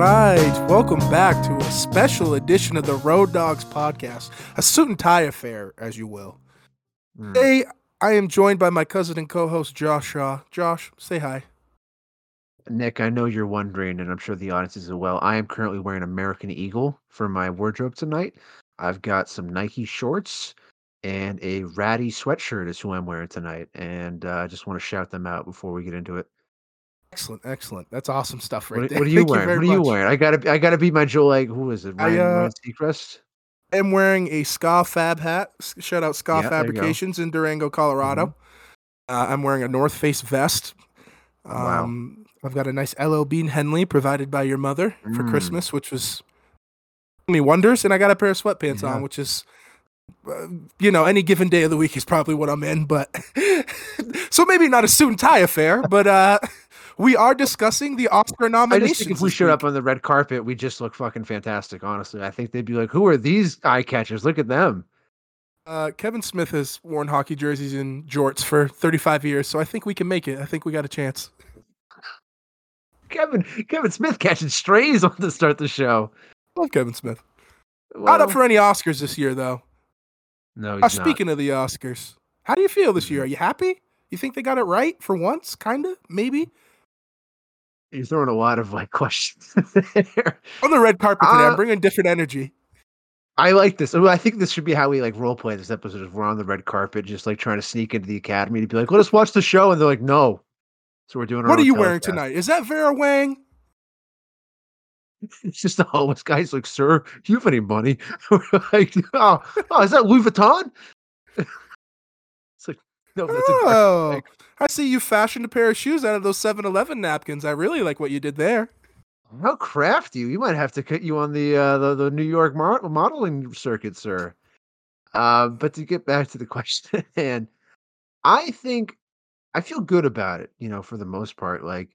right, welcome back to a special edition of the Road Dogs podcast, a suit and tie affair, as you will. Mm. Today, I am joined by my cousin and co-host Josh Shaw. Josh, say hi. Nick, I know you're wondering, and I'm sure the audience is as well. I am currently wearing American Eagle for my wardrobe tonight. I've got some Nike shorts and a ratty sweatshirt is who I'm wearing tonight, and uh, I just want to shout them out before we get into it. Excellent, excellent. That's awesome stuff right What, there. what are you Thank wearing? very what are you much. wearing? I gotta, I gotta be my Joe. Like, who is it? I, Ryan, uh, Ryan Seacrest. I'm wearing a Ska Fab hat. Shout out Ska Yeah, you. Fabrications in Durango, Colorado. Uh, I'm wearing a North Face vest. Wow. Um, I've got a nice LL Bean Henley provided by your mother for Mm. Christmas, which was me wonders. And I got a pair of sweatpants Yeah. on, which is, uh, you know, any given day of the week is probably what I'm in. But so maybe not a suit and tie affair, but uh, we are discussing the Oscar nominations. I just think if we showed up on the red carpet, we just look fucking fantastic. Honestly, I think they'd be like, "Who are these eye catchers? Look at them." Uh, Kevin Smith has worn hockey jerseys and jorts for 35 years, so I think we can make it. I think we got a chance. Kevin Kevin Smith catching strays on to start the show. Love Kevin Smith. not up for any Oscars this year, though. no, he's Uh, not. speaking of the Oscars, how do you feel this year? Are you happy? You think they got it right for once? Kinda, maybe. You're throwing a lot of like questions there. On the red carpet today, I'm Uh, bringing different energy. I like this. I think this should be how we like role play this episode. Is we're on the red carpet, just like trying to sneak into the academy to be like, "Let us watch the show," and they're like, "No." So we're doing. Our What are you wearing tonight? Is that Vera Wang? It's just the homeless guy's like, "Sir, do you have any money?" We're like, "Oh, oh, is that Louis Vuitton?" It's like, no, that's Oh, bag. I see you fashioned a pair of shoes out of those 7-Eleven napkins. I really like what you did there. How crafty! You might have to cut you on the uh, the, the New York mo- modeling circuit, sir. Uh, but to get back to the question, and I think I feel good about it. You know, for the most part, like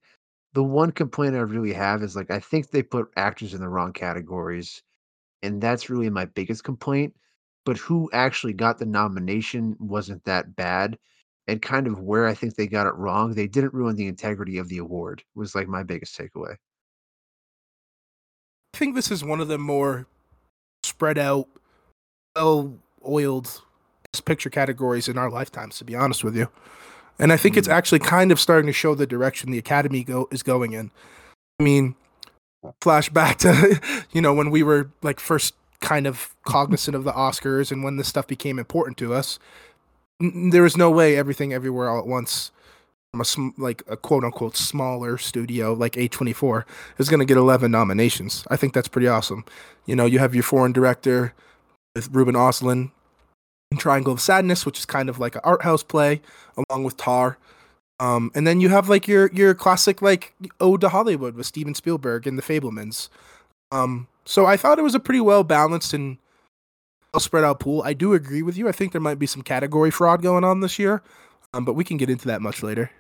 the one complaint I really have is like I think they put actors in the wrong categories, and that's really my biggest complaint. But who actually got the nomination wasn't that bad, and kind of where I think they got it wrong, they didn't ruin the integrity of the award. Was like my biggest takeaway. I think this is one of the more spread out, well oiled picture categories in our lifetimes, to be honest with you. And I think it's Mm. actually kind of starting to show the direction the Academy go is going in. I mean, flashback to you know when we were like first kind of cognizant of the Oscars and when this stuff became important to us. There was no way everything everywhere all at once from a sm- like a quote unquote smaller studio like A24 is going to get 11 nominations. I think that's pretty awesome. You know, you have your foreign director with Ruben Östlund in Triangle of Sadness, which is kind of like an art house play along with Tar. Um, and then you have like your your classic like ode to Hollywood with Steven Spielberg and The Fabelmans. Um, so I thought it was a pretty well balanced and spread out pool. I do agree with you. I think there might be some category fraud going on this year, um, but we can get into that much later.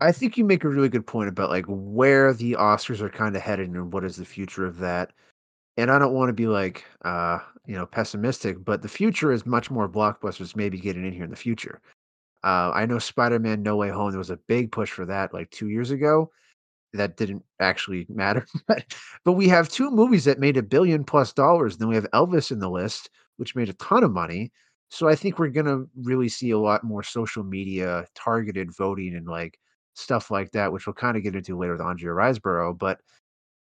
I think you make a really good point about like where the Oscars are kind of headed and what is the future of that. And I don't want to be like uh, you know, pessimistic, but the future is much more blockbusters maybe getting in here in the future. Uh, I know Spider-Man No Way Home there was a big push for that like 2 years ago. That didn't actually matter. but we have two movies that made a billion plus dollars. Then we have Elvis in the list, which made a ton of money. So I think we're gonna really see a lot more social media targeted voting and like stuff like that, which we'll kind of get into later with Andrea Riseborough. But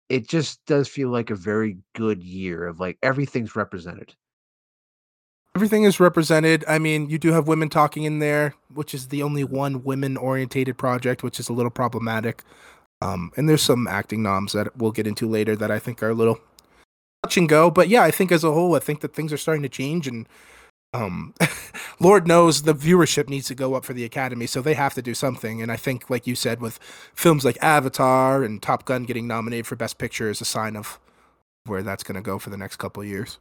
it just does feel like a very good year of like everything's represented. Everything is represented. I mean, you do have women talking in there, which is the only one women orientated project, which is a little problematic. Um, and there's some acting noms that we'll get into later that I think are a little touch and go. But yeah, I think as a whole, I think that things are starting to change and um Lord knows the viewership needs to go up for the Academy, so they have to do something. And I think, like you said, with films like Avatar and Top Gun getting nominated for Best Picture is a sign of where that's going to go for the next couple of years.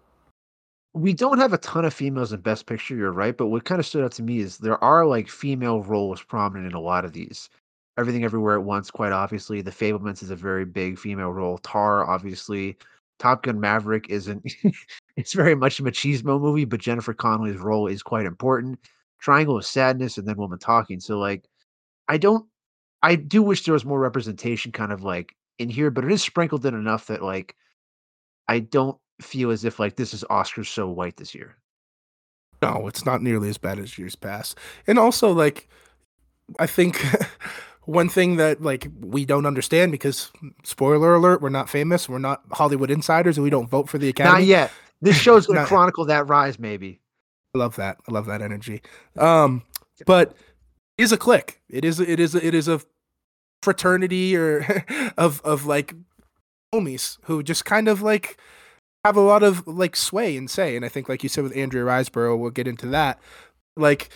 we don't have a ton of females in best picture you're right but what kind of stood out to me is there are like female roles prominent in a lot of these everything everywhere at once quite obviously. The Fabelmans is a very big female role. Tar obviously. Top gun maverick isn't it's very much a machismo movie but jennifer connelly's role is quite important. Triangle of sadness and then woman talking. So like i don't i do wish there was more representation kind of like in here, but it is sprinkled in enough that like I don't feel as if like this is Oscars so white this year. No, it's not nearly as bad as years past. And also, like, I think one thing that like we don't understand because spoiler alert, we're not famous, we're not Hollywood insiders, and we don't vote for the Academy. Not yet. This show's going to chronicle that rise, maybe. I love that. I love that energy. Um, but is a clique. It is. It is. It is a fraternity or of of like homies who just kind of like have a lot of like sway and say. And I think, like you said with Andrea Riseborough, we'll get into that. Like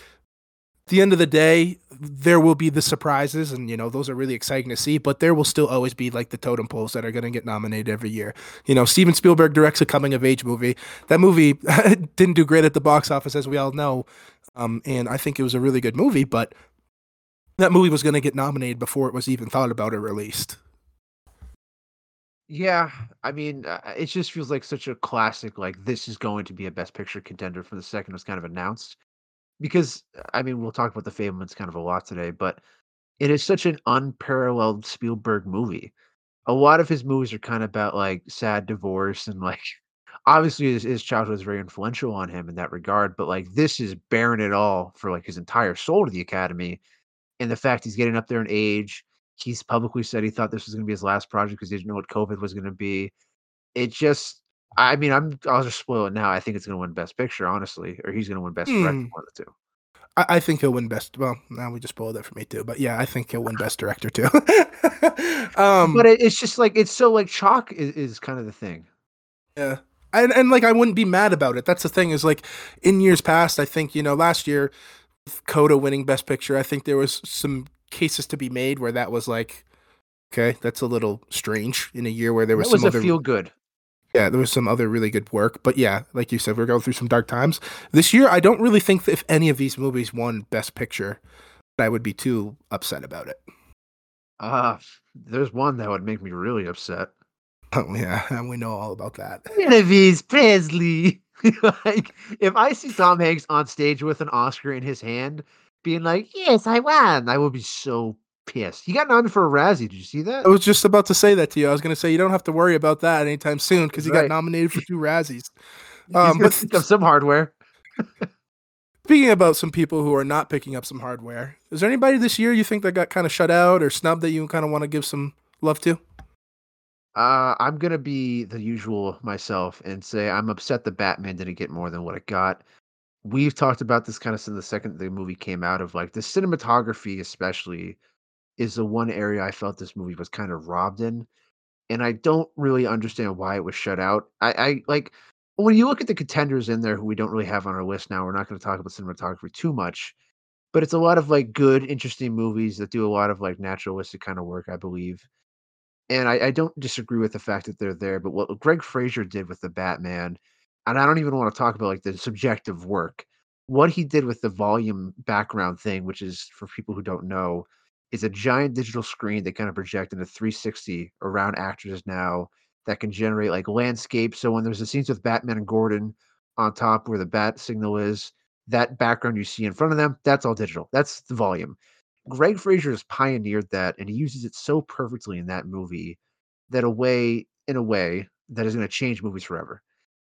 the end of the day, there will be the surprises, and you know those are really exciting to see. But there will still always be like the totem poles that are going to get nominated every year. You know, Steven Spielberg directs a coming of age movie. That movie didn't do great at the box office, as we all know, um, and I think it was a really good movie. But that movie was going to get nominated before it was even thought about or released. Yeah, I mean, uh, it just feels like such a classic. Like this is going to be a Best Picture contender for the second it was kind of announced because uh, I mean we'll talk about the Fabelmans kind of a lot today, but it is such an unparalleled Spielberg movie. A lot of his movies are kind of about like sad divorce and like obviously his, his childhood is very influential on him in that regard, but like this is bearing it all for like his entire soul to the Academy, and the fact he's getting up there in age. He's publicly said he thought this was going to be his last project because he didn't know what COVID was going to be. It just I mean, I'm I'll just spoil it now. I think it's going to win Best Picture, honestly, or he's going to win Best Director. Hmm. One of the two. I, I think he'll win best. Well, now we just spoiled it for me too. But yeah, I think he'll win best director too. um, But it, it's just like it's so like chalk is, is kind of the thing. yeah, and and like I wouldn't be mad about it. That's the thing is like in years past, I think you know last year, Coda winning best picture, I think there was some cases to be made where that was like, okay, that's a little strange in a year where there was That was some a other feel good. Yeah, there was some other really good work. But yeah, like you said, we're going through some dark times. This year, I don't really think that if any of these movies won Best Picture, I would be too upset about it. Ah, there's one that would make me really upset. Oh yeah, and we know all about that. Genevieve Presley. like if I see Tom Hanks on stage with an Oscar in his hand, being like, "Yes, I won," I will be so pissed. He got nominated for a Razzie. Did you see that? I was just about to say that to you. I was going to say you don't have to worry about that anytime soon because he got nominated for two Razzies. Um, but pick up some hardware. speaking about some people who are not picking up some hardware, is there anybody this year you think that got kind of shut out or snubbed that you kind of want to give some love to? Uh, I'm gonna be the usual myself and say I'm upset the Batman didn't get more than what it got. We've talked about this kind of since the second the movie came out of like the cinematography, especially, is the one area I felt this movie was kind of robbed in, and I don't really understand why it was shut out. I, I like when you look at the contenders in there who we don't really have on our list now. We're not going to talk about cinematography too much, but it's a lot of like good, interesting movies that do a lot of like naturalistic kind of work, I believe and I, I don't disagree with the fact that they're there, but what Greig Fraser did with the Batman, and I don't even want to talk about like the subjective work. What he did with the volume background thing, which is for people who don't know, is a giant digital screen that kind of project into 360 around actors now that can generate like landscapes. So when there's the scenes with Batman and Gordon on top where the bat signal is, that background you see in front of them, that's all digital. That's the volume. Greig Fraser has pioneered that, and he uses it so perfectly in that movie that a way, in a way, that is going to change movies forever.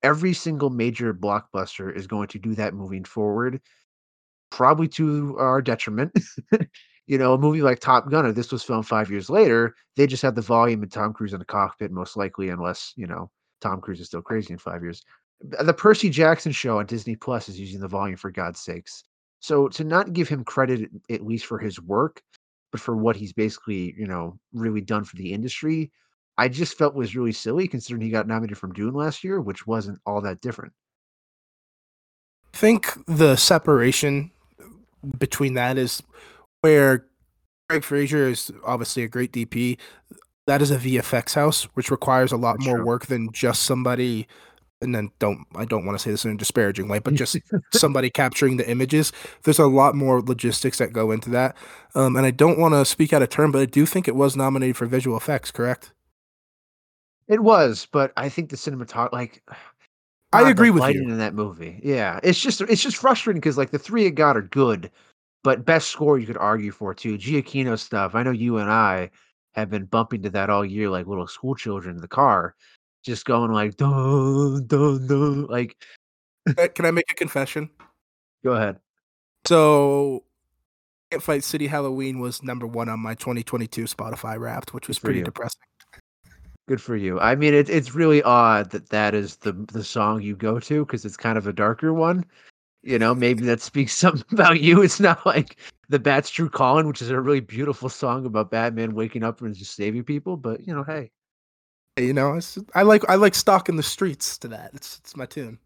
Every single major blockbuster is going to do that moving forward, probably to our detriment. you know, a movie like Top Gun, this was filmed five years later, they just had the volume and Tom Cruise in the cockpit, most likely, unless, you know, Tom Cruise is still crazy in five years. The Percy Jackson show on Disney Plus is using the volume for God's sakes. So to not give him credit at least for his work, but for what he's basically, you know, really done for the industry, I just felt was really silly considering he got nominated from Dune last year, which wasn't all that different. I think the separation between that is where Greig Fraser is obviously a great DP. That is a VFX house, which requires a lot That's more true. work than just somebody. And then don't I don't want to say this in a disparaging way, but just somebody capturing the images. There's a lot more logistics that go into that, um, and I don't want to speak out of turn, but I do think it was nominated for visual effects. Correct? It was, but I think the cinematography, like, I agree with you. in that movie. Yeah, it's just it's just frustrating because like the three it got are good, but best score you could argue for too. Giacchino stuff. I know you and I have been bumping to that all year like little school children in the car, just going like dun dun dun. Like, Can I make a confession? go ahead. So, Can't Fight City Halloween was number one on my 2022 Spotify Wrapped, which was pretty you. depressing. Good for you. I mean, it's it's really odd that that is the the song you go to because it's kind of a darker one. You know, maybe that speaks something about you. It's not like the Bat's True Calling, which is a really beautiful song about Batman waking up and just saving people. But you know, hey, You know, it's, I like I like stalking the streets to that. It's it's my tune.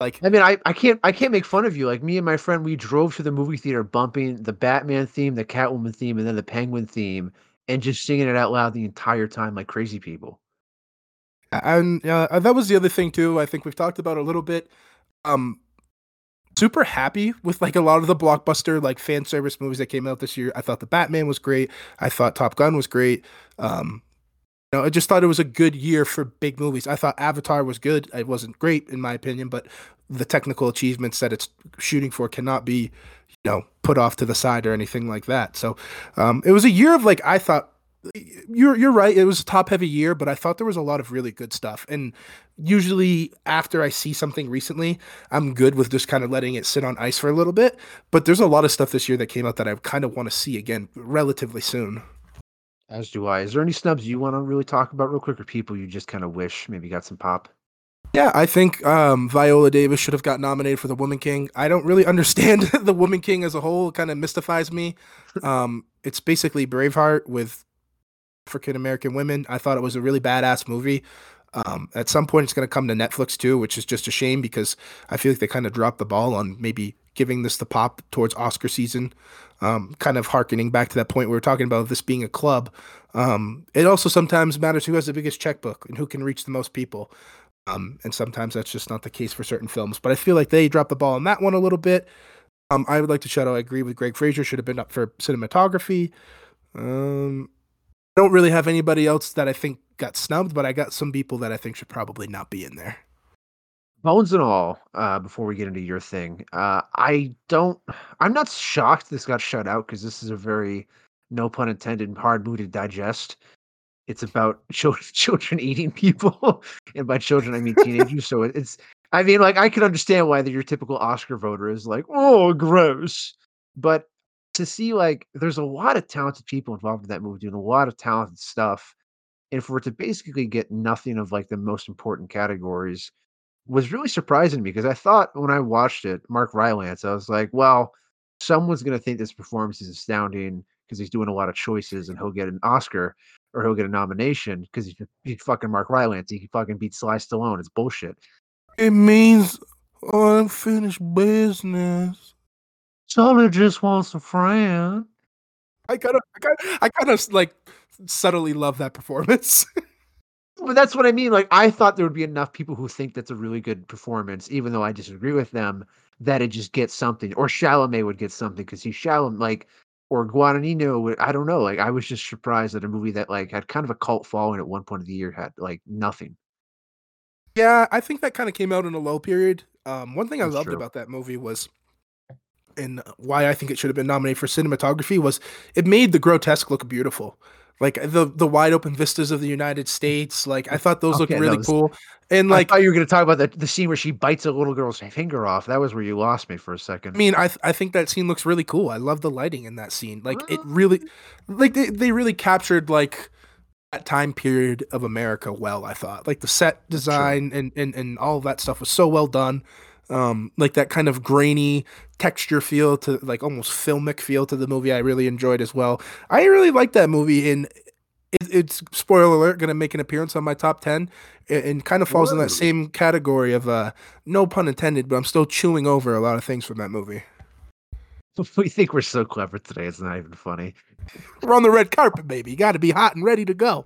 Like I mean, I, I can't I can't make fun of you. Like me and my friend, we drove to the movie theater bumping the Batman theme, the Catwoman theme, and then the Penguin theme, and just singing it out loud the entire time like crazy people. and uh, that was the other thing too. I think we've talked about a little bit. Um, super happy with like a lot of the blockbuster like fan service movies that came out this year. I thought the Batman was great. I thought Top Gun was great. Um, you know, I just thought it was a good year for big movies. I thought Avatar was good. It wasn't great in my opinion, but the technical achievements that it's shooting for cannot be, you know, put off to the side or anything like that. So, um, it was a year of like I thought you're you're right. It was a top heavy year, but I thought there was a lot of really good stuff. And usually after I see something recently, I'm good with just kind of letting it sit on ice for a little bit. But there's a lot of stuff this year that came out that I kind of want to see again relatively soon. As do I. Is there any snubs you want to really talk about real quick, or people you just kind of wish maybe got some pop? Yeah, I think um, Viola Davis should have got nominated for the Woman King. I don't really understand the Woman King as a whole; it kind of mystifies me. Um, it's basically Braveheart with African American women. I thought it was a really badass movie. Um, at some point, it's going to come to Netflix too, which is just a shame because I feel like they kind of dropped the ball on maybe giving this the pop towards Oscar season. Um, kind of harkening back to that point we were talking about this being a club. Um, it also sometimes matters who has the biggest checkbook and who can reach the most people. Um, and sometimes that's just not the case for certain films. But I feel like they dropped the ball on that one a little bit. Um, I would like to shout out. I agree with Greig Fraser. Should have been up for cinematography. Um, I don't really have anybody else that I think got snubbed, but I got some people that I think should probably not be in there. Bones and all. Uh, before we get into your thing, uh, I don't. I'm not shocked this got shut out because this is a very, no pun intended, hard movie to digest. It's about children, children eating people, and by children I mean teenagers. so it's. I mean, like I can understand why the, your typical Oscar voter is like, "Oh, gross," but to see like there's a lot of talented people involved in that movie doing a lot of talented stuff, and for it to basically get nothing of like the most important categories was really surprising to me because I thought when I watched it, Mark Rylance, I was like, well, someone's going to think this performance is astounding because he's doing a lot of choices and he'll get an Oscar or he'll get a nomination because he's, he's fucking Mark Rylance. He can fucking beat Sly Stallone. It's bullshit. It means unfinished business. Sully just wants a friend. I kind of, I kind of, I kind of like subtly love that performance. But that's what I mean. Like, I thought there would be enough people who think that's a really good performance, even though I disagree with them, that it just gets something. Or Chalamet would get something because he's Chalamet, like, or Guadagnino. Would, I don't know. Like, I was just surprised that a movie that like had kind of a cult following at one point of the year had like nothing. yeah, I think that kind of came out in a low period. Um, one thing I That's loved true. about that movie was, and why I think it should have been nominated for cinematography was it made the grotesque look beautiful. Like the the wide open vistas of the United States, like I thought those Okay, looked really those- cool. And Like, I thought you were going to talk about the, the scene where she bites a little girl's finger off. That was where you lost me for a second. I mean, I th- I think that scene looks really cool. I love the lighting in that scene. Like it really, like they, they really captured like that time period of America well. I thought like the set design and and and all that stuff was so well done. Um, like that kind of grainy texture feel to like almost filmic feel to the movie. I really enjoyed as well. I really liked that movie and. It, it's spoiler alert, going to make an appearance on my top ten, and, and kind of falls in that same category of uh, no pun intended, but I'm still chewing over a lot of things from that movie. we think we're so clever today. It's not even funny. We're on the red carpet, baby. You got to be hot and ready to go.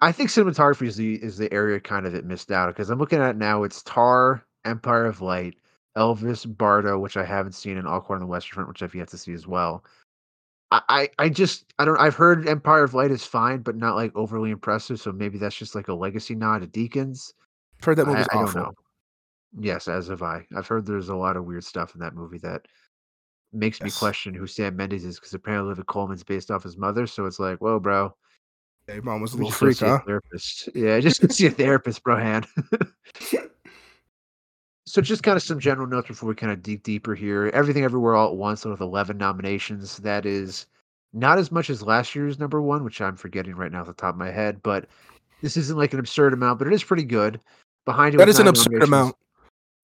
I think cinematography is the is the area kind of it missed out because I'm looking at it now. It's Tar, Empire of Light, Elvis, Bardo, which I haven't seen, and All Quiet on the Western Front, which I've yet to see as well. I, I I just I don't I've heard Empire of Light is fine, but not like overly impressive. So maybe that's just like a legacy nod to Deakins. Heard that I, movie's I don't awful. know. Yes, as have I. I've heard there's a lot of weird stuff in that movie that makes me question who Sam Mendes is because apparently Olivia Colman's based off his mother. So it's like, whoa, bro, your mom was a little freak, huh? therapist. Yeah, just see a therapist, bro. Hand. so, just kind of some general notes before we kind of dig deeper here. Everything, everywhere, all at once with eleven nominations. That is not as much as last year's number one, which I'm forgetting right now off the top of my head. But this isn't like an absurd amount, but it is pretty good. Behind it, that is an absurd amount.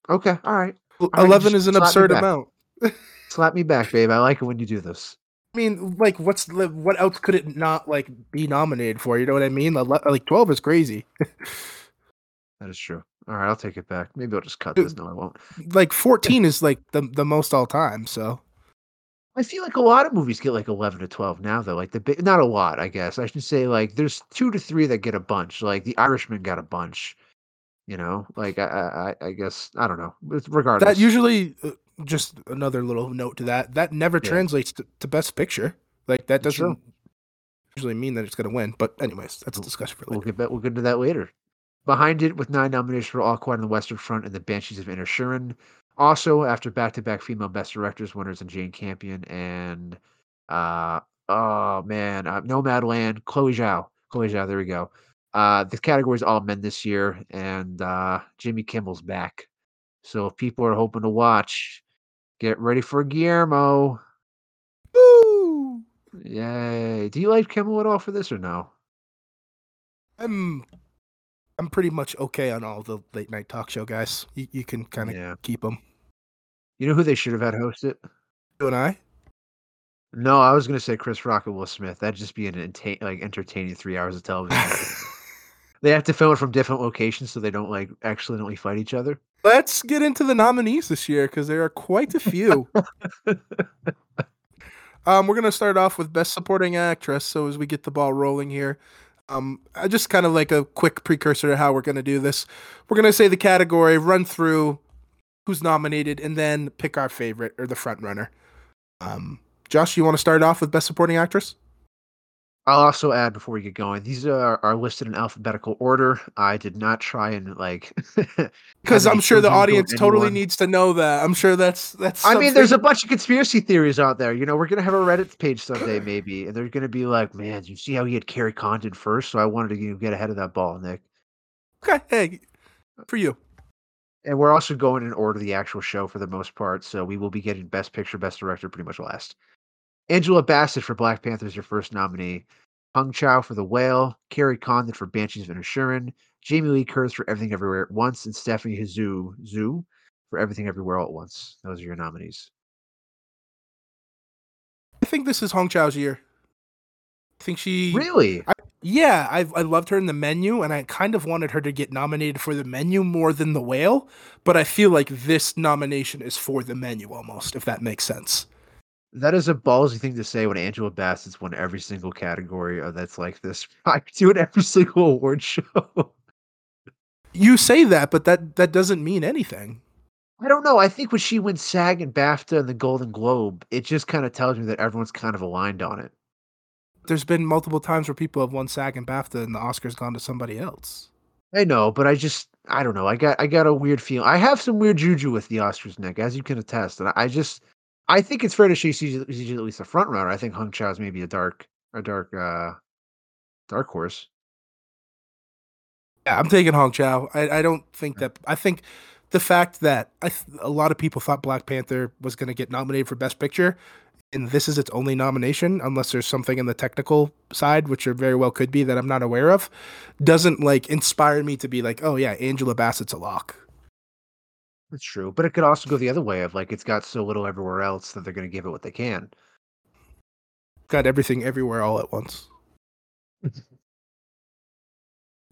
Okay, all right. All right, Eleven just is an absurd amount. Slap me back, babe. I like it when you do this. I mean, like, what's what else could it not like be nominated for? You know what I mean? Like twelve is crazy. That is true. All right, I'll take it back. Maybe I'll just cut this. No, I won't. Like fourteen is like the the most all time. So I feel like a lot of movies get like 11 to 12 now, though. Like the big, not a lot, I guess. I should say like there's two to three that get a bunch. Like The Irishman got a bunch. You know, like I, I, I guess I don't know. Regardless, that usually uh, just another little note to that. That never Yeah. translates to, to best picture. Like that doesn't usually mean that it's gonna win. But anyways, that's a discussion for later. we'll get back, we'll get into that later. Behind it, with nine nominations for All Quiet on the Western Front and The Banshees of Inner Inisherin. Also, after back-to-back female Best Directors winners in Jane Campion and uh oh man, uh, Nomadland, Chloe Zhao, Chloe Zhao. There we go. Uh, the is all men this year, and uh, Jimmy Kimmel's back. So if people are hoping to watch, get ready for Guillermo. Woo! Yay! Do you like Kimmel at all for this or no? I'm I'm pretty much okay on all the late night talk show guys. You, you can kind of Yeah. keep them. You know who they should have had host it? You and I. No, I was gonna say Chris Rock and Will Smith. That'd just be an enta- like entertaining three hours of television. they have to film it from different locations so they don't like accidentally fight each other. Let's get into the nominees this year because there are quite a few. um, we're gonna start off with Best Supporting Actress. So as we get the ball rolling here, um, I just kind of like a quick precursor to how we're gonna do this. We're gonna say the category, run through who's nominated, and then pick our favorite or the front runner. Um, Josh, you want to start off with Best Supporting Actress? I'll also add before we get going, these are are listed in alphabetical order. I did not try and like Because I'm sure the audience totally needs to know that. I'm sure that's that's. I mean, there's a bunch of conspiracy theories out there. You know, we're gonna have a Reddit page someday, maybe, and they're gonna be like, "Man, you see how he had Kerry Condon first? So I wanted to you know, get ahead of that ball, Nick." okay. Hey, for you. And we're also going in order of the actual show for the most part, so we will be getting Best Picture, Best Director pretty much last. Angela Bassett for Black Panther is your first nominee. Hong Chau for The Whale, Kerry Condon for Banshees of Inisherin, Jamie Lee Curtis for Everything Everywhere at Once, and Stephanie Hsu Hsu for Everything Everywhere All at Once. Those are your nominees. I think this is Hong Chau's year. I think she Really? I, Yeah, I I loved her in the menu, and I kind of wanted her to get nominated for the menu more than the whale. But I feel like this nomination is for the menu almost, if that makes sense. That is a ballsy thing to say when Angela Bassett's won every single category uh, that's like this. I do it every single award show. You say that, but that that doesn't mean anything. I don't know. I think when she wins SAG and BAFTA and the Golden Globe, it just kind of tells me that everyone's kind of aligned on it. There's been multiple times where people have won SAG and BAFTA, and the Oscars gone to somebody else. I know, but I just I don't know. I got I got a weird feeling. I have some weird juju with the Oscars, Nick, as you can attest. And I just I think it's fair to say she's, she's at least a front runner. I think Hong Chau is maybe a dark a dark uh dark horse. Yeah, I'm taking Hong Chau. I, I don't think that. I think the fact that I th- a lot of people thought Black Panther was going to get nominated for Best Picture, and this is its only nomination, unless there's something in the technical side, which there very well could be that I'm not aware of, doesn't like inspire me to be like, oh yeah, Angela Bassett's a lock. That's true. But it could also go the other way of like it's got so little everywhere else that they're gonna give it what they can. Got everything everywhere all at once.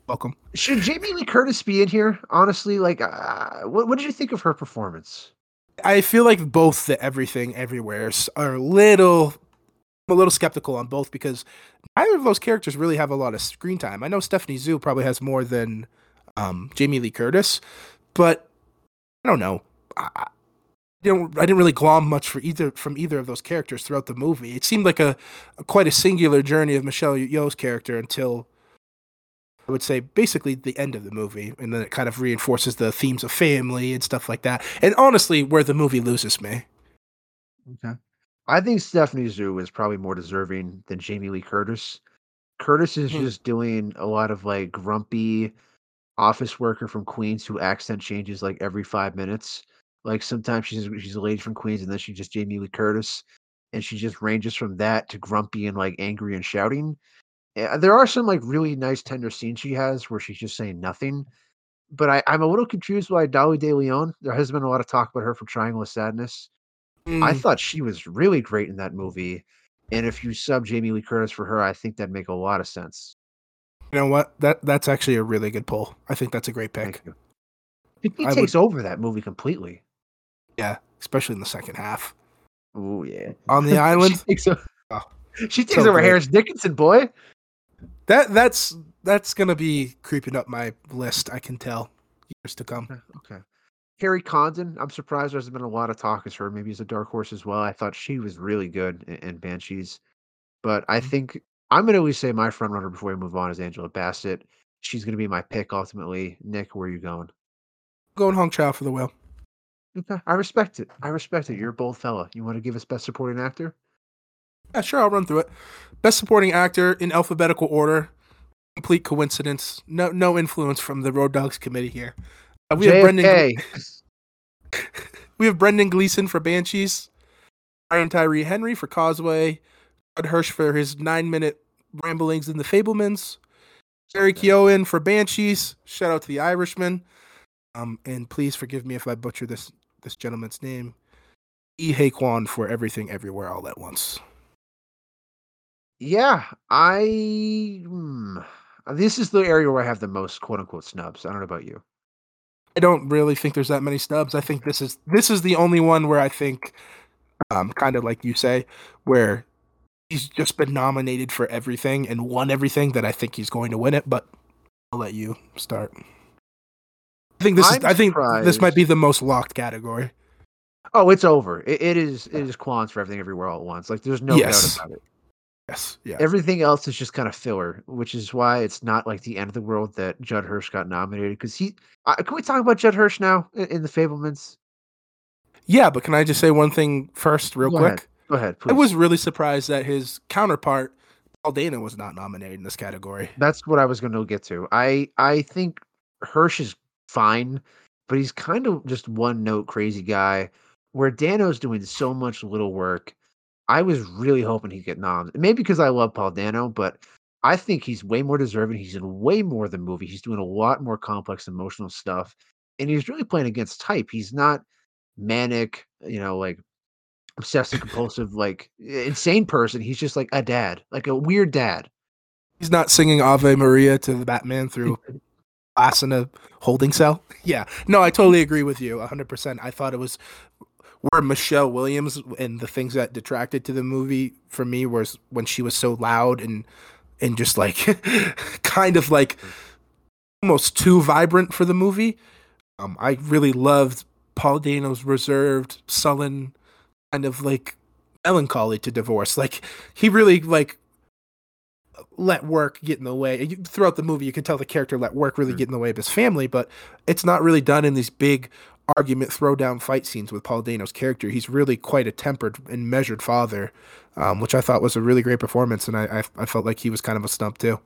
Welcome. Should Jamie Lee Curtis be in here? Honestly, like, uh, what what did you think of her performance? I feel like both the everything everywheres are a little I'm a little skeptical on both because neither of those characters really have a lot of screen time. I know Stephanie Hsu probably has more than um, Jamie Lee Curtis, but I don't know. I, I- you know, I didn't really glom much for either from either of those characters throughout the movie. It seemed like a, a quite a singular journey of Michelle Yeoh's character until I would say basically the end of the movie, and then it kind of reinforces the themes of family and stuff like that. And honestly, where the movie loses me. Okay. I think Stephanie Hsu is probably more deserving than Jamie Lee Curtis. Curtis is Mhm. just doing a lot of like grumpy office worker from Queens who accent changes like every five minutes. Like sometimes she's she's a lady from Queens and then she's just Jamie Lee Curtis, and she just ranges from that to grumpy and like angry and shouting. Yeah, there are some like really nice tender scenes she has where she's just saying nothing. But I, I'm a little confused why Dolly De Leon. There has been a lot of talk about her for Triangle of Sadness. I Mm, thought she was really great in that movie. And if you sub Jamie Lee Curtis for her, I think that'd make a lot of sense. You know what? That that's actually a really good pull. I think that's a great pick. you. He I takes over that movie completely. Yeah, especially in the second half. Oh yeah. On the she island, takes, o- Oh, she takes so over great. Harris Dickinson, boy. that that's that's gonna be creeping up my list. I can tell years to come. Okay, Okay. Kerry Condon, I'm surprised there's been a lot of talk as her. Maybe as a dark horse as well. I thought she was really good in, in Banshees. But I Mhm. think I'm gonna always say my front runner before we move on is Angela Bassett. She's gonna be my pick ultimately. Nick, where are you going? Going Hong Chau for the whale. Okay, I respect it. I respect it. You're a bold fella. You want to give us best supporting actor? Yeah, sure. I'll run through it. Best supporting actor in alphabetical order. Complete coincidence. No no influence from the Road Dogs committee here. Uh, we have Brendan. We have Brendan Gleeson for Banshees, Brian Tyree Henry for Causeway, Hirsch for his nine minute ramblings in the Fabelmans, Barry Keoghan for Banshees. Shout out to the Irishman. Um, and please forgive me if I butcher this this gentleman's name. E. Haquan for Everything Everywhere All at Once. Yeah, I. hmm, This is the area where I have the most quote unquote snubs. I don't know about you. I don't really think there's that many snubs. I think this is this is the only one where I think, um, kind of like you say, where he's just been nominated for everything and won everything that I think he's going to win it. But I'll let you start. I think this is. I think this might be the most locked category. Oh, it's over. It, it is. It is Quans for everything, everywhere, all at once. Like, there's no Yes. doubt about it. Yes. Yeah. Everything else is just kind of filler, which is why it's not like the end of the world that Judd Hirsch got nominated. Because he, uh, can we talk about Judd Hirsch now in, in the Fabelmans? Yeah. But can I just say one thing first, real Go quick? ahead. Go ahead, please. I was really surprised that his counterpart, Paul Dano, was not nominated in this category. That's what I was going to get to. I I think Hirsch is fine, but he's kind of just one note crazy guy. Where Dano's doing so much little work, I was really hoping he'd get noms. Maybe because I love Paul Dano, but I think he's way more deserving. He's in way more of the movie. He's doing a lot more complex emotional stuff, and he's really playing against type. He's not manic, you know, like obsessive compulsive, like insane person. He's just like a dad, like a weird dad. He's not singing Ave Maria to the Batman through glass in a holding cell. Yeah. No, I totally agree with you 100%. I thought it was where Michelle Williams and the things that detracted to the movie for me was when she was so loud and and just like kind of like almost too vibrant for the movie. Um, I really loved Paul Dano's reserved, sullen, kind of like melancholy to divorce. Like he really like let work get in the way. You, throughout the movie, you can tell the character let work really Mhm. get in the way of his family, but it's not really done in these big argument throwdown fight scenes with Paul Dano's character. He's really quite a tempered and measured father, um, which I thought was a really great performance, and I, I I felt like he was kind of a stump too.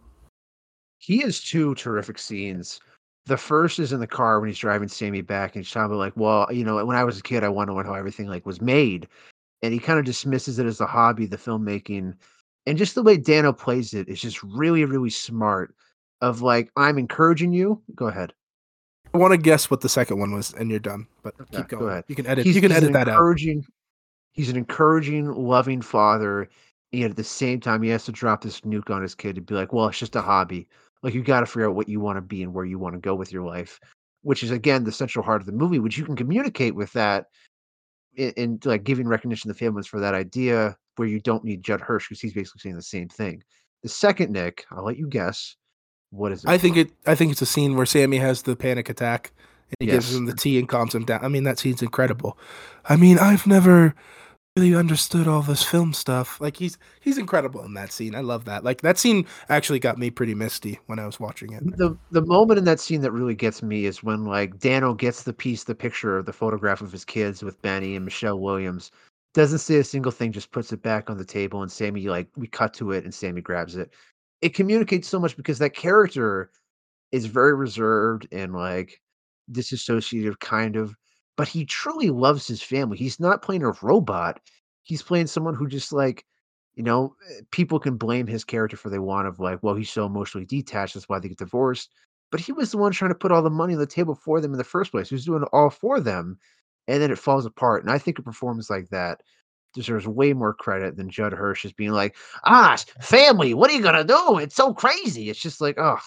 He has two terrific scenes. The first is in the car when he's driving Sammy back, and he's talking about like, well, you know, when I was a kid, I wanted to learn how everything like was made, and he kind of dismisses it as a hobby, the filmmaking, and just the way Dano plays it is just really, really smart. Of like, I'm encouraging you. Go ahead. I want to guess what the second one was, and you're done. But Okay, keep go going. ahead. You can edit. He's, you can edit that out. He's an encouraging, loving father, and at the same time, he has to drop this nuke on his kid to be like, "Well, it's just a hobby. Like you got to figure out what you want to be and where you want to go with your life." Which is again the central heart of the movie, which you can communicate with that in, in like giving recognition to families for that idea, where you don't need Judd Hirsch because he's basically saying the same thing. The second, Nick, I'll let you guess. What is it? I think it. I think it's a scene where Sammy has the panic attack, and he gives him the tea and calms him down. I mean, that scene's incredible. I mean, I've never really understood all this film stuff. Like he's he's incredible in that scene. I love that. Like that scene actually got me pretty misty when I was watching it. the the moment in that scene that really gets me is when like Dano gets the piece, the picture the photograph of his kids with Benny and Michelle Williams, doesn't say a single thing, just puts it back on the table, and Sammy like we cut to it, and Sammy grabs it. it communicates so much because that character is very reserved and like disassociative kind of but he truly loves his family. He's not playing a robot. He's playing someone who just like, you know, eh, people can blame his character for they want of like, well, he's so emotionally detached, that's why they get divorced. But he was the one trying to put all the money on the table for them in the first place. He was doing all for them, and then it falls apart. And I think a performance like that deserves way more credit than Judd Hirsch just being like, ah, family, what are you gonna do? It's so crazy. It's just like, oh.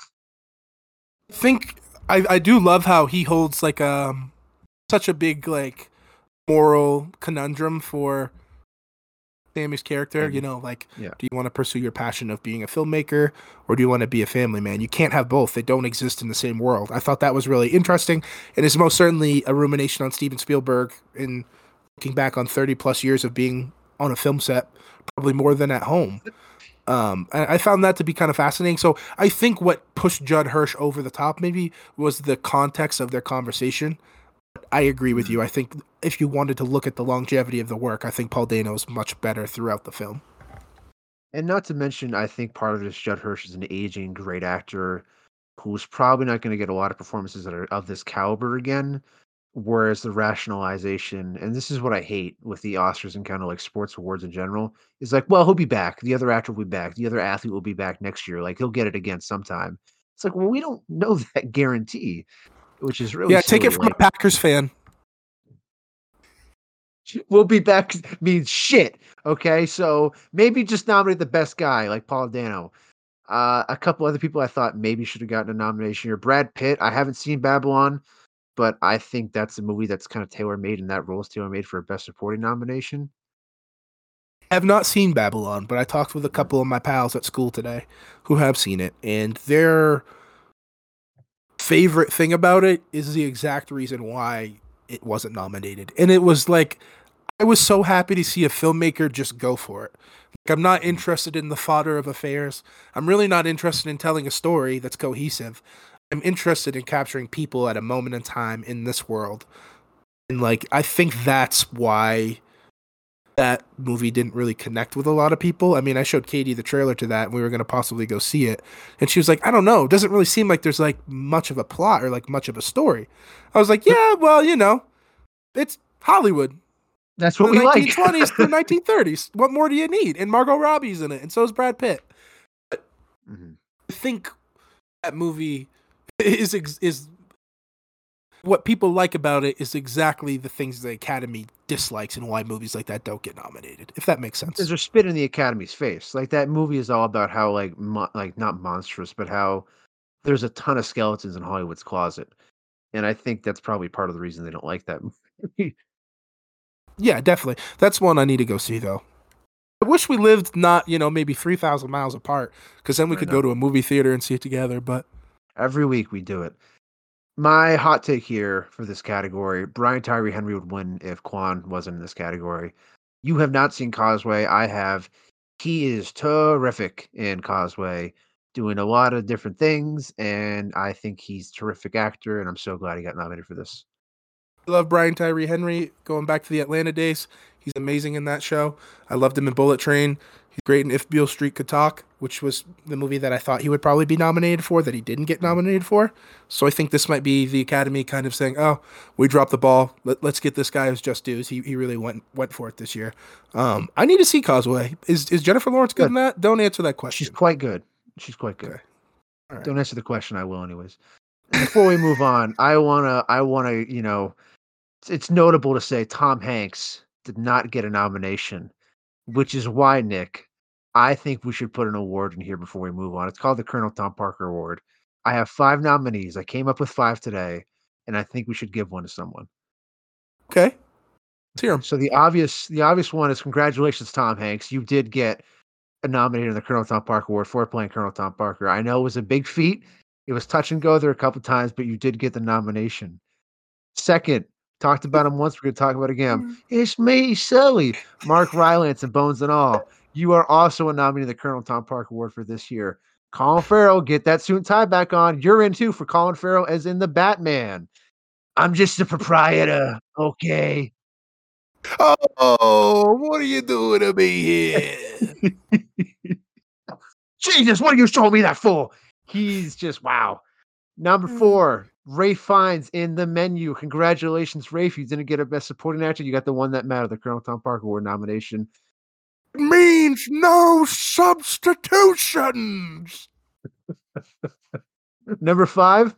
I think I, I do love how he holds like um such a big like moral conundrum for Sammy's character. You know, like, Yeah. do you want to pursue your passion of being a filmmaker or do you want to be a family man? You can't have both. They don't exist in the same world. I thought that was really interesting. And it's most certainly a rumination on Steven Spielberg in looking back on 30 plus years of being on a film set, probably more than at home. Um, I found that to be kind of fascinating. So I think what pushed Judd Hirsch over the top maybe was the context of their conversation. I agree with you. I think if you wanted to look at the longevity of the work, I think Paul Dano is much better throughout the film. And not to mention, I think part of this Judd Hirsch is an aging great actor who's probably not going to get a lot of performances that are of this caliber again. Whereas the rationalization, and this is what I hate with the Oscars and kind of like sports awards in general, is like, well, he'll be back. The other actor will be back. The other athlete will be back next year. Like he'll get it again sometime. It's like, well, we don't know that guarantee, which is really yeah, take it from like- a Packers fan. We'll be back means shit. Okay, so maybe just nominate the best guy like Paul Dano. Uh, a couple other people I thought maybe should have gotten a nomination here. Brad Pitt. I haven't seen Babylon, but I think that's a movie that's kind of tailor made, and that role is tailor made for a best supporting nomination. I have not seen Babylon, but I talked with a couple of my pals at school today who have seen it, and their favorite thing about it is the exact reason why it wasn't nominated. And it was like, I was so happy to see a filmmaker just go for it. Like, I'm not interested in the fodder of affairs. I'm really not interested in telling a story that's cohesive. I'm interested in capturing people at a moment in time in this world. And like, I think that's why that movie didn't really connect with a lot of people. I mean, I showed Katie the trailer to that and we were going to possibly go see it. And she was like, I don't know. It doesn't really seem like there's like much of a plot or like much of a story. I was like, yeah, well, you know, it's Hollywood. That's The what we like. 1920s to 1930s. What more do you need? And Margot Robbie's in it. And so is Brad Pitt. Mhm. I think that movie is is what people like about it is exactly the things the Academy dislikes and why movies like that don't get nominated. If that makes sense. Because they're spit in the Academy's face. Like that movie is all about how like mo- like not monstrous, but how there's a ton of skeletons in Hollywood's closet, and I think that's probably part of the reason they don't like that movie. Yeah, definitely. That's one I need to go see though. I wish we lived not, you know, maybe 3,000 miles apart because then we I could know. go to a movie theater and see it together. But Every week we do it. My hot take here for this category: Brian Tyree Henry would win if Quan wasn't in this category. You have not seen Causeway. I have. He is terrific in Causeway, doing a lot of different things, and I think he's terrific actor. And I'm so glad he got nominated for this. I love Brian Tyree Henry going back to the Atlanta days. He's amazing in that show. I loved him in Bullet Train. He's great in If Beale Street Could Talk, which was the movie that I thought he would probably be nominated for that he didn't get nominated for. So I think this might be the Academy kind of saying, "Oh, we dropped the ball. Let, let's get this guy his just dues. He, he really went went for it this year." Um, I need to see Causeway. Is is Jennifer Lawrence good Good. in that? Don't answer that question. She's quite good. She's quite good. Okay. Right. Don't answer the question. I will, anyways. Before we move on, I wanna, I wanna, you know, it's, it's notable to say Tom Hanks did not get a nomination, which is why Nick, I think we should put an award in here before we move on. It's called the Colonel Tom Parker Award. I have five nominees. I came up with five today, and I think we should give one to someone. Okay, let's hear him. So the obvious, the obvious one is congratulations, Tom Hanks. You did get a nominated in the Colonel Tom Parker Award for playing Colonel Tom Parker. I know it was a big feat. It was touch and go there a couple times, but you did get the nomination. Second, talked about him once. We're gonna talk about it again. It's me, Sully, Mark Rylance, and Bones and All. You are also a nominee in the Colonel Tom Parker Award for this year. Colin Farrell, get that suit and tie back on. You're in too for Colin Farrell as in the Batman. I'm just a proprietor. Okay. Oh, what are you doing to me here? Jesus, what are you showing me that for? He's just wow. Number Mm. four, Ralph Fiennes in the menu. Congratulations, Rafe. You didn't get a best supporting actor. You got the one that mattered, the Colonel Tom Parker Award nomination. means no substitutions. Number five,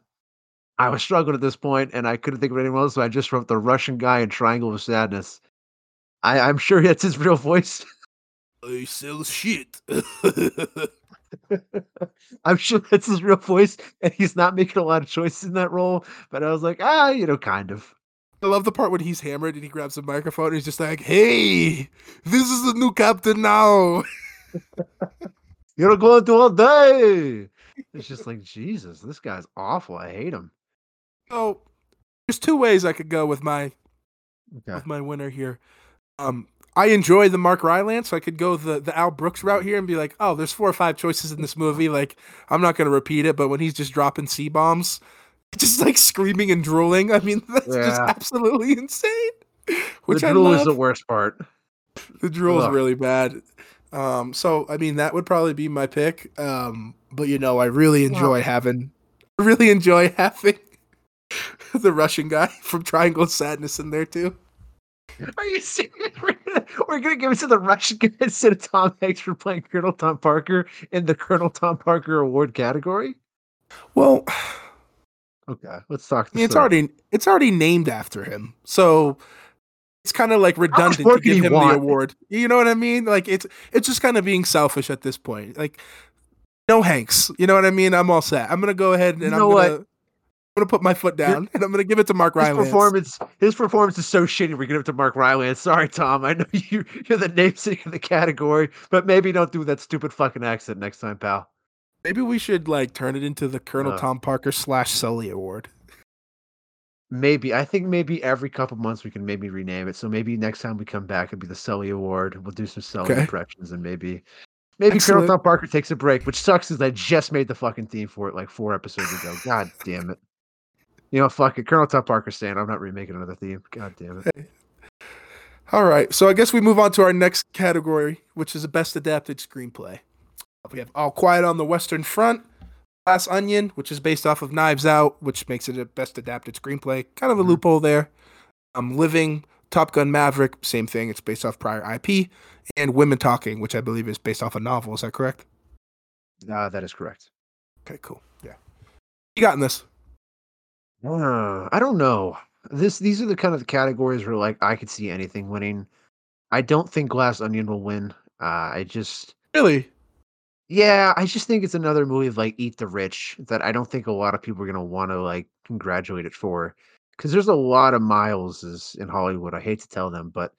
I was struggling at this point and I couldn't think of anyone else, so I just wrote the Russian guy in Triangle of Sadness. I, I'm sure that's his real voice. I sell shit. I'm sure that's his real voice, and he's not making a lot of choices in that role. But I was like, ah, you know, kind of. I love the part when he's hammered and he grabs a microphone and he's just like, "Hey, this is the new captain now." You're going to all day. It's just like Jesus, this guy's awful. I hate him. So, there's two ways I could go with my Okay. with my winner here. Um, I enjoy the Mark Rylance, so I could go the the Al Brooks route here and be like, "Oh, there's four or five choices in this movie. Like, I'm not gonna repeat it, but when he's just dropping c bombs, just like screaming and drooling, I mean, that's just absolutely insane." Which the I drool love. is the worst part. The drool Ugh. really bad. Um, so I mean that would probably be my pick. Um, but you know, I really enjoy having I really enjoy having the Russian guy from Triangle of Sadness in there too. Are you serious? We're gonna, give it to the Russian guy instead of Tom Hanks for playing Colonel Tom Parker in the Colonel Tom Parker Award category. Well, Okay, let's talk. It's through. already it's already named after him. So it's kind of like redundant to give him the award. You know what I mean? Like it's it's just kind of being selfish at this point. Like no Hanks. You know what I mean? I'm all set. I'm gonna go ahead and You I'm gonna what? I'm gonna put my foot down and I'm gonna give it to Mark His Rylance. performance, his performance is so shitty. We're giving it to Mark Rylance. Sorry, Tom. I know you, you're the namesake of the category, but maybe don't do that stupid fucking accent next time, pal. Maybe we should like turn it into the Colonel Uh. Tom Parker slash Sully Award. Maybe I think maybe every couple months we can maybe rename it. So maybe next time we come back, it'll be the Sully Award. We'll do some Sully Okay. impressions, and maybe maybe Excellent. Colonel Tom Parker takes a break. Which sucks is I just made the fucking theme for it like four episodes ago. God damn it. You know, fuck it. Colonel Tom Parker saying I'm not remaking another theme. God damn it. All right, so I guess we move on to our next category, which is the best adapted screenplay. We have All Quiet on the Western Front, Glass Onion, which is based off of Knives Out, which makes it a best adapted screenplay. Kind of a Mhm. loophole there. Um, Living, Top Gun Maverick, same thing. It's based off prior IP, and Women Talking, which I believe is based off a novel. Is that correct? Uh, that is correct. Okay, cool. Yeah, you got in this. Uh, I don't know. This these are the kind of categories where like I could see anything winning. I don't think Glass Onion will win. Uh, I just Really? yeah, I just think it's another movie of like Eat the Rich that I don't think a lot of people are gonna want to like congratulate it for. Because there's a lot of Mileses in Hollywood. I hate to tell them, but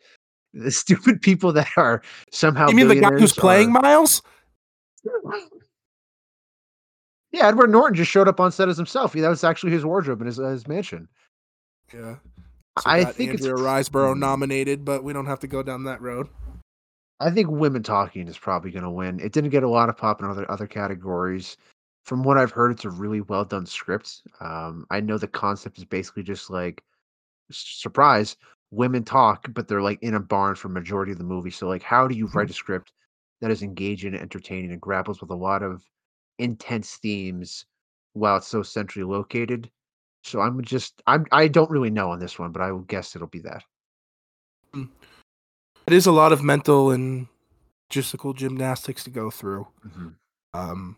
the stupid people that are somehow You mean the guy who's billionaires playing are- Miles? Yeah, Edward Norton just showed up on set as himself. That was actually his wardrobe in his, uh, his mansion. Yeah. I got think it's Andrea Riseborough Hmm. nominated, but we don't have to go down that road. I think women talking is probably going to win. It didn't get a lot of pop in other other categories. From what I've heard, it's a really well done script. Um, I know the concept is basically just like surprise women talk, but they're like in a barn for majority of the movie. So like, how do you write a script that is engaging, and entertaining, and grapples with a lot of intense themes while it's so centrally located? So I'm just I'm I don't really know on this one, but I will guess it'll be that. It is a lot of mental and logistical gymnastics to go through. Mhm. Um,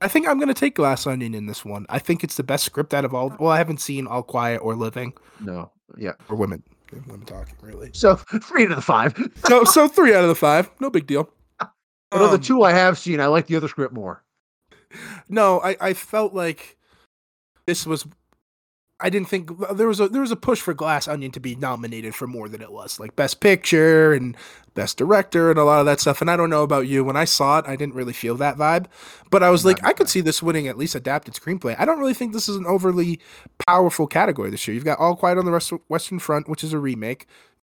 I think I'm going to take Glass Onion in this one. I think it's the best script out of all. Well, I haven't seen All Quiet or Living No, yeah. or Women. Women talking really. So three out of the five. So, so three out of the five. No big deal. But of the Um, two I have seen, I like the other script more. No, I, I felt like this was. I didn't think there was a there was a push for Glass Onion to be nominated for more than it was, like Best Picture and Best Director and a lot of that stuff. And I don't know about you, when I saw it, I didn't really feel that vibe. But I was like, I could see this winning at least adapted screenplay. I don't really think this is an overly powerful category this year. You've got All Quiet on the West- Western Front, which is a remake.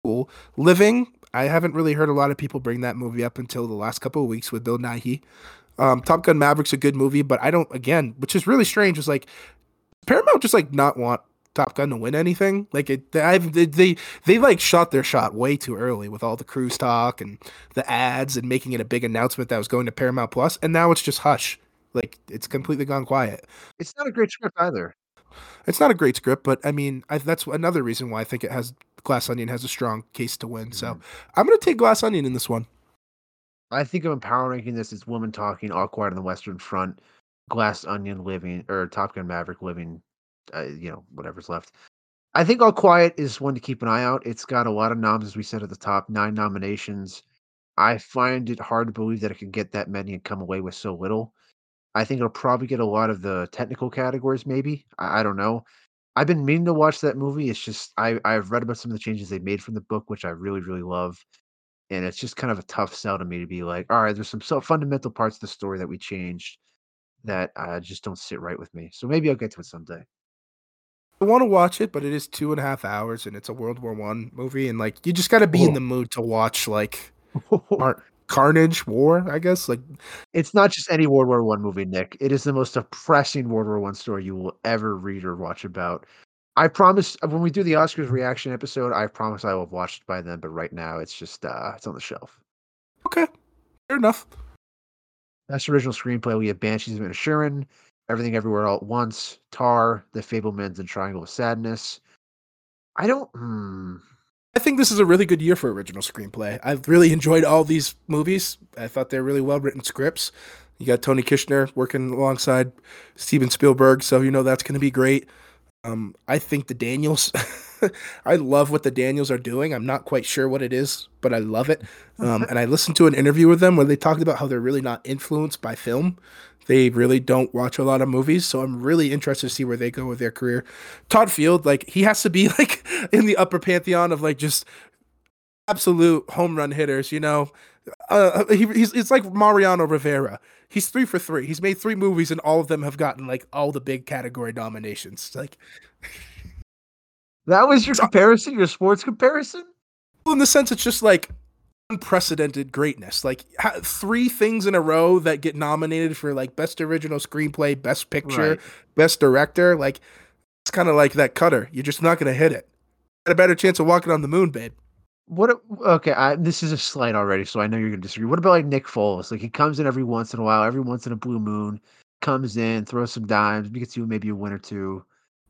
Cool. Living. I haven't really heard a lot of people bring that movie up until the last couple of weeks with Bill Nighy. Um, Top Gun Maverick's a good movie, but I don't again, which is really strange. Is like Paramount just like not want Top Gun to win anything. Like it, I've they, they they like shot their shot way too early with all the cruise talk and the ads and making it a big announcement that was going to Paramount Plus, and now it's just hush. Like it's completely gone quiet. It's not a great script either. It's not a great script, but I mean, I, that's another reason why I think it has Glass Onion has a strong case to win. So I'm going to take Glass Onion in this one. I think I'm power ranking this as Woman Talking, All Quiet on the Western Front, Glass Onion living, or Top Gun Maverick living, uh, you know, whatever's left. I think All Quiet is one to keep an eye out. It's got a lot of noms, as we said at the top, nine nominations. I find it hard to believe that it could get that many and come away with so little. I think it'll probably get a lot of the technical categories, maybe. I, I don't know. I've been meaning to watch that movie. It's just I I've read about some of the changes they made from the book, which I really really love, and it's just kind of a tough sell to me to be like, all right, there's some so fundamental parts of the story that we changed that uh, just don't sit right with me. So maybe I'll get to it someday. I want to watch it, but it is two and a half hours, and it's a World War One movie, and like you just got to be oh. in the mood to watch like art, carnage, war. I guess like it's not just any World War One movie, Nick. It is the most depressing World War One story you will ever read or watch about. I promise when we do the Oscars reaction episode, I promise I will have watched by then. But right now, it's just uh it's on the shelf. Okay, fair enough. Best original screenplay, we have Banshees of Inisherin, Everything Everywhere All at Once, Tar, The Fabelmans, and Triangle of Sadness. I don't. Hmm. I think this is a really good year for original screenplay. I've really enjoyed all these movies. I thought they're really well written scripts. You got Tony Kushner working alongside Steven Spielberg, so you know that's going to be great. Um, I think the Daniels. I love what the Daniels are doing. I'm not quite sure what it is, but I love it. Um, and I listened to an interview with them where they talked about how they're really not influenced by film. They really don't watch a lot of movies, so I'm really interested to see where they go with their career. Todd Field, like he has to be like in the upper pantheon of like just absolute home run hitters. You know, uh, he, he's it's like Mariano Rivera. He's three for three. He's made three movies, and all of them have gotten like all the big category nominations. Like that was your comparison, your sports comparison. Well, in the sense, it's just like unprecedented greatness. Like ha- three things in a row that get nominated for like best original screenplay, best picture, right. best director. Like it's kind of like that cutter. You're just not going to hit it. Got a better chance of walking on the moon, babe. What? Okay, I, this is a slight already, so I know you're gonna disagree. What about like Nick Foles? Like he comes in every once in a while, every once in a blue moon, comes in, throws some dimes, gets you maybe a win or two.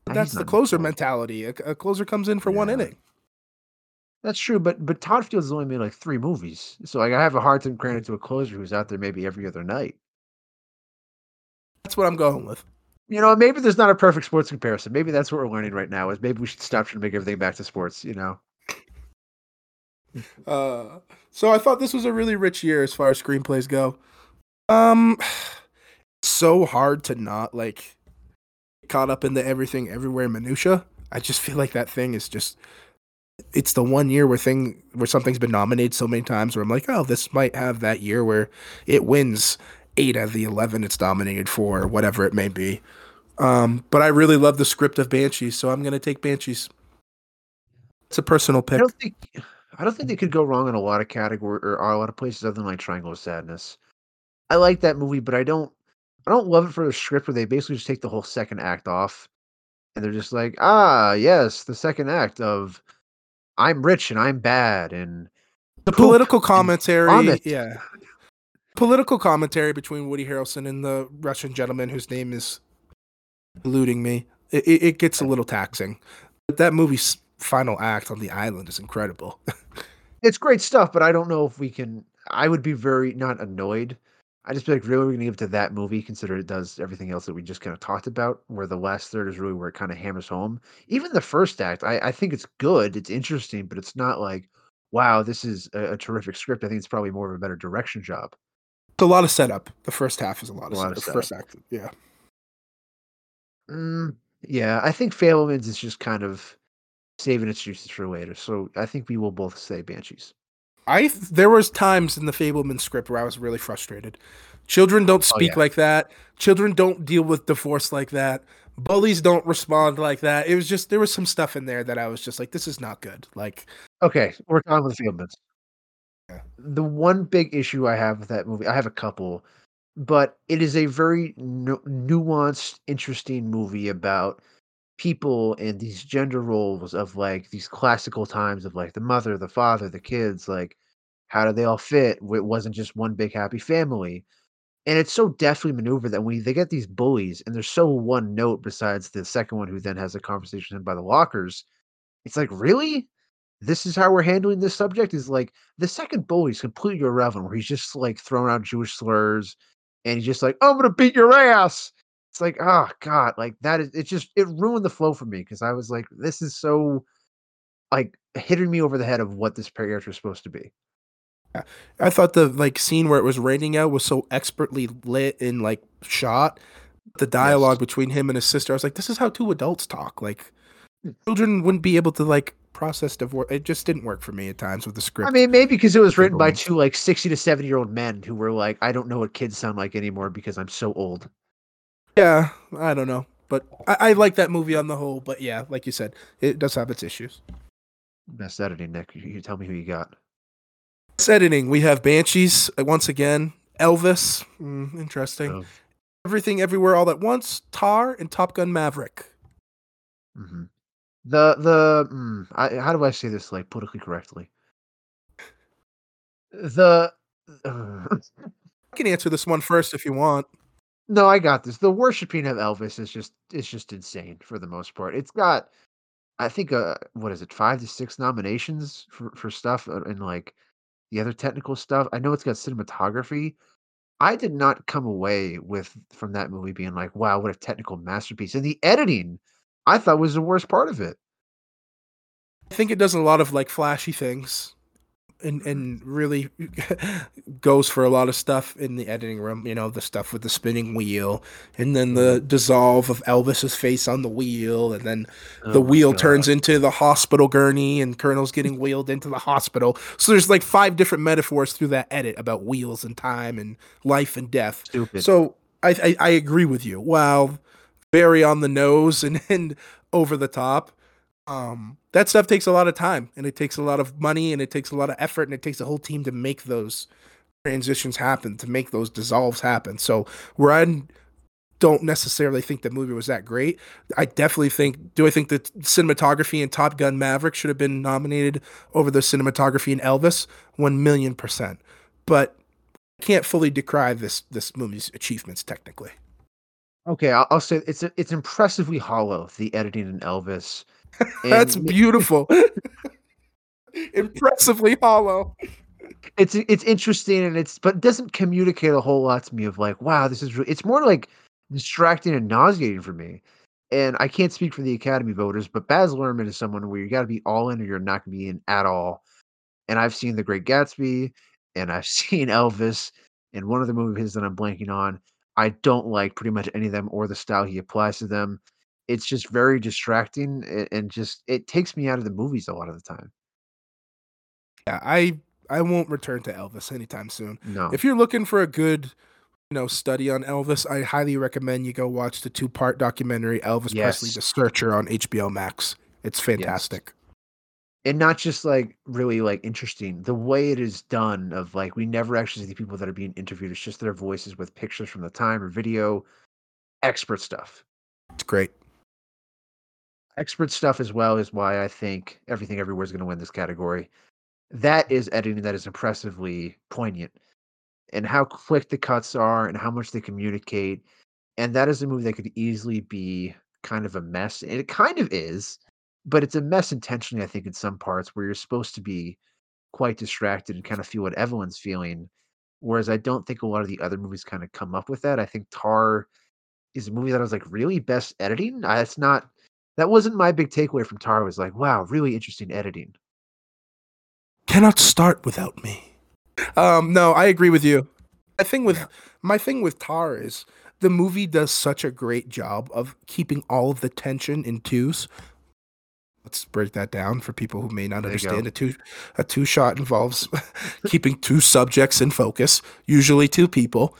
that's the closer mentality. A, a, closer comes in for yeah. one inning. That's true, but but Todd Fields has only made like three movies, so like I have a hard time granting to a closer who's out there maybe every other night. That's what I'm going with. You know, maybe there's not a perfect sports comparison. Maybe that's what we're learning right now. Is maybe we should stop trying to make everything back to sports. You know. Uh, so I thought this was a really rich year as far as screenplays go. Um, so hard to not like caught up in the everything everywhere minutia. I just feel like that thing is just it's the one year where thing where something's been nominated so many times where I'm like, oh, this might have that year where it wins eight out of the eleven it's nominated for, or whatever it may be. Um, but I really love the script of Banshees, so I'm gonna take Banshees. It's a personal pick. I don't think I don't think they could go wrong in a lot of category or a lot of places other than like Triangle of Sadness. I like that movie, but I don't I don't love it for the script where they basically just take the whole second act off. And they're just like, ah, yes, the second act of I'm rich and I'm bad and the political commentary. Yeah. Political commentary between Woody Harrelson and the Russian gentleman whose name is eluding me. It, it, it gets a little taxing. But that movie's final act on the island is incredible. it's great stuff, but I don't know if we can. I would be very not annoyed I just feel like really we're gonna give it to that movie, consider it does everything else that we just kind of talked about. Where the last third is really where it kind of hammers home. Even the first act, I, I think it's good, it's interesting, but it's not like, wow, this is a, a, terrific script. I think it's probably more of a better direction job. It's a lot of setup. The first half is a lot of, a lot setup. of setup. First act, yeah. Mm, yeah, I think Fabelmans is just kind of saving its juices for later. So I think we will both say Banshees. I there was times in the Fabelman script where I was really frustrated. Children don't oh, speak oh, yeah. like that. Children don't deal with divorce like that. Bullies don't respond like that. It was just there was some stuff in there that I was just like, this is not good. Like, okay, we're on with the Fabelmans. Yeah. The one big issue I have with that movie, I have a couple, but it is a very nu- nuanced, interesting movie about people and these gender roles of like these classical times of like the mother, the father, the kids, like how do they all fit? It wasn't just one big happy family. And it's so deftly maneuvered that when they get these bullies and they're so one note besides the second one who then has a conversation by the lockers, it's like, really? This is how we're handling this subject? Is like the second bully is completely irrelevant, where he's just like throwing out Jewish slurs and he's just like, I'm gonna beat your ass. It's like, oh god, like that is it just it ruined the flow for me because I was like, this is so like hitting me over the head of what this character is supposed to be. I thought the like scene where it was raining out was so expertly lit and like shot. The dialogue yes. between him and his sister, I was like, this is how two adults talk. Like hmm. children wouldn't be able to like process divorce. It just didn't work for me at times with the script. I mean, maybe because it was written by two like sixty to seventy year old men who were like, I don't know what kids sound like anymore because I'm so old. Yeah, I don't know, but I, I like that movie on the whole. But yeah, like you said, it does have its issues. Best editing, Nick. You tell me who you got. Best editing. We have Banshees uh, once again. Elvis, mm, interesting. Oh. Everything, everywhere, all at once. Tar and Top Gun Maverick. Mm-hmm. The the mm, I, how do I say this like politically correctly? The uh, I can answer this one first if you want. No, I got this. The worshiping of Elvis is just it's just insane for the most part. It's got I think uh what is it, five to six nominations for, for stuff uh, and like the other technical stuff. I know it's got cinematography. I did not come away with from that movie being like, wow, what a technical masterpiece. And the editing I thought was the worst part of it. I think it does a lot of like flashy things and and really goes for a lot of stuff in the editing room. You know, the stuff with the spinning wheel, and then the mm-hmm. dissolve of Elvis's face on the wheel, and then oh the wheel God. turns into the hospital gurney, and Colonel's getting wheeled into the hospital. So there's like five different metaphors through that edit about wheels and time and life and death. Stupid. So I I, I agree with you. Wow, very on the nose and and over the top. Um, that stuff takes a lot of time and it takes a lot of money and it takes a lot of effort and it takes a whole team to make those transitions happen, to make those dissolves happen. So where I don't necessarily think the movie was that great, I definitely think. Do I think that cinematography in Top Gun Maverick should have been nominated over the cinematography in Elvis? One million percent. But I can't fully decry this this movie's achievements technically. Okay, I'll, I'll say it's it's impressively hollow. The editing in Elvis That's beautiful. Impressively hollow. It's it's interesting and it's but it doesn't communicate a whole lot to me of like, wow, this is really, it's more like distracting and nauseating for me. And I can't speak for the Academy voters, but Baz Luhrmann is someone where you got to be all in or you're not going to be in at all. And I've seen The Great Gatsby and I've seen Elvis and one of the movies that I'm blanking on. I don't like pretty much any of them or the style he applies to them it's just very distracting and, just it takes me out of the movies a lot of the time. Yeah, I I won't return to Elvis anytime soon. No. If you're looking for a good, you know, study on Elvis, I highly recommend you go watch the two-part documentary Elvis yes. Presley: The Searcher on HBO Max. It's fantastic. Yes. And not just like really like interesting. The way it is done of like we never actually see the people that are being interviewed. It's just their voices with pictures from the time or video. Expert stuff. It's great expert stuff as well is why I think Everything Everywhere is going to win this category. That is editing that is impressively poignant, and how quick the cuts are, and how much they communicate. And that is a movie that could easily be kind of a mess, and it kind of is, but it's a mess intentionally. I think in some parts where you're supposed to be quite distracted and kind of feel what Evelyn's feeling. Whereas I don't think a lot of the other movies kind of come up with that. I think Tar is a movie that I was like, really best editing. It's not that wasn't my big takeaway from Tar. Was like, wow, really interesting editing. Cannot start without me. Um, no, I agree with you. My thing with yeah. my thing with Tar is the movie does such a great job of keeping all of the tension in twos. Let's break that down for people who may not there understand. A two a two shot involves keeping two subjects in focus, usually two people.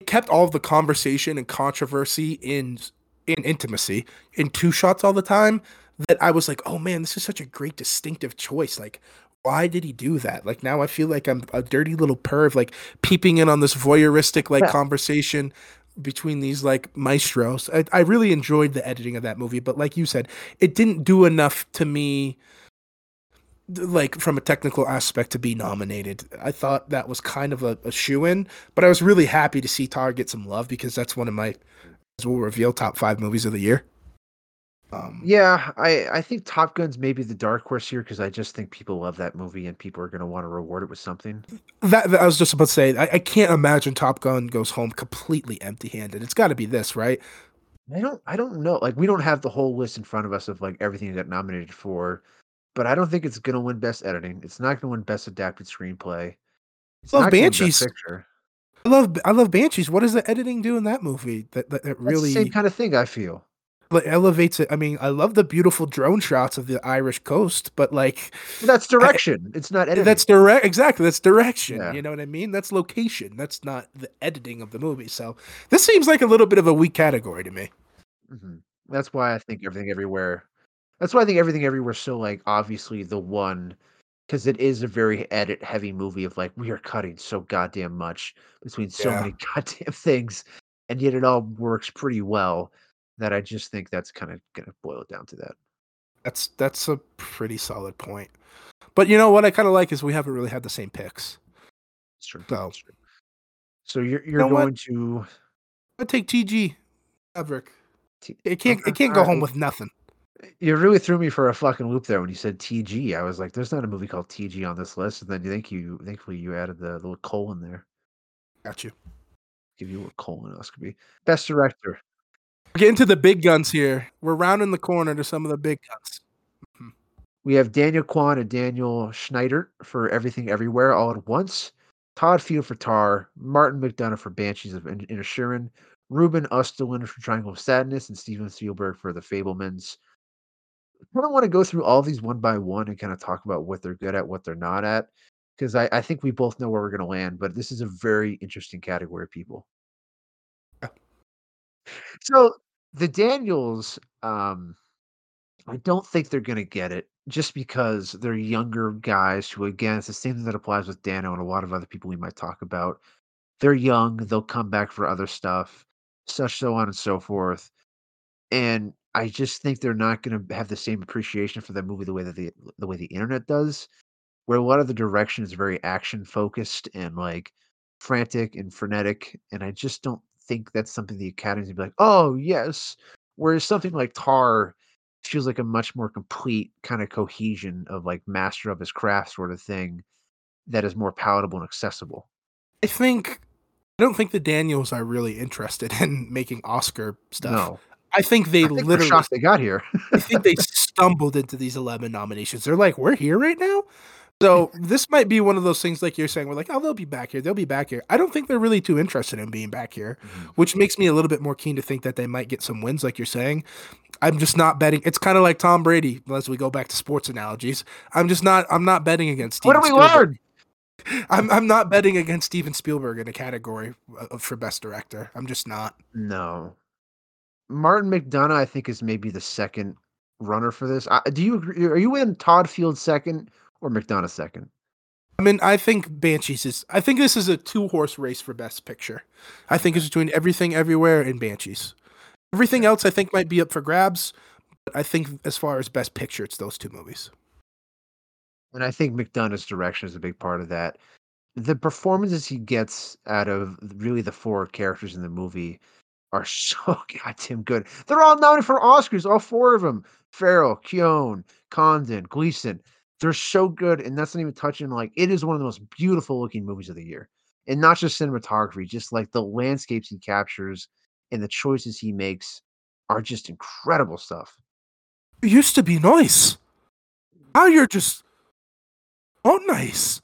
It kept all of the conversation and controversy in in intimacy in two shots all the time that I was like, oh man, this is such a great distinctive choice. Like, why did he do that? Like now I feel like I'm a dirty little perv, like peeping in on this voyeuristic like yeah. conversation. between these like maestros. I, I really enjoyed the editing of that movie, but like you said, it didn't do enough to me like from a technical aspect to be nominated. I thought that was kind of a, a shoe in, but I was really happy to see Tar get some love because that's one of my as we'll reveal top five movies of the year. Um, yeah, I I think Top Gun's maybe the dark horse here because I just think people love that movie and people are going to want to reward it with something. That, that I was just about to say. I, I can't imagine Top Gun goes home completely empty-handed. It's got to be this, right? I don't I don't know. Like we don't have the whole list in front of us of like everything it got nominated for, but I don't think it's going to win Best Editing. It's not going to win Best Adapted Screenplay. It's love Banshees. Picture. I love I love Banshees. What does the editing do in that movie? That that, that really same kind of thing. I feel But elevates it. I mean, I love the beautiful drone shots of the Irish coast, but like that's direction. I, it's not editing. That's direct. Exactly. That's direction. Yeah. You know what I mean? That's location. That's not the editing of the movie. So this seems like a little bit of a weak category to me. Mm-hmm. That's why I think everything everywhere. That's why I think everything everywhere so like obviously the one because it is a very edit heavy movie of like we are cutting so goddamn much between so yeah. many goddamn things and yet it all works pretty well that I just think that's kind of going to boil it down to that. That's that's a pretty solid point. But you know what I kind of like is we haven't really had the same picks. It's true. So, true. so you're you're you know going what? to I take TG Maverick. It can't it can't go home with nothing. You really threw me for a fucking loop there when you said TG. I was like, "There's not a movie called TG on this list." And then you think you, thankfully, you added the little colon there. Got you. Give you a colonoscopy. Best director. We're getting to the big guns here. We're rounding the corner to some of the big guns. Mm-hmm. We have Daniel Kwan and Daniel Scheinert for Everything Everywhere All at Once. Todd Field for Tar, Martin McDonagh for Banshees of Inisherin, Ruben Östlund for Triangle of Sadness, and Steven Spielberg for The Fabelmans. I kind of want to go through all these one by one and kind of talk about what they're good at, what they're not at, because I, I think we both know where we're going to land. But this is a very interesting category of people. Yeah. So the Daniels, um, I don't think they're going to get it just because they're younger guys who, again, it's the same thing that applies with Dano and a lot of other people we might talk about. They're young, they'll come back for other stuff, such so on and so forth. And I just think they're not going to have the same appreciation for that movie the way that the the way the internet does, where a lot of the direction is very action focused and like frantic and frenetic. And I just don't think that's something the Academy's would be like, oh yes. Whereas something like Tar feels like a much more complete kind of cohesion of like master of his craft sort of thing that is more palatable and accessible. I think I don't think the Daniels are really interested in making Oscar stuff. No. I think they I think literally they got here. I think they stumbled into these eleven nominations. They're like, we're here right now. So this might be one of those things like you're saying, we're like, oh, they'll be back here. They'll be back here. I don't think they're really too interested in being back here, mm-hmm. which makes me a little bit more keen to think that they might get some wins, like you're saying. I'm just not betting. It's kind of like Tom Brady, as we go back to sports analogies. I'm just not. I'm not betting against. Steven what do we learn? I'm I'm not betting against Steven Spielberg in a category for best director. I'm just not. No. Martin McDonagh, I think, is maybe the second runner for this. do you agree? Are you in Todd Field second? or McDonagh second? I mean, I think Banshees is. I think this is a two horse race for Best Picture. I think it's between Everything Everywhere and Banshees. Everything else, I think, might be up for grabs. But I think as far as Best Picture, it's those two movies. And I think McDonagh's direction is a big part of that. The performances he gets out of really the four characters in the movie are so goddamn good. They're all nominated for Oscars, all four of them. Farrell, Keoghan, Condon, Gleeson. They're so good, and that's not even touching like it is one of the most beautiful looking movies of the year. And not just cinematography, just like the landscapes he captures and the choices he makes are just incredible stuff. It used to be nice. Now you're just not nice.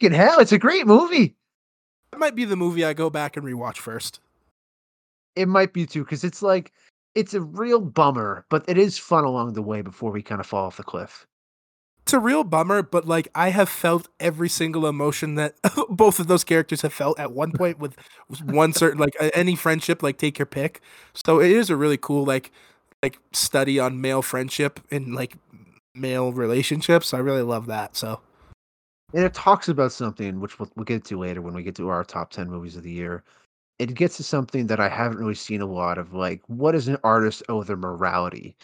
Fucking hell, it's a great movie. It might be the movie I go back and rewatch first. It might be too, because it's like it's a real bummer, but it is fun along the way before we kind of fall off the cliff it's a real bummer, but like I have felt every single emotion that both of those characters have felt at one point with one certain like any friendship. Like take your pick. So it is a really cool like like study on male friendship and like male relationships. I really love that. So. And it talks about something which we'll, we'll get to later when we get to our top ten movies of the year. It gets to something that I haven't really seen a lot of, like, what does an artist owe their morality?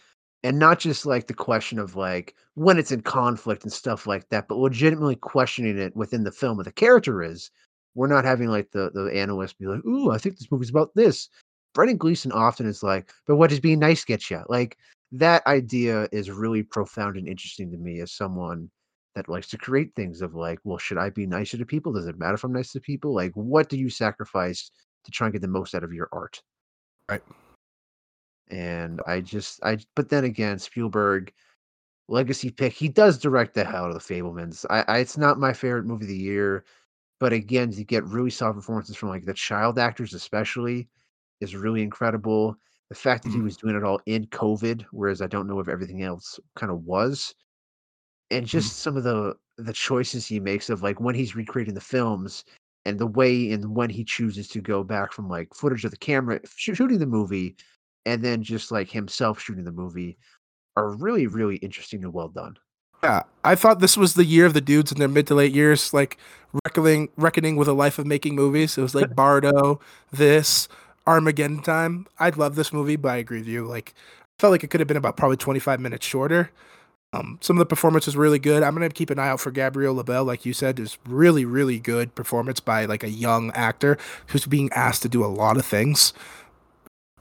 And not just, like, the question of, like, when it's in conflict and stuff like that, but legitimately questioning it within the film, of the character is. We're not having, like, the the analyst be like, "Ooh, I think this movie's about this." Brendan Gleeson often is like, "But what does being nice get you?" Like, that idea is really profound and interesting to me as someone that likes to create things of like, well, should I be nicer to people? Does it matter if I'm nice to people? Like, what do you sacrifice to try and get the most out of your art? Right. And I just, I, but then again, Spielberg, legacy pick, he does direct the hell out of the Fabelmans. I, I, it's not my favorite movie of the year, but again, to get really solid performances from like the child actors, especially, is really incredible. The fact that he Mhm. was doing it all in COVID, whereas I don't know if everything else kind of was, and just some of the the choices he makes of like when he's recreating the films and the way and when he chooses to go back from like footage of the camera sh- shooting the movie and then just like himself shooting the movie are really really interesting and well done Yeah, I thought this was the year of the dudes in their mid to late years, like reckoning reckoning with a life of making movies. It was like Bardo, this Armageddon time. i'd love this movie, but I agree with you. Like, I felt like it could have been about probably twenty five minutes shorter. Um, some of the performance was really good. I'm gonna keep an eye out for Gabriel LaBelle, like you said, is really really good performance by like a young actor who's being asked to do a lot of things,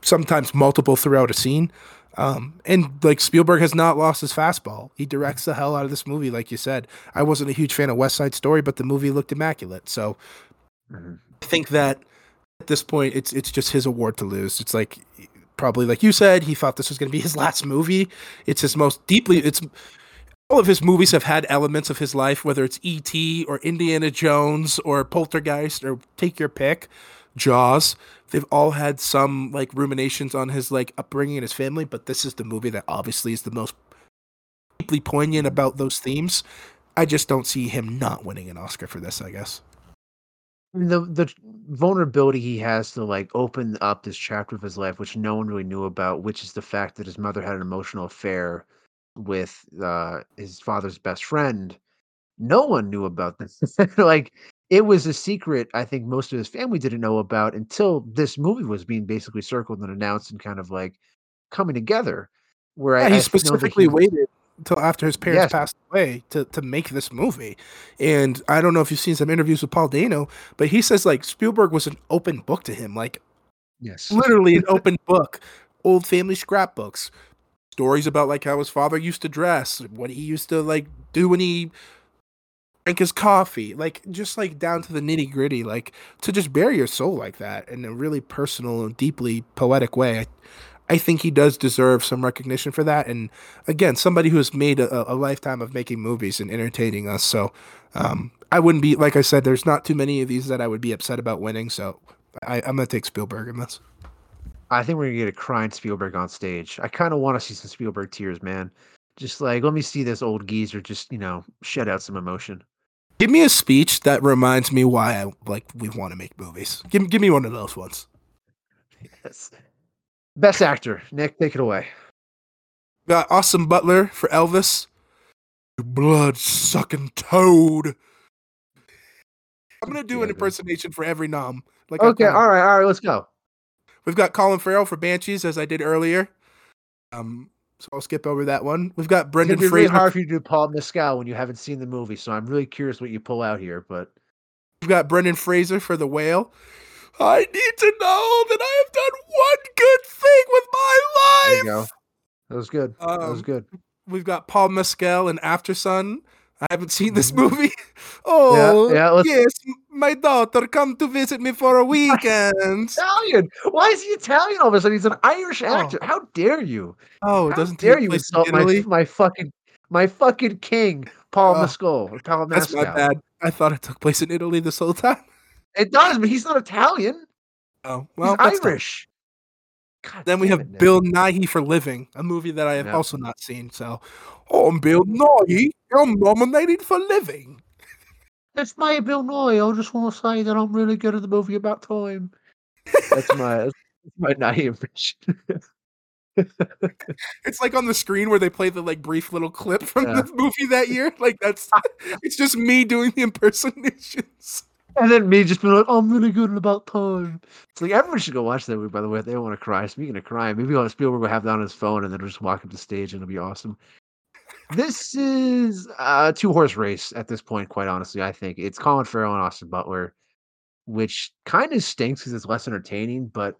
sometimes multiple throughout a scene. Um, and like Spielberg has not lost his fastball. He directs the hell out of this movie, like you said. I wasn't a huge fan of West Side Story, but the movie looked immaculate. So Mhm. I think that at this point, it's it's just his award to lose. It's like probably like you said, he thought this was going to be his last movie. It's his most deeply. It's all of his movies have had elements of his life, whether it's E.T. or Indiana Jones or Poltergeist or take your pick, Jaws. They've all had some like ruminations on his like upbringing and his family, but this is the movie that obviously is the most deeply poignant about those themes. I just don't see him not winning an Oscar for this. I guess. The the vulnerability he has to like open up this chapter of his life which no one really knew about which is the fact that his mother had an emotional affair with uh his father's best friend. No one knew about this. Like it was a secret i think most of his family didn't know about until this movie was being basically circled and announced and kind of like coming together where Yeah, I, he I specifically he waited until after his parents yes passed away to to make this movie. And I don't know if you've seen some interviews with Paul Dano, but he says like Spielberg was an open book to him, like yes literally an open book. Old family scrapbooks, stories about like how his father used to dress, what he used to like do when he drank his coffee, like just like down to the nitty gritty, like to just bare your soul like that in a really personal and deeply poetic way. I, I think he does deserve some recognition for that. And again, somebody who has made a, a lifetime of making movies and entertaining us. So um, I wouldn't be, like I said, there's not too many of these that I would be upset about winning. So I, I'm going to take Spielberg in this. I think we're gonna get a crying Spielberg on stage. I kind of want to see some Spielberg tears, man. Just like let me see this old geezer just you know shed out some emotion. Give me a speech that reminds me why I like we want to make movies. Give, give me one of those ones. Yes. Best actor, Nick, take it away. Got Austin Butler for Elvis. You blood sucking toad. I'm gonna do an impersonation for every nom. Like Okay, all right, all right, let's go. we've got Colin Farrell for Banshees, as I did earlier. Um, so I'll skip over that one. We've got Brendan gonna be really Fraser. hard for you to do Paul Mescal when you haven't seen the movie, so I'm really curious what you pull out here. But We've got Brendan Fraser for The Whale. I need to know that I have done one good thing with my life. there life. you go. That was good. that was Um, good. We've got Paul Mescal and Aftersun. I haven't seen this Mhm. movie. Oh, yeah, let's- yes, my daughter come to visit me for a weekend. Italian. Why is he Italian all of a sudden? He's an Irish Oh. actor. How dare you? Oh, How doesn't dare you insult my my fucking my fucking king, Paul Oh, Mescal or Paul That's my bad. I thought it took place in Italy this whole time. It does, but he's not Italian. Oh, well, he's that's. Irish. God Then we have it, Bill Nighy for Living, a movie that I have Yep. also not seen. So, oh, I'm Bill Nighy. I'm nominated for Living. It's my Bill Nighy. I just want to say that I'm really good at the movie about time. That's my that's my Nighy impression. It's like on the screen where they play the like brief little clip from Yeah. the movie that year. Like that's it's just me doing the impersonations. And then me just being like, I'm really good in about time. It's like everyone should go watch that movie, by the way, if they don't want to cry. Speaking of crying, maybe I'll Spielberg will have that on his phone and then just walk up the stage and it'll be awesome. This is a two horse race at this point, quite honestly. I think it's Colin Farrell and Austin Butler, which kind of stinks because it's less entertaining, but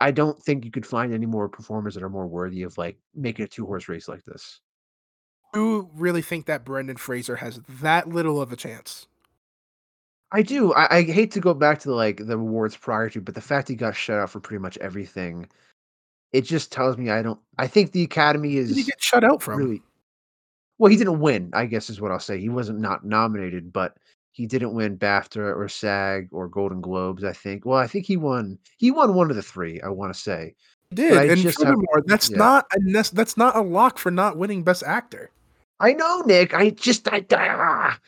I don't think you could find any more performers that are more worthy of like making a two horse race like this. You really think that Brendan Fraser has that little of a chance? I do. I, I hate to go back to like the awards prior to, but the fact he got shut out for pretty much everything, it just tells me I don't. I think the Academy is Did he get shut out from? really. Well, he didn't win. I guess is what I'll say. He wasn't not nominated, but he didn't win BAFTA or SAG or Golden Globes. I think. Well, I think he won. He won one of the three. I want to say. He did, and just have- that's yeah. not a that's not a lock for not winning Best Actor. I know, Nick. I just. I. ah.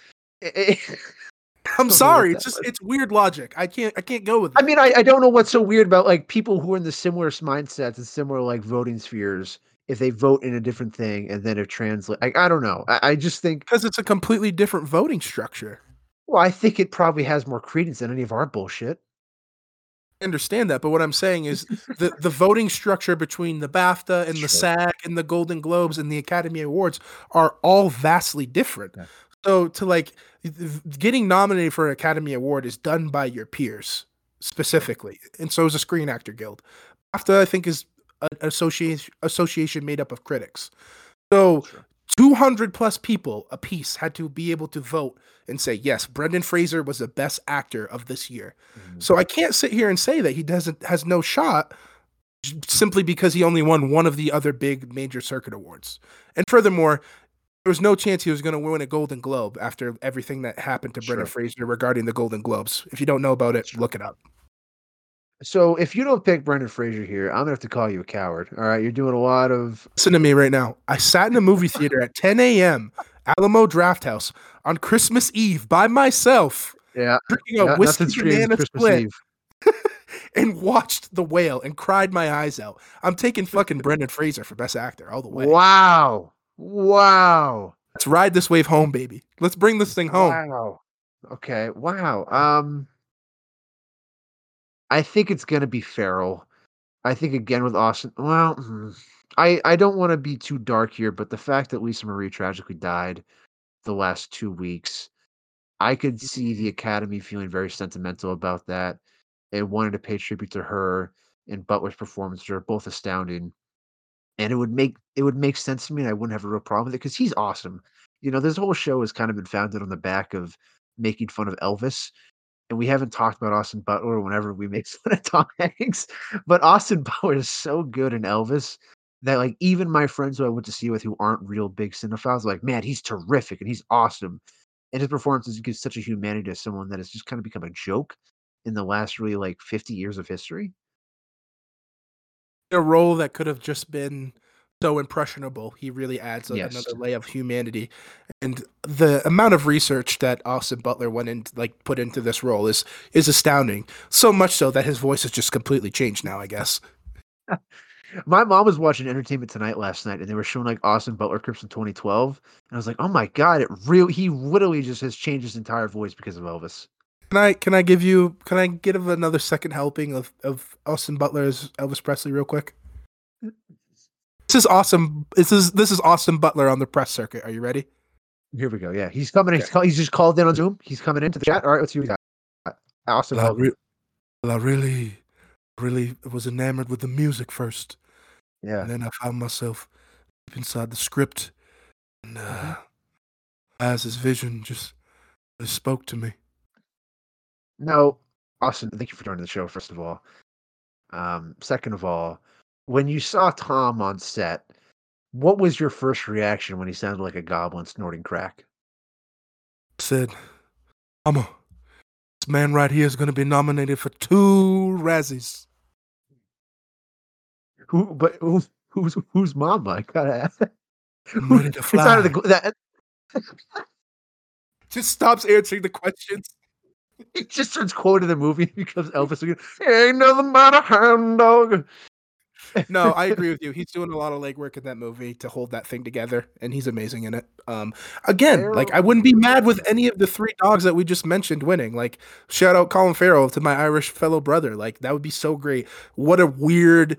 I'm sorry, it's just was. it's weird logic. I can't I can't go with I mean, I, I don't know what's so weird about like people who are in the similar mindsets and similar like voting spheres. If they vote in a different thing and then it translate, I, I don't know. I, I just think. because it's a completely different voting structure. Well, I think it probably has more credence than any of our bullshit. I understand that, but what I'm saying is the the voting structure between the BAFTA and the. SAG and the Golden Globes and the Academy Awards are all vastly different. Yeah. So to like getting nominated for an Academy Award is done by your peers specifically, and so is the Screen Actor Guild. BAFTA, I think, is an association association made up of critics. So Sure. 200 plus people a piece had to be able to vote and say yes brendan fraser was the best actor of this year mm-hmm. so i can't sit here and say that he doesn't has no shot simply because he only won one of the other big major circuit awards and furthermore there was no chance he was going to win a golden globe after everything that happened to brendan Sure. fraser regarding the golden globes if you don't know about it Sure. look it up So if you don't pick Brendan Fraser here, I'm gonna have to call you a coward. All right, you're doing a lot of. listen to me right now i sat in a movie theater at 10 a.m alamo draft house on christmas eve by myself Yeah, drinking a no- whiskey banana split and watched The Whale and cried my eyes out. I'm taking fucking Brendan Fraser for Best Actor all the way. Wow, wow, Let's ride this wave home, baby. Let's bring this thing home. wow. Okay, wow. Um, I think it's gonna be Farrell. I think again with Austin. Well, hmm, I I don't want to be too dark here, but the fact that Lisa Marie tragically died the last two weeks, I could see the Academy feeling very sentimental about that and wanting to pay tribute to her and Butler's performance, which are both astounding. And it would make it would make sense to me, and I wouldn't have a real problem with it because he's awesome. You know, this whole show has kind of been founded on the back of making fun of Elvis. And we haven't talked about Austin Butler whenever we make fun of Tom Hanks. But Austin Butler is so good in Elvis that like even my friends who I went to see with who aren't real big cinephiles like, man, he's terrific and he's awesome. And his performances gives such a humanity to someone that has just kind of become a joke in the last really like 50 years of history. A role that could have just been so impressionable. He really adds a, Yes. another layer of humanity. And the amount of research that Austin Butler went in, like put into this role is is astounding. So much so that his voice has just completely changed now. I guess. My mom was watching Entertainment Tonight last night, and they were showing like Austin Butler clips in 2012, and I was like, "Oh my god, it real he literally just has changed his entire voice because of Elvis." Can I can I give you can I give another second helping of of Austin Butler's Elvis Presley real quick? This is awesome. This is this is Austin Butler on the press circuit. Are you ready? Here we go. Yeah, he's coming. He's, call, he's just called in on Zoom. He's coming into the chat. All right, let's see what we got. Austin Well, Butler. re- well, I really, really was enamored with the music first, Yeah. and then I found myself deep inside the script, and uh, Mhm. as his vision just, just spoke to me. No, Austin, thank you for joining the show, first of all. Um, second of all, when you saw Tom on set, what was your first reaction when he sounded like a goblin snorting crack? Said, "Mama, this man right here is going to be nominated for two Razzies." Who, but who's who's who's mama? I gotta ask. I'm ready to It's of the fly. that. Just stops answering the questions. He just starts quoting the movie because Elvis again. Ain't nothing but a hound dog. No, I agree with you. He's doing a lot of legwork in that movie to hold that thing together, and he's amazing in it. Um, again, Farrell. like I wouldn't be mad with any of the three dogs that we just mentioned winning. Like, shout out Colin Farrell to my Irish fellow brother. Like, that would be so great. What a weird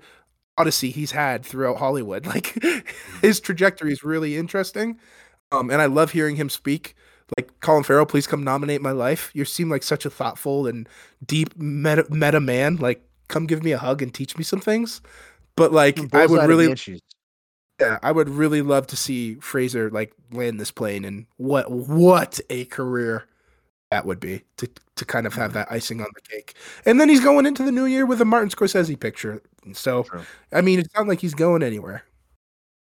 odyssey he's had throughout Hollywood. Like, his trajectory is really interesting. Um, and I love hearing him speak. Like Colin Farrell, please come nominate my life. You seem like such a thoughtful and deep meta, meta man. Like, come give me a hug and teach me some things. But like, I would really, yeah, I would really love to see Fraser like land this plane and what what a career that would be to to kind of have mm-hmm. that icing on the cake. And then he's going into the new year with a Martin Scorsese picture. So, True. I mean, it's not like he's going anywhere.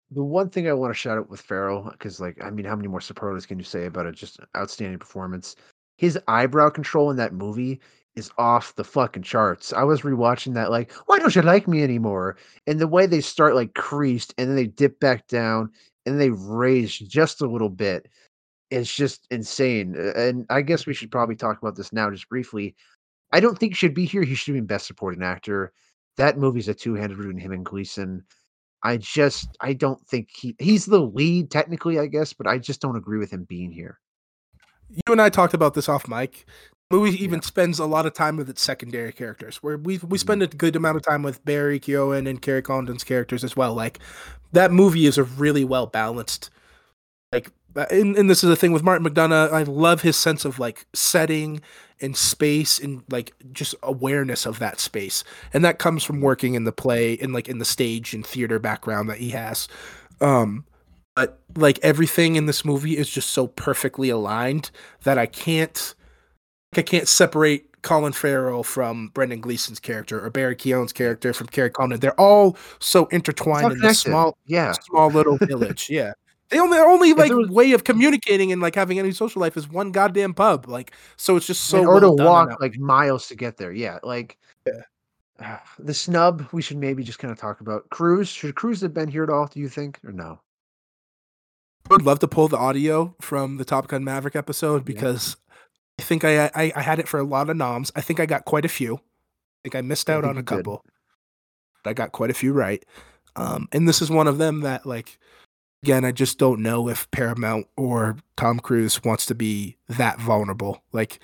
The one thing I want to shout out with Farrell, because like, I mean, how many more superlatives can you say about it? Just outstanding performance. His eyebrow control in that movie is off the fucking charts. I was rewatching that, like, why don't you like me anymore? And the way they start like creased and then they dip back down and they raise just a little bit, it's just insane. And I guess we should probably talk about this now, just briefly. I don't think he should be here. He should be best supporting actor. That movie's a two-handed between him and Gleeson. I just I don't think he he's the lead technically, I guess, but I just don't agree with him being here. You and I talked about this off mic movie even yeah. spends a lot of time with its secondary characters where we we mm-hmm. spend a good amount of time with Barry Keoghan and Kerry Condon's characters as well like that movie is a really well balanced like uh, and, and this is the thing with Martin McDonagh I love his sense of like setting and space and like just awareness of that space and that comes from working in the play and like in the stage and theater background that he has um but like everything in this movie is just so perfectly aligned that I can't I can't separate Colin Farrell from Brendan Gleeson's character or Barry Keoghan's character from Kerry Condon. They're all so intertwined in this small, yeah, small little village. Yeah. The only only like was, way of communicating and like having any social life is one goddamn pub. Like so, it's just so or well to walk like miles to get there. Yeah, like yeah. Uh, the snub. We should maybe just kind of talk about Cruise. Should Cruise have been here at all? Do you think or no? I would love to pull the audio from the Top Gun Maverick episode because I think I, I, I had it for a lot of noms. I think I got quite a few. I think I missed out I on a couple. But I got quite a few right. Um, and this is one of them that like again, I just don't know if Paramount or Tom Cruise wants to be that vulnerable. Like,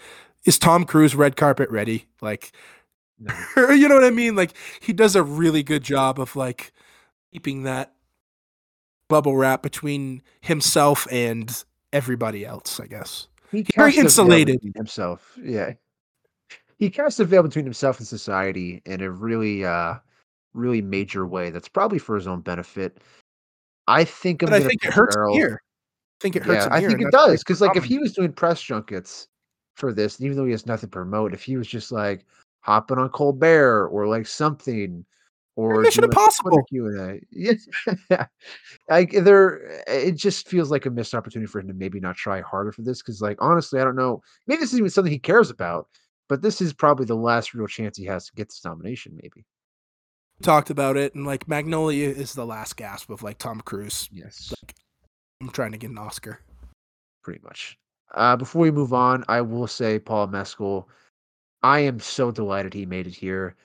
is Tom Cruise red carpet ready? Like, no. you know what I mean? Like, he does a really good job of like keeping that bubble wrap between himself and everybody else. I guess. He very insulated himself. Yeah, he casts a veil between himself and society in a really, uh, really major way. That's probably for his own benefit. I think. I think it hurts here. I think it hurts. Yeah, I think it does because, like, if he was doing press junkets for this, even though he has nothing to promote, if he was just like hopping on Colbert or like something, or Mission Impossible Q and A. Yeah, like there, it just feels like a missed opportunity for him to maybe not try harder for this. Because, like, honestly, I don't know. Maybe this is even something he cares about, but this is probably the last real chance he has to get this nomination. Maybe talked about it, and like Magnolia is the last gasp of like Tom Cruise. Yes, like, I'm trying to get an Oscar. Pretty much. Uh, before we move on, I will say Paul Mescal. I am so delighted he made it here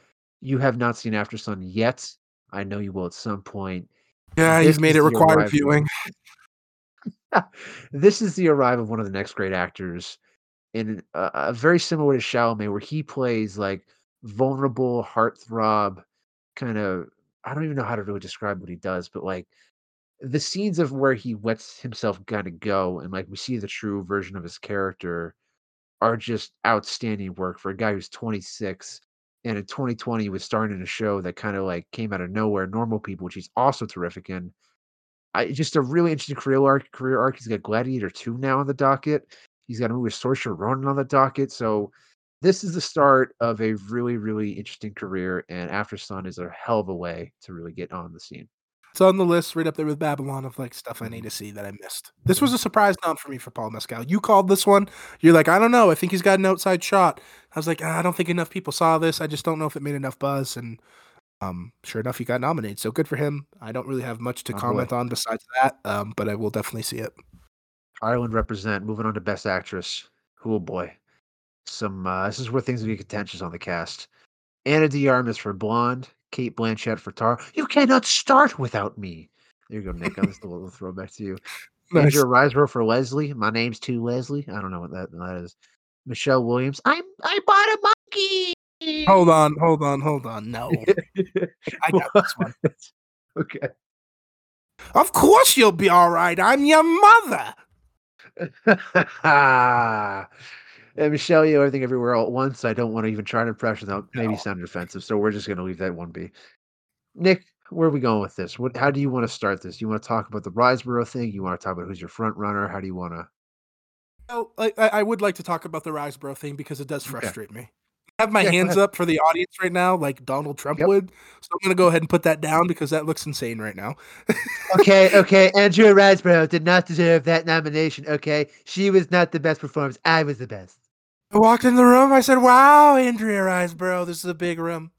you have not seen Aftersun yet. I know you will at some point. Yeah, this he's made it required viewing. this is the arrival of one of the next great actors in a, a, very similar way to Chalamet, where he plays like vulnerable heartthrob, kind of. I don't even know how to really describe what he does, but like the scenes of where he lets himself kind of go, and like we see the true version of his character, are just outstanding work for a guy who's 26 and in 2020 he was starring in a show that kind of like came out of nowhere, Normal People, which he's also terrific in. I just a really interesting career arc. Career arc. He's got Gladiator two now on the docket. He's got a movie with Saoirse Ronan on the docket. So this is the start of a really, really interesting career. And Aftersun is a hell of a way to really get on the scene. It's on the list right up there with Babylon of like stuff I need to see that I missed. This was a surprise nom for me for Paul Mescal. You called this one. You're like, I don't know. I think he's got an outside shot. I was like, ah, I don't think enough people saw this. I just don't know if it made enough buzz. And um, sure enough, he got nominated. So good for him. I don't really have much to oh, comment boy. on besides that. Um, but I will definitely see it. Ireland represent. Moving on to Best Actress. Oh boy, some. Uh, this is where things will be contentious on the cast. Ana de Armas for Blonde, Cate Blanchett for Tar. You cannot start without me. There you go, Nick. I'm just a little throwback to you. Nice. Andrea Riseborough for Leslie. My name's too Leslie. I don't know what that, that is. Michelle Williams. I'm I bought a monkey. Hold on, hold on, hold on. No, I got this one. okay. Of course you'll be all right. I'm your mother. And Michelle, you everything everywhere all at once. I don't want to even try to impression that maybe No. sound offensive, so we're just going to leave that one be. Nick, where are we going with this? What? How do you want to start this? You want to talk about the Riseborough thing? You want to talk about who's your front runner? How do you want to? Oh, well, I, I I would like to talk about the Riseborough thing because it does Okay. frustrate me. I have my Yeah, hands up for the audience right now, like Donald Trump Yep. would. So I'm going to go ahead and put that down because that looks insane right now. Okay, okay. Andrea Riseborough did not deserve that nomination. Okay, she was not the best performance. I was the best. I walked in the room. I said, "Wow, Andrea Riseborough, this is a big room."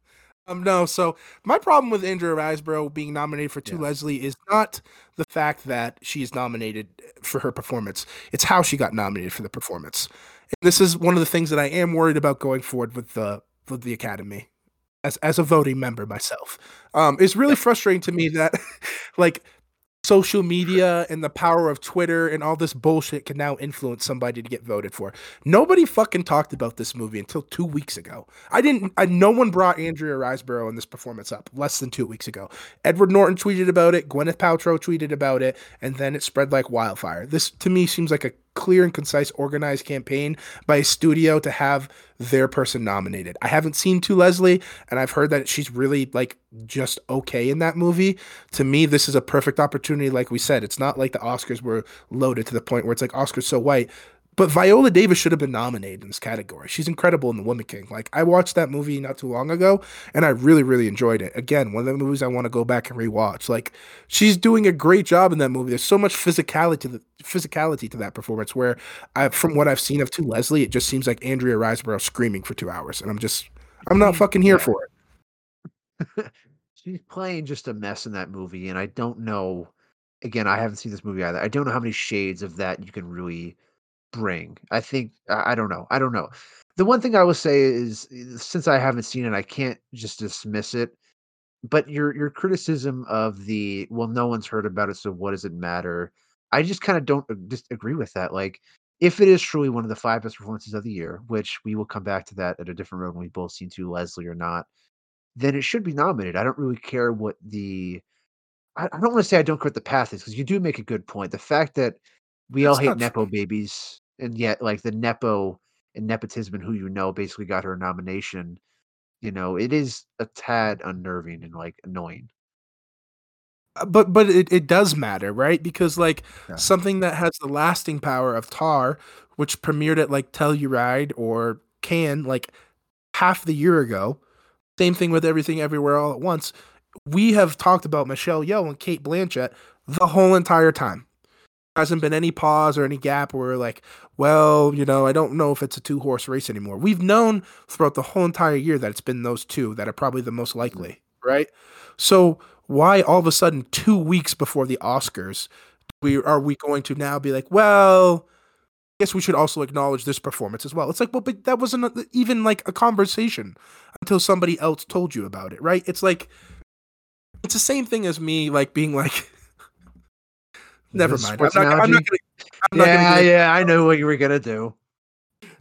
Um, no. So my problem with Andrea Riseborough being nominated for Two Yeah. Leslie is not the fact that she is nominated for her performance. It's how she got nominated for the performance. And this is one of the things that I am worried about going forward with the with the Academy, as as a voting member myself. Um, it's really frustrating to me that, like. Social media and the power of Twitter and all this bullshit can now influence somebody to get voted for. Nobody fucking talked about this movie until two weeks ago. I didn't. I, no one brought Andrea Riseborough in this performance up less than two weeks ago. Edward Norton tweeted about it. Gwyneth Paltrow tweeted about it, and then it spread like wildfire. This to me seems like a clear and concise, organized campaign by a studio to have their person nominated. I haven't seen To Leslie, and I've heard that she's really like just okay in that movie. To me, this is a perfect opportunity. Like we said, it's not like the Oscars were loaded to the point where it's like Oscars so white. But Viola Davis should have been nominated in this category. She's incredible in The Woman King. Like I watched that movie not too long ago, and I really, really enjoyed it. Again, one of the movies I want to go back and rewatch. Like she's doing a great job in that movie. There's so much physicality to the physicality to that performance. Where I, from what I've seen of To Leslie, it just seems like Andrea Riseborough screaming for two hours, and I'm just, I'm not fucking here for it. She's playing just a mess in that movie, and I don't know. Again, I haven't seen this movie either. I don't know how many shades of that you can really bring. I think I don't know. I don't know. The one thing I will say is, is since I haven't seen it, I can't just dismiss it. But your your criticism of the well, no one's heard about it, so what does it matter? I just kind of don't uh, just agree with that. Like, if it is truly one of the five best performances of the year, which we will come back to that at a different road when we both seen to Leslie or not, then it should be nominated. I don't really care what the I, I don't want to say I don't care what the path is because you do make a good point. The fact that we all hate nepo true. babies, and yet like the nepo and nepotism and who you know basically got her a nomination. You know, it is a tad unnerving and like annoying. Uh, but but it, it does matter right because like Yeah. something that has the lasting power of tar which premiered at like telluride or Cannes like half the year ago same thing with everything everywhere all at once we have talked about michelle yeoh and cate blanchett the whole entire time hasn't been any pause or any gap where like well you know i don't know if it's a two horse race anymore we've known throughout the whole entire year that it's been those two that are probably the most mm-hmm. likely right so why all of a sudden two weeks before the Oscars we are we going to now be like, well, I guess we should also acknowledge this performance as well. It's like, well, but that wasn't even like a conversation until somebody else told you about it, right? It's like it's the same thing as me like being like, never mind. I'm not, I'm not gonna. I'm not yeah, get yeah, I know what you were gonna do.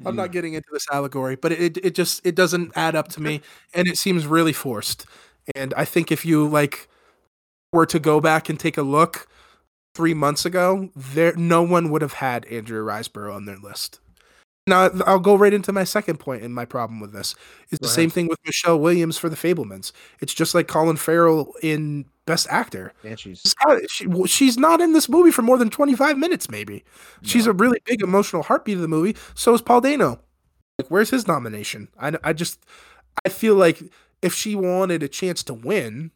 I'm not mm. getting into this allegory, but it it just it doesn't add up to me, and it seems really forced. And I think if you like were to go back and take a look three months ago, there no one would have had Andrea Riseborough on their list. Now I'll go right into my second point, and my problem with this is the same thing with Michelle Williams for The Fabelmans. It's just like Colin Farrell in Best Actor. Banshees. Scott, she, well, she's not in this movie for more than 25 minutes, maybe. She's a really big emotional heartbeat of the movie. So is Paul Dano. Like, where's his nomination? I, I just, I feel like if she wanted a chance to win,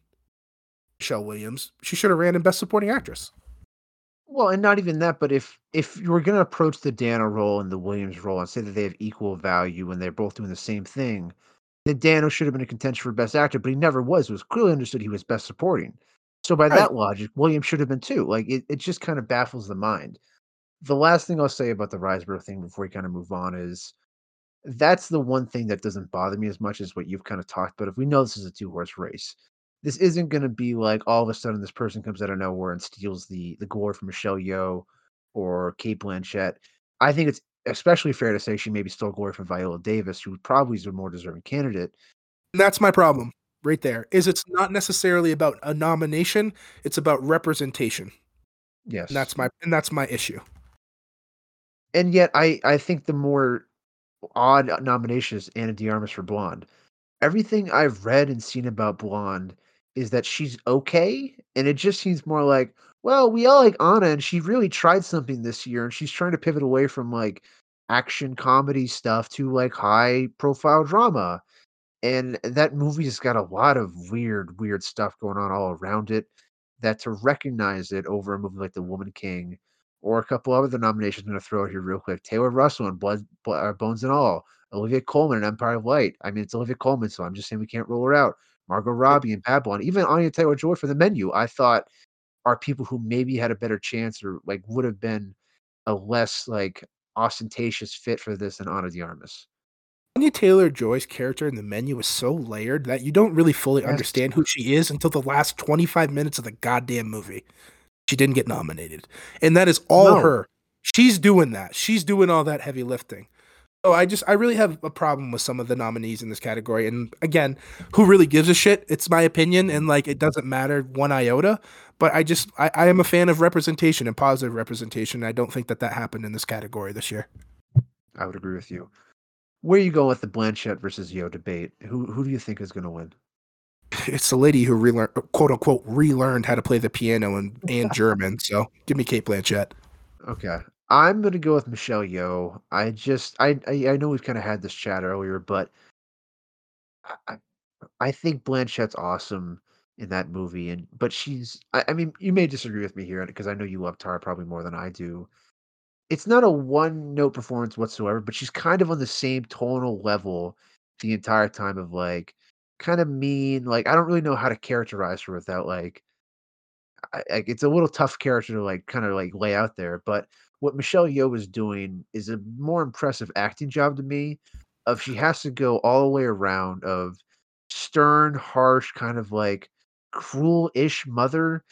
Michelle Williams, she should have ran in Best Supporting Actress. Well, and not even that, but if if you were going to approach the Dano role and the Williams role and say that they have equal value and they're both doing the same thing, then Dano should have been a contention for best actor, but he never was. It was clearly understood he was best supporting. So by Right. that logic, Williams should have been too. Like it, it just kind of baffles the mind. The last thing I'll say about the Riseborough thing before we kind of move on is that's the one thing that doesn't bother me as much as what you've kind of talked about. If we know this is a two horse race, this isn't going to be like all of a sudden this person comes out of nowhere and steals the the glory from Michelle Yeoh or Cate Blanchett. I think it's especially fair to say she maybe stole glory from Viola Davis, who probably is a more deserving candidate. And that's my problem right there. Is it's not necessarily about a nomination; it's about representation. Yes, and that's my and that's my issue. And yet, I I think the more odd nomination is Ana de Armas for Blonde. Everything I've read and seen about Blonde is that she's okay, and it just seems more like, well, we all like Anna, and she really tried something this year, and she's trying to pivot away from like action comedy stuff to like high profile drama. And that movie's got a lot of weird, weird stuff going on all around it. That to recognize it over a movie like The Woman King or a couple other nominations I'm going to throw out here real quick. Taylor Russell and Blood, Blood uh, Bones and All. Olivia Colman and Empire of Light. I mean, it's Olivia Colman, so I'm just saying we can't rule her out. Margot Robbie and Babylon. Even Anya Taylor Joy for the menu. I thought are people who maybe had a better chance or like would have been a less like ostentatious fit for this than Ana de Armas. Anya Taylor Joy's character in the menu is so layered that you don't really fully yes. understand who she is until the last 25 minutes of the goddamn movie. She didn't get nominated. And that is all no. her. She's doing that. She's doing all that heavy lifting. So I just I really have a problem with some of the nominees in this category. And again, who really gives a shit? It's my opinion, and like it doesn't matter one iota. But I just I, I am a fan of representation and positive representation. I don't think that that happened in this category this year. I would agree with you. Where are you going with the Blanchett versus Yeoh debate? Who who do you think is going to win? It's the lady who relearned, quote unquote, relearned how to play the piano and, and German. So give me Cate Blanchett. Okay, I'm gonna go with Michelle Yeoh. I just I I, I know we've kind of had this chat earlier, but I I think Blanchett's awesome in that movie, and but she's I, I mean you may disagree with me here because I know you love Tara probably more than I do. It's not a one note performance whatsoever, but she's kind of on the same tonal level the entire time of like kind of mean. Like I don't really know how to characterize her without like I, like it's a little tough character to like kind of like lay out there, but what Michelle Yeoh is doing is a more impressive acting job to me. Of she has to go all the way around of stern, harsh, kind of like cruel-ish mother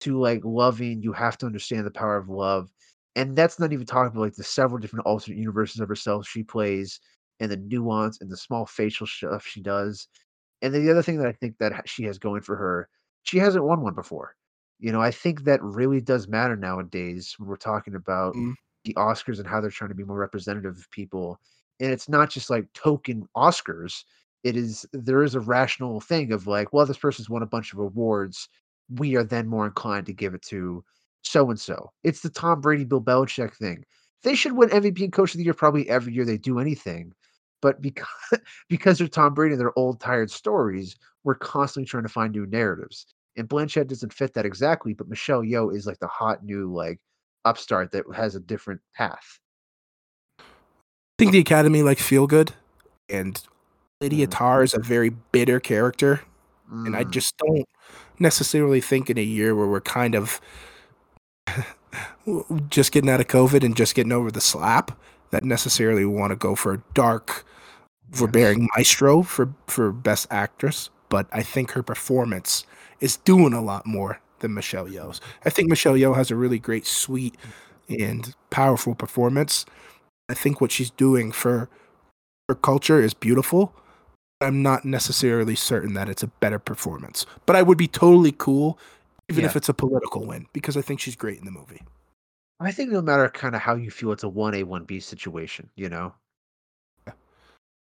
to like loving. You have to understand the power of love, and that's not even talking about like the several different alternate universes of herself she plays, and the nuance and the small facial stuff she does. And then the other thing that I think that she has going for her, she hasn't won one before. You know, I think that really does matter nowadays when we're talking about mm. the Oscars and how they're trying to be more representative of people. And it's not just like token Oscars. It is there is a rational thing of like, well, this person's won a bunch of awards. We are then more inclined to give it to so and so. It's the Tom Brady, Bill Belichick thing. They should win MVP and Coach of the Year probably every year they do anything. But because because they're Tom Brady and they're old tired stories, we're constantly trying to find new narratives. And Blanchett doesn't fit that exactly, but Michelle Yeoh is like the hot new like upstart that has a different path. I think the Academy like feel good, and Lydia mm. Tar is a very bitter character, mm. and I mm. just don't necessarily think in a year where we're kind of just getting out of COVID and just getting over the slap that necessarily want to go for a dark, forbearing maestro for for best actress. But I think her performance is doing a lot more than Michelle Yeoh's. I think Michelle Yeoh has a really great, sweet, and powerful performance. I think what she's doing for her culture is beautiful. I'm not necessarily certain that it's a better performance, but I would be totally cool even yeah. if it's a political win because I think she's great in the movie. I think no matter kind of how you feel, it's a one A one B situation. You know.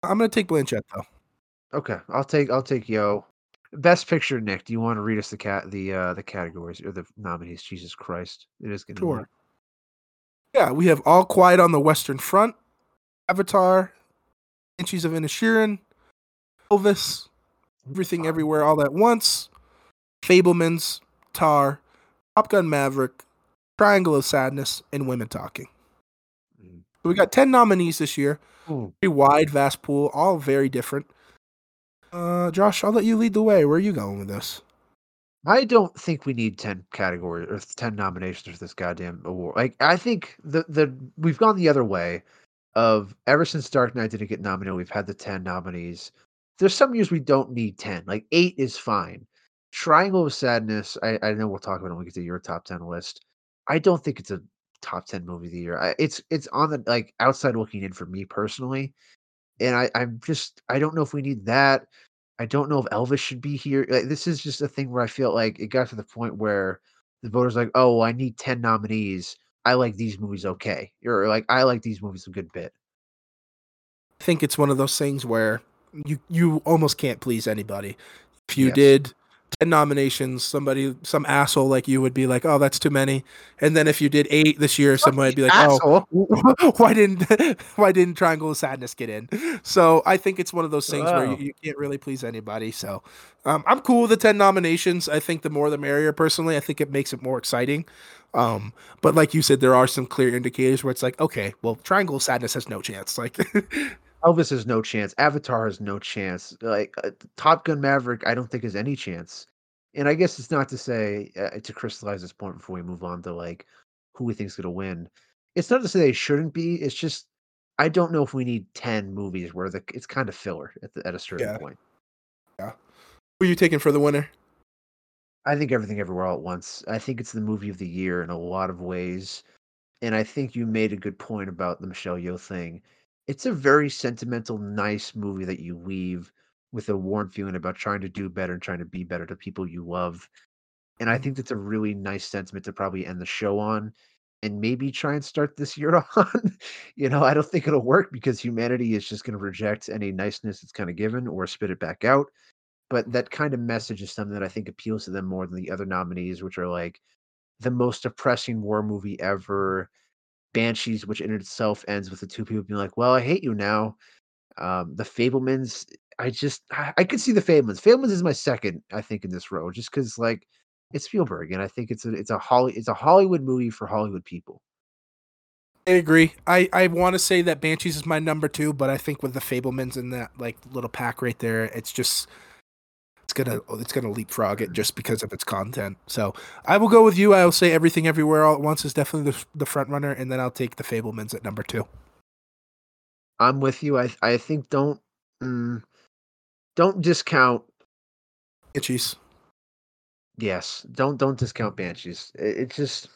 I'm gonna take Blanchett though. Okay, I'll take I'll take Yeoh. Best Picture, Nick. Do you want to read us the cat the uh the categories or the nominees? Jesus Christ, it is getting sure. Be yeah, we have All Quiet on the Western Front, Avatar, Banshees of Inisherin, Elvis, Everything Everywhere All at Once, Fabelmans, Tar, Top Gun Maverick, Triangle of Sadness, and Women Talking. Mm. So we got ten nominees this year. Ooh. Pretty wide, vast pool, all very different. Uh, Josh, I'll let you lead the way. Where are you going with this? I don't think we need ten categories or ten nominations for this goddamn award. Like, I think the the we've gone the other way. Of ever since Dark Knight didn't get nominated, we've had the ten nominees. There's some years we don't need ten. Like eight is fine. Triangle of Sadness, I, I know we'll talk about it when we get to your top ten list. I don't think it's a top ten movie of the year. I, it's it's on the like outside looking in for me personally, and I I'm just I don't know if we need that. I don't know if Elvis should be here. Like, this is just a thing where I feel like it got to the point where the voters like, oh, well, I need ten nominees. I like these movies okay, or like I like these movies a good bit. I think it's one of those things where you you almost can't please anybody. If you Yes. did 10 nominations, somebody some asshole like you would be like, "Oh, that's too many." And then if you did 8 this year, somebody would be like, "Oh, why didn't why didn't Triangle of Sadness get in?" So I think it's one of those things where you, you can't really please anybody. So um, I'm cool with the ten nominations. I think the more the merrier. Personally, I think it makes it more exciting. Um, but like you said, there are some clear indicators where it's like, okay, well, Triangle of Sadness has no chance. Like, Elvis has no chance. Avatar has no chance. Like uh, Top Gun Maverick, I don't think has any chance. And I guess it's not to say uh, to crystallize this point before we move on to like who we think's going to win. It's not to say they shouldn't be. It's just I don't know if we need ten movies where the it's kind of filler at the, at a certain Yeah. point. Yeah. Who are you taking for the winner? I think everything everywhere all at once. I think it's the movie of the year in a lot of ways. And I think you made a good point about the Michelle Yeoh thing. It's a very sentimental, nice movie that you leave with a warm feeling about trying to do better and trying to be better to people you love. And I Mhm. think that's a really nice sentiment to probably end the show on and maybe try and start this year on. you know, I don't think it'll work because humanity is just going to reject any niceness it's kind of given or spit it back out. But that kind of message is something that I think appeals to them more than the other nominees, which are like the most depressing war movie ever. Banshees, which in itself ends with the two people being like, "Well, I hate you now." Um, the Fabelmans, I just I, I could see the Fabelmans. Fabelmans is my second, I think, in this row, just because like it's Spielberg, and I think it's a it's a Holly it's a Hollywood movie for Hollywood people. I agree. I, I want to say that Banshees is my number two, but I think with the Fabelmans in that like little pack right there, it's just gonna it's gonna leapfrog it just because of its content. So I will go with you. I'll say everything everywhere all at once is definitely the, the front runner, and then I'll take the Fabelmans at number two. I'm with you. I I think don't mm, don't discount. Banshees. Yes, don't don't discount Banshees. It, it's just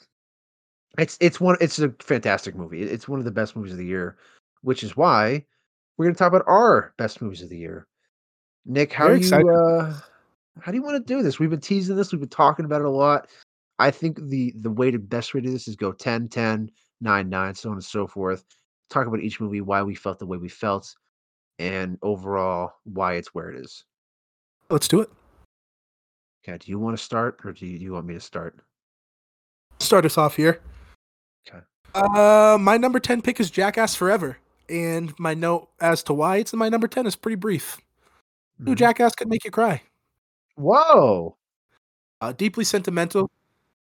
it's it's one it's a fantastic movie. It's one of the best movies of the year, which is why we're going to talk about our best movies of the year. Nick, how Very do you uh how do you want to do this? We've been teasing this, we've been talking about it a lot. I think the the way to best way to do this is go 10 10 9 9 so on and so forth. Talk about each movie, why we felt the way we felt and overall why it's where it is. Let's do it. Okay, do you want to start or do you, do you want me to start? Start us off here. Okay. Uh, my number ten pick is Jackass Forever, and my note as to why it's in my number ten is pretty brief. New Mhm. Jackass could make you cry. Whoa. uh, deeply sentimental.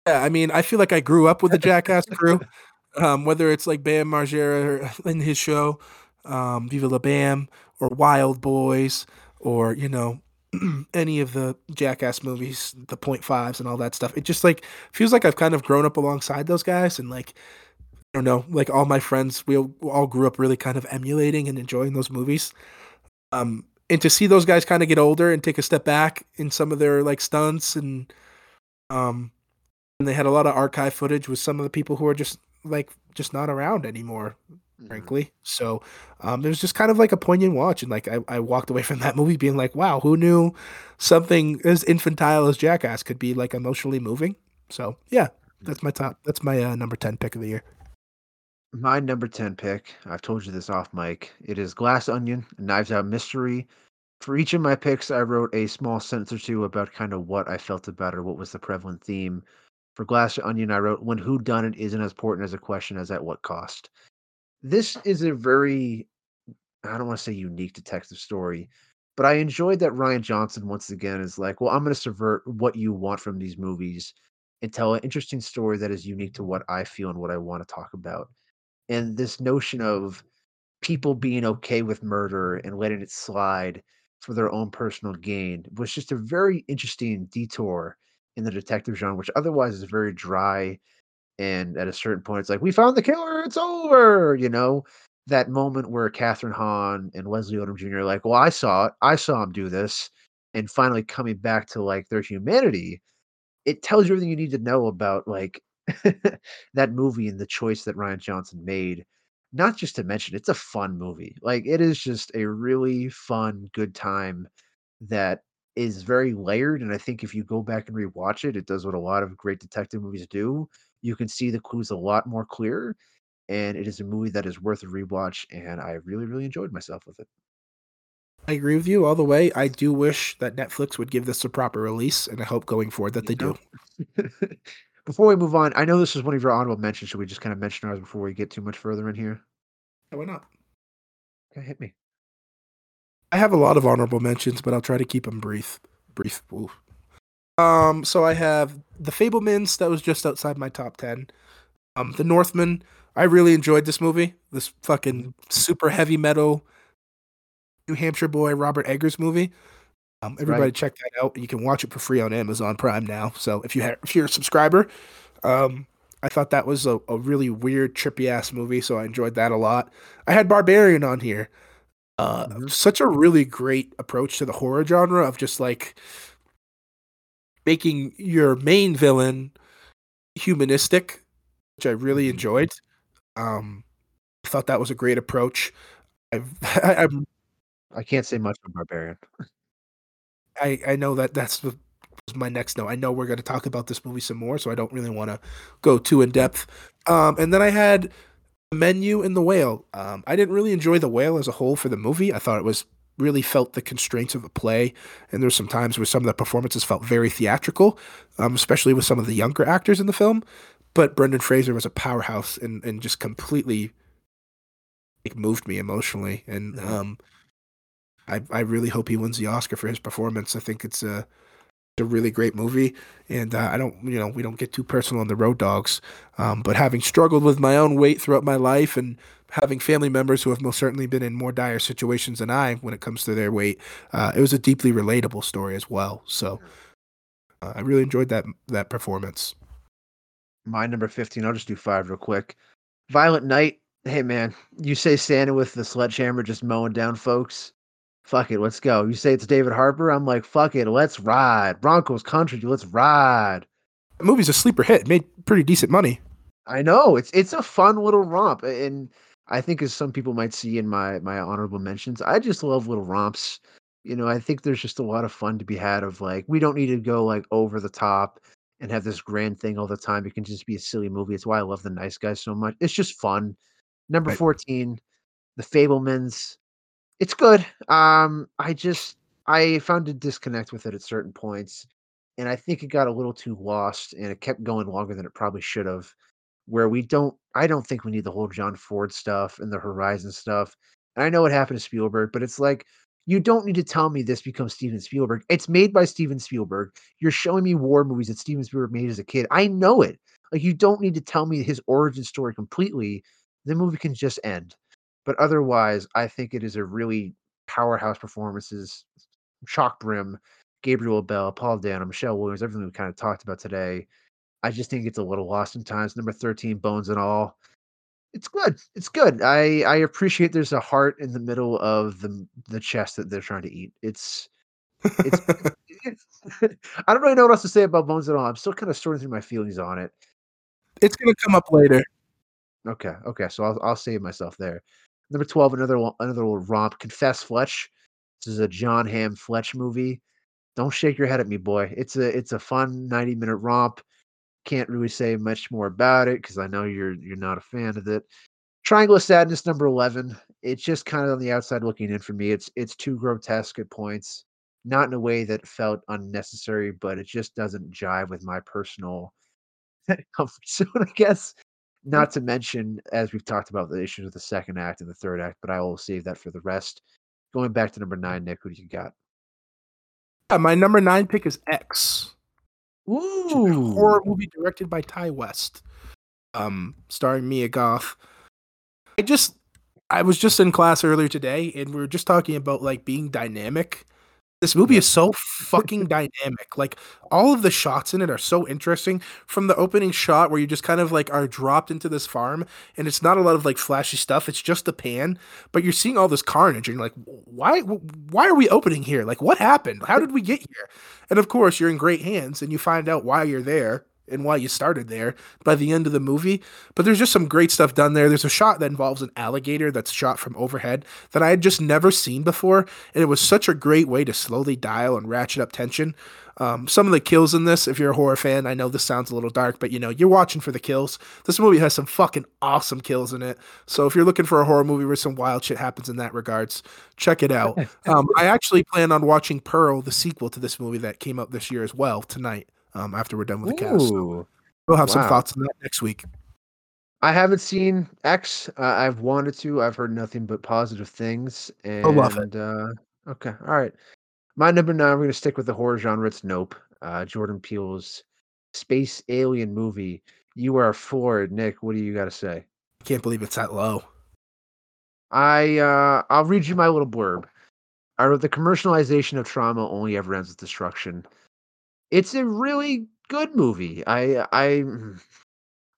Yeah, I mean, I feel like I grew up with the Jackass crew. Um, whether it's like Bam Margera in his show, um, Viva La Bam, or Wild Boys, or you know, any of the Jackass movies, the Point Fives and all that stuff. It just like feels like I've kind of grown up alongside those guys, and like I don't know, like all my friends, we all, all grew up really kind of emulating and enjoying those movies. Um, and to see those guys kind of get older and take a step back in some of their like stunts and um and they had a lot of archive footage with some of the people who are just like just not around anymore Mhm. frankly. So um it was just kind of like a poignant watch and like I, I walked away from that movie being like wow who knew something as infantile as jackass could be like emotionally moving? So yeah that's my top that's my uh, number 10 pick of the year My number 10 pick, I've told you this off mic. It is Glass Onion, Knives Out Mystery. For each of my picks, I wrote a small sentence or two about kind of what I felt about or what was the prevalent theme. For Glass Onion, I wrote, When Who Done It isn't as important as a question as at what cost. This is a very, I don't want to say unique detective story, but I enjoyed that Rian Johnson once again is like, Well, I'm going to subvert what you want from these movies and tell an interesting story that is unique to what I feel and what I want to talk about and this notion of people being okay with murder and letting it slide for their own personal gain was just a very interesting detour in the detective genre, which otherwise is very dry. And at a certain point, it's like, we found the killer, it's over, you know? That moment where Kathryn Hahn and Leslie Odom Jr. are like, well, I saw it. I saw him do this. and finally coming back to like their humanity, it tells you everything you need to know about like that movie and the choice that Rian Johnson made. Not just to mention, it's a fun movie. Like it is just a really fun, good time that is very layered. And I think if you go back and rewatch it, it does what a lot of great detective movies do. You can see the clues a lot more clear. And it is a movie that is worth a rewatch. And I really, really enjoyed myself with it. I agree with you all the way. I do wish that Netflix would give this a proper release, and I hope going forward that they do. before we move on, I know this is one of your honorable mentions. Should we just kind of mention ours before we get too much further in here? Yeah, why not? Okay, hit me. I have a lot of honorable mentions, but I'll try to keep them brief. Brief. Ooh. Um, so I have the Fabelmans that was just outside my top ten. Um, the Northman. I really enjoyed this movie. This fucking super heavy metal New Hampshire boy Robert Eggers movie. Um, everybody right. check that out. You can watch it for free on Amazon Prime now. So if you have, if you're a subscriber, um, I thought that was a, a really weird, trippy ass movie. So I enjoyed that a lot. I had Barbarian on here. Uh, mm-hmm. Such a really great approach to the horror genre of just like making your main villain humanistic, which I really mm-hmm. enjoyed. Um, I thought that was a great approach. I've, I, am I can't say much on Barbarian. I I know that that's the, my next note. I know we're going to talk about this movie some more, so I don't really want to go too in depth. Um, and then I had the menu and the whale. Um, I didn't really enjoy the whale as a whole for the movie. I thought it was really felt the constraints of a play, and there's some times where some of the performances felt very theatrical, um, especially with some of the younger actors in the film. But Brendan Fraser was a powerhouse and and just completely like moved me emotionally and um I I really hope he wins the Oscar for his performance. I think it's a a really great movie, and uh, I don't you know we don't get too personal on the Road Dogs, um, but having struggled with my own weight throughout my life and having family members who have most certainly been in more dire situations than I when it comes to their weight, uh, it was a deeply relatable story as well. So uh, I really enjoyed that that performance. My number fifteen. I'll just do five real quick. Violent Night. Hey man, you say Santa with the sledgehammer just mowing down folks fuck it, let's go. You say it's David Harbour, I'm like, fuck it, let's ride. Broncos country, let's ride. The movie's a sleeper hit. It made pretty decent money. I know. It's it's a fun little romp. And I think as some people might see in my my honorable mentions, I just love little romps. You know, I think there's just a lot of fun to be had of like we don't need to go like over the top and have this grand thing all the time. It can just be a silly movie. It's why I love the nice guys so much. It's just fun. Number right. 14, The Fabelmans it's good. Um, I just I found a disconnect with it at certain points, and I think it got a little too lost, and it kept going longer than it probably should have. Where we don't, I don't think we need the whole John Ford stuff and the Horizon stuff. And I know what happened to Spielberg, but it's like you don't need to tell me this becomes Steven Spielberg. It's made by Steven Spielberg. You're showing me war movies that Steven Spielberg made as a kid. I know it. Like you don't need to tell me his origin story completely. The movie can just end. But otherwise, I think it is a really powerhouse performances. Shock Brim, Gabriel Bell, Paul Dano, Michelle Williams, everything we kind of talked about today. I just think it's a little lost in times. Number 13, Bones and All. It's good. It's good. I I appreciate there's a heart in the middle of the the chest that they're trying to eat. It's it's, it's I don't really know what else to say about Bones at All. I'm still kind of sorting through my feelings on it. It's gonna come up later. Okay, okay. So I'll I'll save myself there. Number 12, another another little romp. Confess Fletch. This is a Jon Hamm Fletch movie. Don't shake your head at me, boy. It's a it's a fun 90 minute romp. Can't really say much more about it because I know you're you're not a fan of it. Triangle of Sadness, number 11. It's just kind of on the outside looking in for me. It's it's too grotesque at points. Not in a way that felt unnecessary, but it just doesn't jive with my personal comfort zone, I guess. Not to mention, as we've talked about, the issues with the second act and the third act, but I will save that for the rest. Going back to number nine, Nick, who do you got? Yeah, my number nine pick is X. Ooh, horror movie directed by Ti West, um, starring Mia Goth. I just, I was just in class earlier today, and we were just talking about like being dynamic This movie is so fucking dynamic. Like all of the shots in it are so interesting. From the opening shot where you just kind of like are dropped into this farm and it's not a lot of like flashy stuff. It's just a pan, but you're seeing all this carnage and you're like, why why are we opening here? Like what happened? How did we get here? And of course, you're in great hands and you find out why you're there and why you started there by the end of the movie. But there's just some great stuff done there. There's a shot that involves an alligator that's shot from overhead that I had just never seen before. And it was such a great way to slowly dial and ratchet up tension. Um, some of the kills in this, if you're a horror fan, I know this sounds a little dark, but you know, you're watching for the kills. This movie has some fucking awesome kills in it. So if you're looking for a horror movie where some wild shit happens in that regards, check it out. Um, I actually plan on watching Pearl, the sequel to this movie that came out this year as well, tonight um, after we're done with the cast. So we'll have wow. some thoughts on that next week. I haven't seen X. Uh, I've wanted to. I've heard nothing but positive things. And, I love it. Uh, okay, all right. My number nine. We're going to stick with the horror genre. It's Nope. Uh, Jordan Peele's space alien movie. You are floored, Nick. What do you got to say? I can't believe it's that low. I uh, I'll read you my little blurb. I wrote the commercialization of trauma only ever ends with destruction it's a really good movie. I uh, I mm,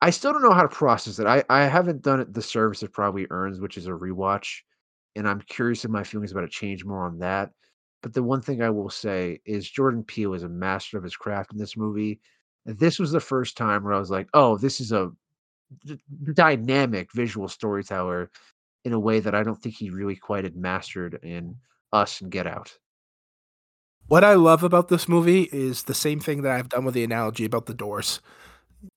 I still don't know how to process it. I I haven't done it the service it probably earns, which is a rewatch, and I'm curious if my feelings about it change more on that. But the one thing I will say is Jordan Peele is a master of his craft in this movie. This was the first time where I was like, "Oh, this is a dynamic visual storyteller in a way that I don't think he really quite had mastered in Us and Get Out." What I love about this movie is the same thing that I've done with the analogy about the doors.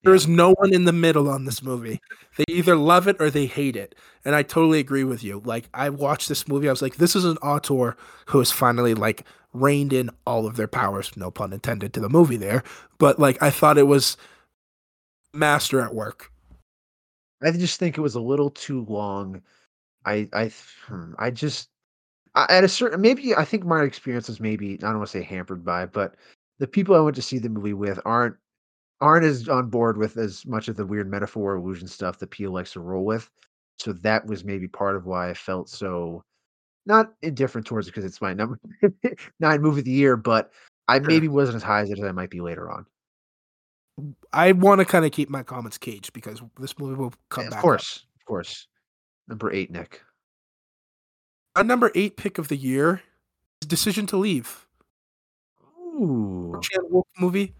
There's yeah. no one in the middle on this movie. They either love it or they hate it. And I totally agree with you. Like I watched this movie, I was like, this is an auteur who has finally like reined in all of their powers, no pun intended to the movie there. But like I thought it was master at work. I just think it was a little too long. I I hmm, I just at a certain maybe I think my experience is maybe I don't want to say hampered by, but the people I went to see the movie with aren't aren't as on board with as much of the weird metaphor illusion stuff that Peele likes to roll with. So that was maybe part of why I felt so not indifferent towards it because it's my number nine movie of the year, but I maybe wasn't as high as I might be later on. I want to kind of keep my comments caged because this movie will come yeah, back. Of course, up. of course. Number eight, Nick. A number eight pick of the year is Decision to Leave. Ooh. Chan Wook movie.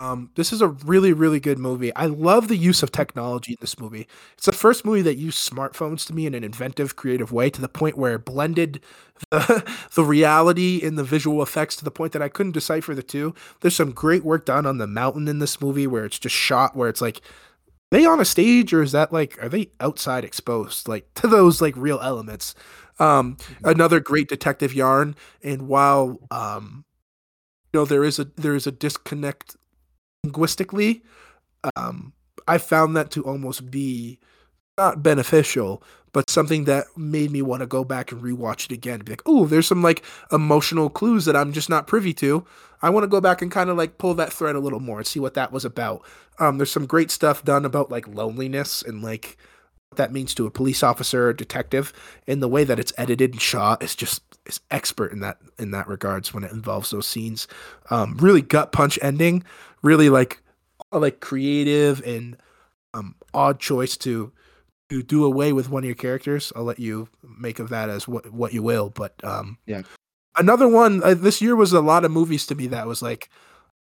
Um, this is a really, really good movie. I love the use of technology in this movie. It's the first movie that used smartphones to me in an inventive, creative way to the point where it blended the, the reality and the visual effects to the point that I couldn't decipher the two. There's some great work done on the mountain in this movie where it's just shot where it's like, they on a stage or is that like, are they outside exposed like to those like real elements? Um, mm-hmm. another great detective yarn. And while um, you know there is a there is a disconnect linguistically, um, I found that to almost be not beneficial, but something that made me want to go back and rewatch it again. Be like, oh, there's some like emotional clues that I'm just not privy to. I want to go back and kind of like pull that thread a little more and see what that was about. Um, there's some great stuff done about like loneliness and like that means to a police officer or detective and the way that it's edited and shot is just is expert in that in that regards when it involves those scenes. Um really gut punch ending really like like creative and um odd choice to to do away with one of your characters. I'll let you make of that as what what you will but um yeah. another one uh, this year was a lot of movies to me that was like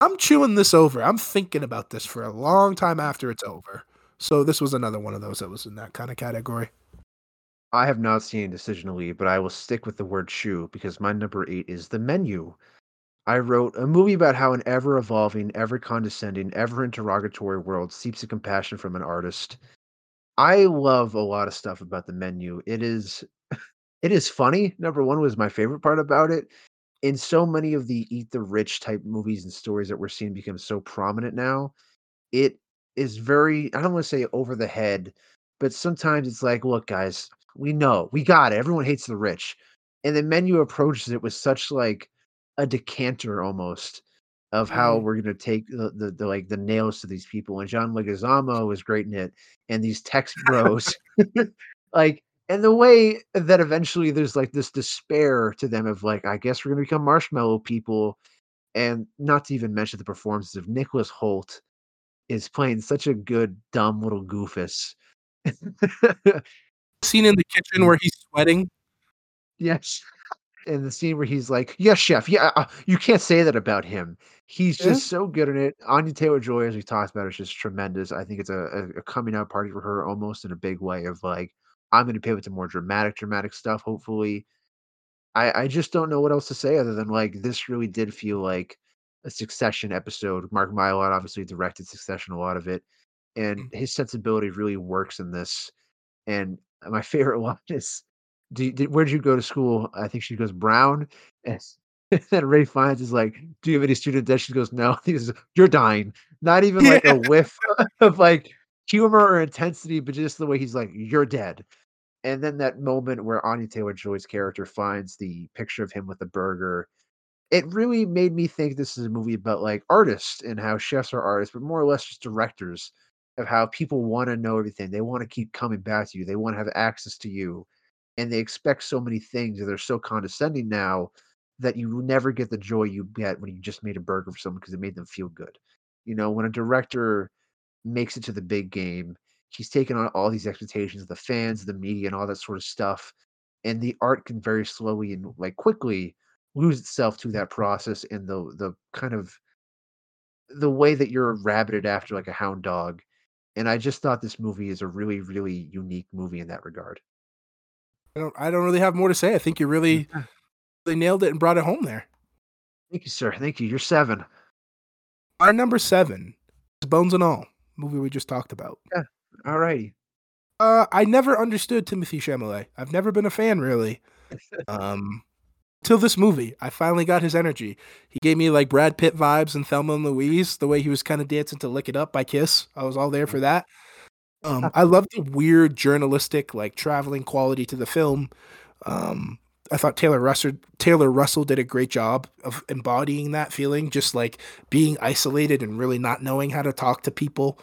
i'm chewing this over. I'm thinking about this for a long time after it's over so this was another one of those that was in that kind of category. I have not seen Decision to Leave, but I will stick with the word shoe because my number eight is the menu. I wrote a movie about how an ever evolving, ever condescending, ever interrogatory world seeps a compassion from an artist. I love a lot of stuff about the menu. It is it is funny. Number one was my favorite part about it. In so many of the eat the rich type movies and stories that we're seeing become so prominent now, it is very I don't want to say over the head, but sometimes it's like, look, guys, we know, we got it. Everyone hates the rich. And the menu approaches it with such like a decanter almost of how mm. we're gonna take the, the, the, like the nails to these people. And John Leguizamo is great in it, and these text bros, like and the way that eventually there's like this despair to them of like, I guess we're gonna become marshmallow people, and not to even mention the performances of Nicholas Hoult is playing such a good dumb little goofus. Scene in the kitchen where he's sweating. yes. In the scene where he's like, "Yes, chef. Yeah, uh, you can't say that about him. He's Yeah. just so good in it." Anya Taylor Joy, as we talked about, is just tremendous. I think it's a, a, a coming out party for her, almost in a big way. Of like, I'm going to pivot to more dramatic, dramatic stuff. Hopefully, I I just don't know what else to say other than like this really did feel like a Succession episode. Mark Mylod obviously directed Succession, a lot of it, and mm. his sensibility really works in this. And my favorite one is, "Do did, where'd you go to school?" I think she goes Brown, and then Ralph Fiennes is like, "Do you have any student debt?" She goes, "No." He goes, "You're dying." Not even like a whiff of like humor or intensity, but just the way he's like, "You're dead." And then that moment where Anya Taylor Joy's character finds the picture of him with the burger, it really made me think this is a movie about like artists and how chefs are artists, but more or less just directors of how people want to know everything. They want to keep coming back to you. They want to have access to you. And they expect so many things and they're so condescending now that you never get the joy you get when you just made a burger for someone because it made them feel good. You know, when a director makes it to the big game, he's taken on all these expectations of the fans, the media, and all that sort of stuff. And the art can very slowly and like quickly lose itself to that process and the the kind of the way that you're rabbited after like a hound dog. And I just thought this movie is a really, really unique movie in that regard. I don't I don't really have more to say. I think you really they nailed it and brought it home there. Thank you, sir. Thank you. You're seven. Our number seven is Bones and All, movie we just talked about. Yeah. All righty. Uh, I never understood Timothée Chalamet. I've never been a fan really. Um, till this movie, I finally got his energy. He gave me like Brad Pitt vibes and Thelma and Louise, the way he was kind of dancing to "Lick It Up" by Kiss. I was all there for that. Um, I love the weird journalistic, like traveling quality to the film. Um, I thought Taylor Russell Taylor Russell did a great job of embodying that feeling, just like being isolated and really not knowing how to talk to people.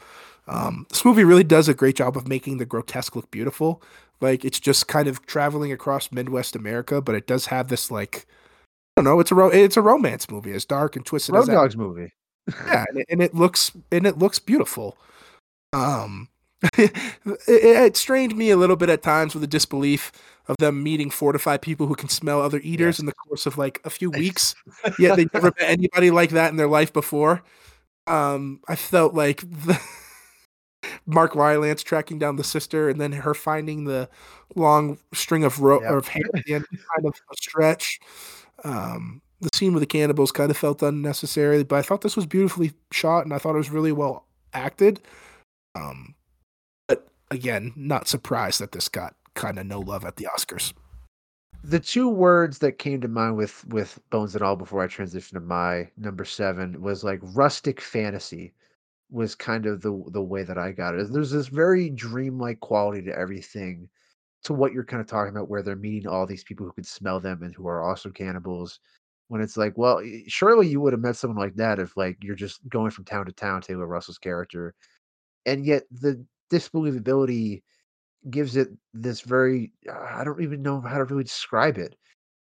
Um, this movie really does a great job of making the grotesque look beautiful. Like it's just kind of traveling across Midwest America, but it does have this like I don't know. It's a ro- it's a romance movie, as dark and twisted Road as that Dogs movie. yeah, and it, and it looks and it looks beautiful. Um, it, it strained me a little bit at times with the disbelief of them meeting four to five people who can smell other eaters Yes. in the course of like a few weeks. Yet they never met anybody like that in their life before. Um, I felt like the Mark Rylance tracking down the sister and then her finding the long string of rope of hair at the end, kind of a stretch. Um, the scene with the cannibals kind of felt unnecessary, but I thought this was beautifully shot and I thought it was really well acted. Um, but again, not surprised that this got kind of no love at the Oscars. the two words that came to mind with with Bones and All before I transitioned to my number seven was like rustic fantasy was kind of the the way that I got it. There's this very dreamlike quality to everything, to what you're kind of talking about, where they're meeting all these people who can smell them and who are also cannibals. When it's like, well, surely you would have met someone like that if like you're just going from town to town, Taylor Russell's character, and yet the disbelievability gives it this very I don't even know how to really describe it.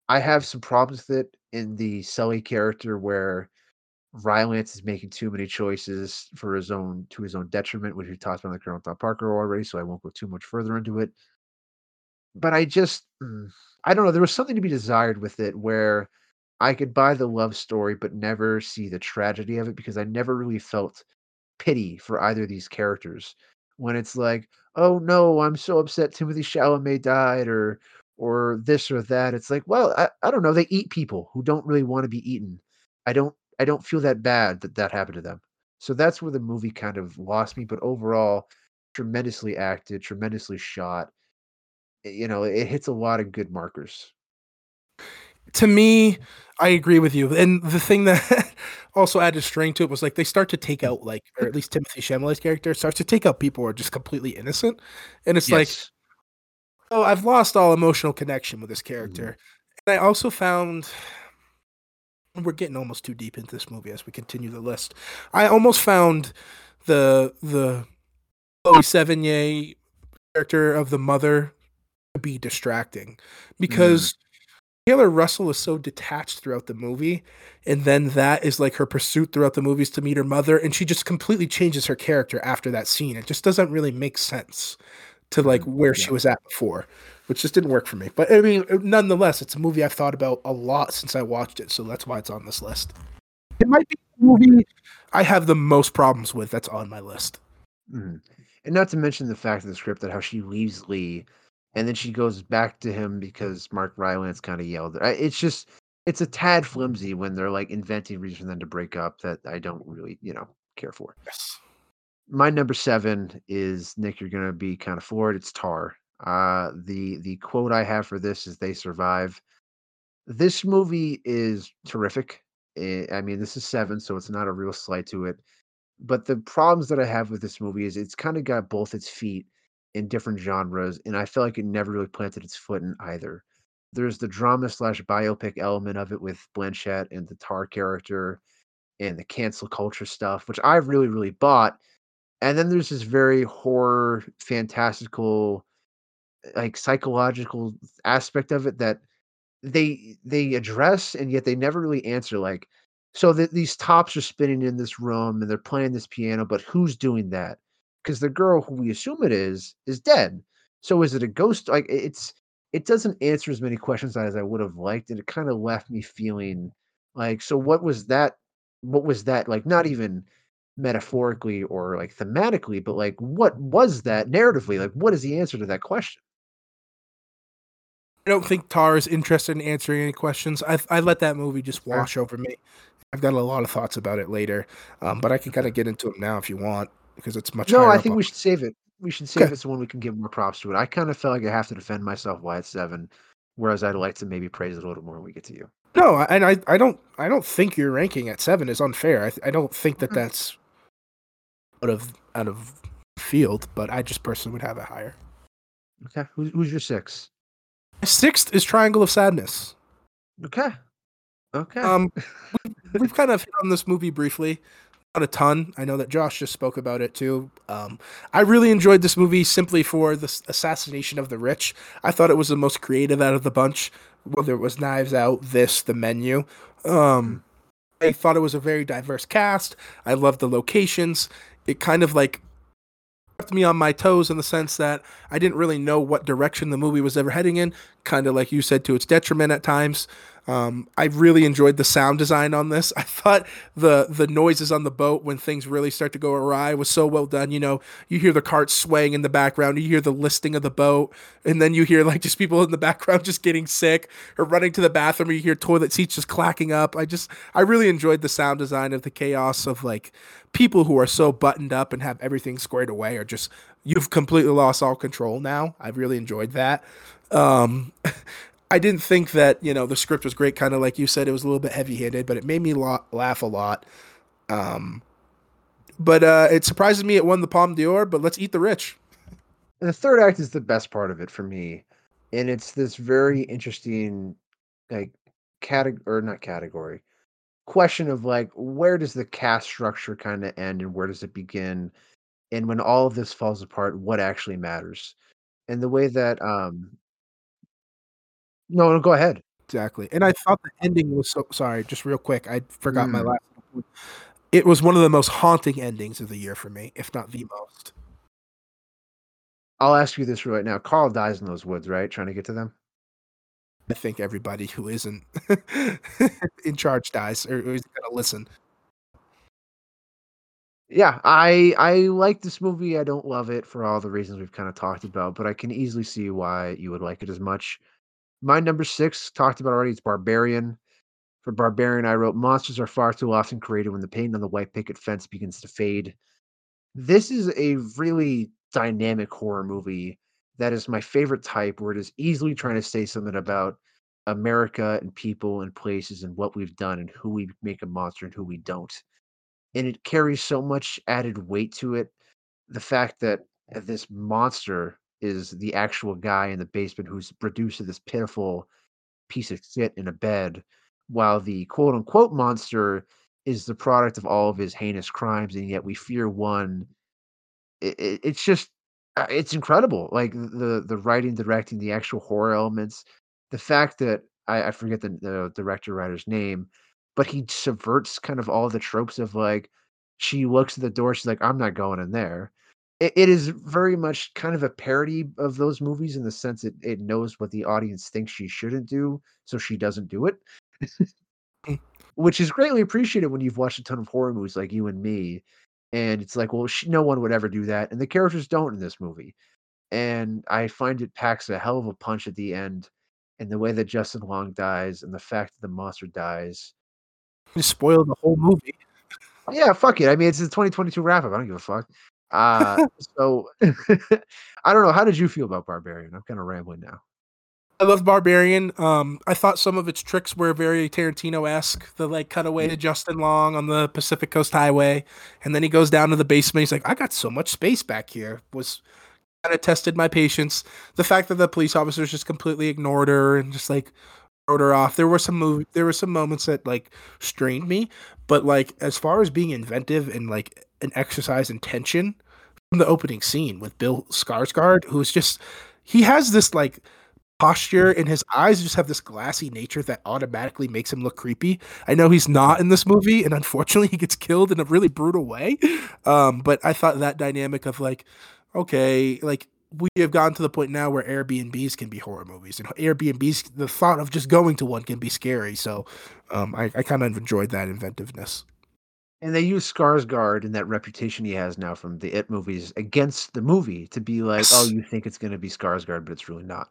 I have some problems with it in the Sully character where Rylance is making too many choices for his own to his own detriment, which we talked about in the Colonel Tom Parker already, so I won't go too much further into it. But I just mm, I don't know, there was something to be desired with it where I could buy the love story but never see the tragedy of it because I never really felt pity for either of these characters when it's like, "Oh no, I'm so upset Timothée Chalamet died," or or this or that. It's like, well, I, I don't know. They eat people who don't really want to be eaten. I don't I don't feel that bad that that happened to them. So that's where the movie kind of lost me. But overall, tremendously acted, tremendously shot. Eh, you know, it hits a lot of good markers. to me, I agree with you. And the thing that also added string to it was like they start to take mm. out like, or at least Timothée Chalamet's character starts to take out people who are just completely innocent, and it's like, oh, I've lost all emotional connection with this mm. character. And I also found we're getting almost too deep into this movie as we continue the list. I almost found the the Chloe Sevigny character of the mother to be distracting Mm. because Taylor Russell is so detached throughout the movie, and then that is like her pursuit throughout the movies to meet her mother, and she just completely changes her character after that scene. It just doesn't really make sense to like Mhm. where Yeah. she was at before, which just didn't work for me. But I mean, nonetheless, it's a movie I've thought about a lot since I watched it, so that's why it's on this list. It might be the movie I have the most problems with that's on my list. Mhm. And not to mention the fact of the script that how she leaves Lee and then she goes back to him because Mark Rylance kind of yelled. It's just, it's a tad flimsy when they're like inventing reasons for them to break up that I don't really, you know, care for. Yes. My number seven is Nick. You're gonna be kind of floored. It's Tar. Uh, the the quote I have for this is "They survive." This movie is terrific. Eh, I mean, this is seven, so it's not a real slight to it. But the problems that I have with this movie is it's kind of got both its feet in different genres, and I feel like it never really planted its foot in either. There's the drama slash biopic element of it with Blanchett and the Tar character and the cancel culture stuff, which I've really, really bought. And then there's this very horror, fantastical, like psychological aspect of it that they they address and yet they never really answer like so that these tops are spinning in this room and they're playing this piano but who's doing that? Because the girl who we assume it is is dead. So is it a ghost? Like it's it doesn't answer as many questions as i would have liked and it kind of left me feeling like so what was that what was that? Like not even metaphorically or like thematically but like what was that narratively? Like what is the answer to that question I don't think Tar is interested in answering any questions. I I let that movie just wash over me. I've got a lot of thoughts about it later, um, but I can kind of get into them now if you want because it's much. No, I think on- we should save it. We should save Okay. it so when we can give more props to it. I kind of felt like I have to defend myself why it's seven, whereas I'd like to maybe praise it a little more when we get to you. No, I- and I, I don't I don't think your ranking at seven is unfair. I, I don't think that Mhm. that's out of out of field, but I just personally would have it higher. Okay, who's, who's your six? Sixth is Triangle of Sadness. Okay, okay. Um, We've kind of hit on this movie briefly, not a ton. I know that Josh just spoke about it too. Um, I really enjoyed this movie simply for the assassination of the rich. I thought it was the most creative out of the bunch. Whether it was Knives Out, this, the menu. Um, I thought it was a very diverse cast. I loved the locations. It kind of like kept me on my toes in the sense that I didn't really know what direction the movie was ever heading in. Kind of like you said, to its detriment at times. Um, I really enjoyed the sound design on this. I thought the the noises on the boat when things really start to go awry was so well done. You know, you hear the cart swaying in the background, you hear the listing of the boat, and then you hear like just people in the background just getting sick or running to the bathroom. Or you hear toilet seats just clacking up. I just I really enjoyed the sound design of the chaos of like people who are so buttoned up and have everything squared away are just you've completely lost all control now. I really enjoyed that. Um, I didn't think that you know the script was great. Kind of like you said, it was a little bit heavy handed, but it made me laugh a lot. Um, but uh, it surprises me it won the Palme d'Or. But let's eat the rich. The third act is the best part of it for me, and it's this very interesting, like, category or not category, question of like where does the caste structure kind of end and where does it begin, and when all of this falls apart, what actually matters, and the way that um. No, no, go ahead. Exactly. And I thought the ending was so sorry. Just real quick, I forgot my Mm. last. One. It was one of the most haunting endings of the year for me, if not the most. I'll ask you this right now. Carl dies in those woods, right? Trying to get to them. I think everybody who isn't in charge dies or is going to listen. Yeah, I I like this movie. I don't love it for all the reasons we've kind of talked about, but I can easily see why you would like it as much. My number six talked about already. It's Barbarian. For Barbarian, I wrote monsters are far too often created when the paint on the white picket fence begins to fade. This is a really dynamic horror movie that is my favorite type, where it is easily trying to say something about America and people and places and what we've done and who we make a monster and who we don't. And it carries so much added weight to it. The fact that this monster is the actual guy in the basement who's reduced to this pitiful piece of shit in a bed, while the quote unquote monster is the product of all of his heinous crimes, and yet we fear one. It, it, it's just, uh, it's incredible. Like the the writing, directing, the actual horror elements, the fact that I, I forget the, the director writer's name, but he subverts kind of all the tropes of like she looks at the door, she's like, I'm not going in there. It, it is very much kind of a parody of those movies in the sense that it knows what the audience thinks she shouldn't do, so she doesn't do it. Mm. Which is greatly appreciated when you've watched a ton of horror movies like you and me. And it's like, well, she, no one would ever do that. And the characters don't in this movie. And I find it packs a hell of a punch at the end. And the way that Justin Long dies and the fact that the monster dies. You spoil the whole movie. Yeah, fuck it. I mean, it's a 2022 wrap up. I don't give a fuck. Uh, so I don't know. How did you feel about Barbarian? I'm kind of rambling now. I love Barbarian. Um, I thought some of its tricks were very Tarantino esque. The like cutaway to Justin Long on the Pacific Coast Highway, and then he goes down to the basement. He's like, "I got so much space back here." Was kind of tested my patience. The fact that the police officers just completely ignored her and just like wrote her off. There were some move. There were some moments that like strained me, but like as far as being inventive and like an exercise in tension from the opening scene with Bill Skarsgård, who's just he has this like posture and his eyes just have this glassy nature that automatically makes him look creepy. I know he's not in this movie, and unfortunately, he gets killed in a really brutal way. Um, but I thought that dynamic of like, okay, like we have gotten to the point now where Airbnbs can be horror movies, and Airbnbs, the thought of just going to one can be scary. So, um, I, I kind of enjoyed that inventiveness. And they use Skarsgård and that reputation he has now from the It movies against the movie to be like, oh, you think it's going to be Skarsgård, but it's really not.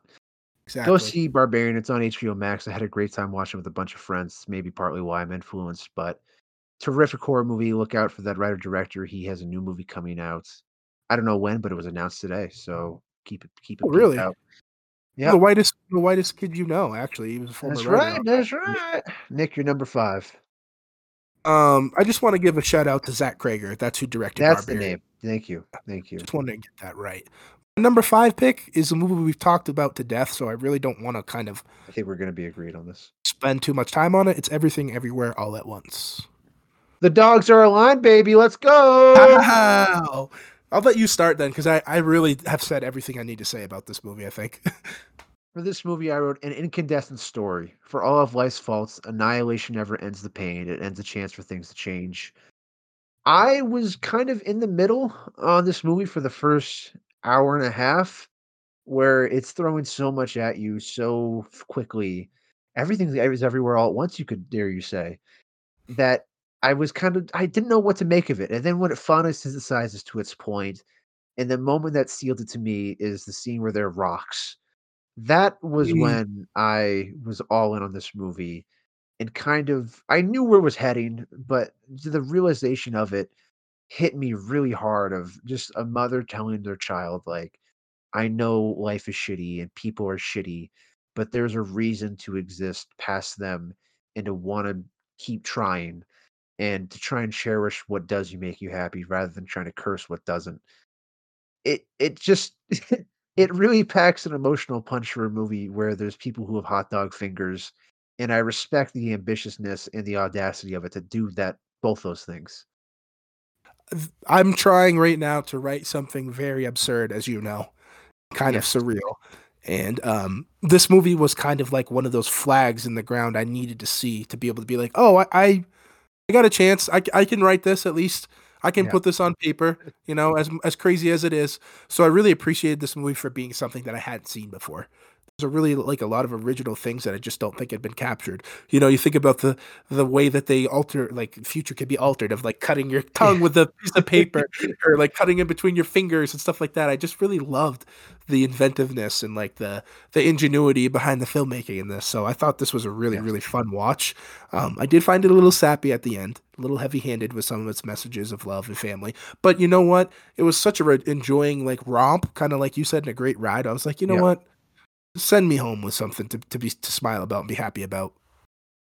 Exactly. Go see Barbarian. It's on HBO Max. I had a great time watching with a bunch of friends. Maybe partly why I'm influenced, but terrific horror movie. Look out for that writer director. He has a new movie coming out. I don't know when, but it was announced today. So keep it keep it Oh, really? out. Yeah, The whitest, the whitest kid you know. Actually, he was a former that's right. That's right. Nick, you're number five. Um, I just want to give a shout out to Zach Cregger. That's who directed That's the name. Thank you. Thank you. Just wanted to get that right. My number five pick is a movie we've talked about to death, so I really don't want to kind of I think we're going to be agreed on this. spend too much time on it. It's everything everywhere all at once. The dogs are aligned, baby. Let's go. Wow. I'll let you start then, because I, I really have said everything I need to say about this movie, I think. For this movie, I wrote an incandescent story. For all of life's faults, annihilation never ends the pain. It ends a chance for things to change. I was kind of in the middle on this movie for the first hour and a half, where it's throwing so much at you so quickly. Everything is everywhere all at once, you could dare you say, mm-hmm. that I was kind of, I didn't know what to make of it. And then when it finally synthesizes to its point, and the moment that sealed it to me is the scene where there are rocks that was Mm. when I was all in on this movie and kind of I knew where it was heading, but the realization of it hit me really hard of just a mother telling their child like I know life is shitty and people are shitty, but there's a reason to exist past them and to want to keep trying and to try and cherish what does you make you happy rather than trying to curse what doesn't it it just it really packs an emotional punch for a movie where there's people who have hot dog fingers, and I respect the ambitiousness and the audacity of it to do that both those things. I'm trying right now to write something very absurd, as you know, kind Yes. of surreal. And um, this movie was kind of like one of those flags in the ground I needed to see to be able to be like, oh, I, I, I got a chance. I can write this at least. I can Yeah. put this on paper, you know, as as crazy as it is. So I really appreciated this movie for being something that I hadn't seen before. There's a really like a lot of original things that I just don't think had been captured. You know, you think about the the way that they alter like future could be altered of like cutting your tongue with a piece of paper or like cutting in between your fingers and stuff like that. I just really loved the inventiveness and like the the ingenuity behind the filmmaking in this. So I thought this was a really Yes. really fun watch. Um, I did find it a little sappy at the end, a little heavy handed with some of its messages of love and family. But you know what? It was such a re- enjoying like romp, kind of like you said, and a great ride. I was like, you know Yeah. what? Send me home with something to, to be to smile about and be happy about.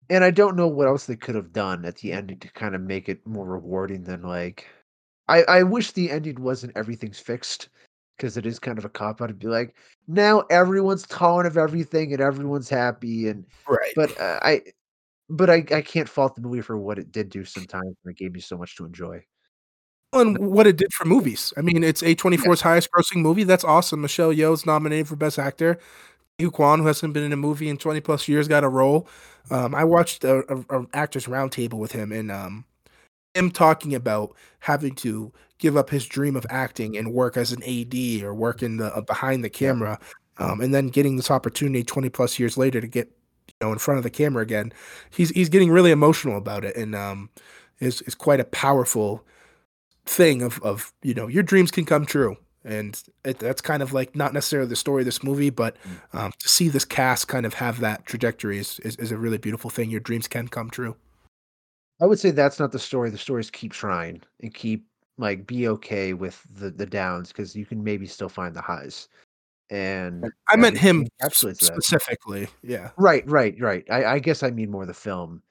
And I don't know what else they could have done at the ending to kind of make it more rewarding than like I, I wish the ending wasn't everything's fixed because it is kind of a cop out to be like now everyone's tolerant of everything and everyone's happy and Right. but uh, I but I, I can't fault the movie for what it did do sometimes and it gave me so much to enjoy. and what it did for movies. I mean, it's A24's yeah. highest grossing movie. That's awesome. Michelle Yeoh's nominated for Best Actor. Hugh Kwan, who hasn't been in a movie in 20 plus years, got a role. Um, I watched a, a, a, actors roundtable with him and um, him talking about having to give up his dream of acting and work as an AD or work in the uh, behind the camera, um, and then getting this opportunity 20 plus years later to get you know in front of the camera again. He's he's getting really emotional about it and um, is is quite a powerful thing of of you know your dreams can come true and it, that's kind of like not necessarily the story of this movie, but mm. um, to see this cast kind of have that trajectory is, is, is a really beautiful thing. Your dreams can come true. I would say that's not the story. The story is keep trying and keep like be okay with the the downs because you can maybe still find the highs. And I meant him specifically. Yeah. Right, right, right. I, I guess I mean more the film.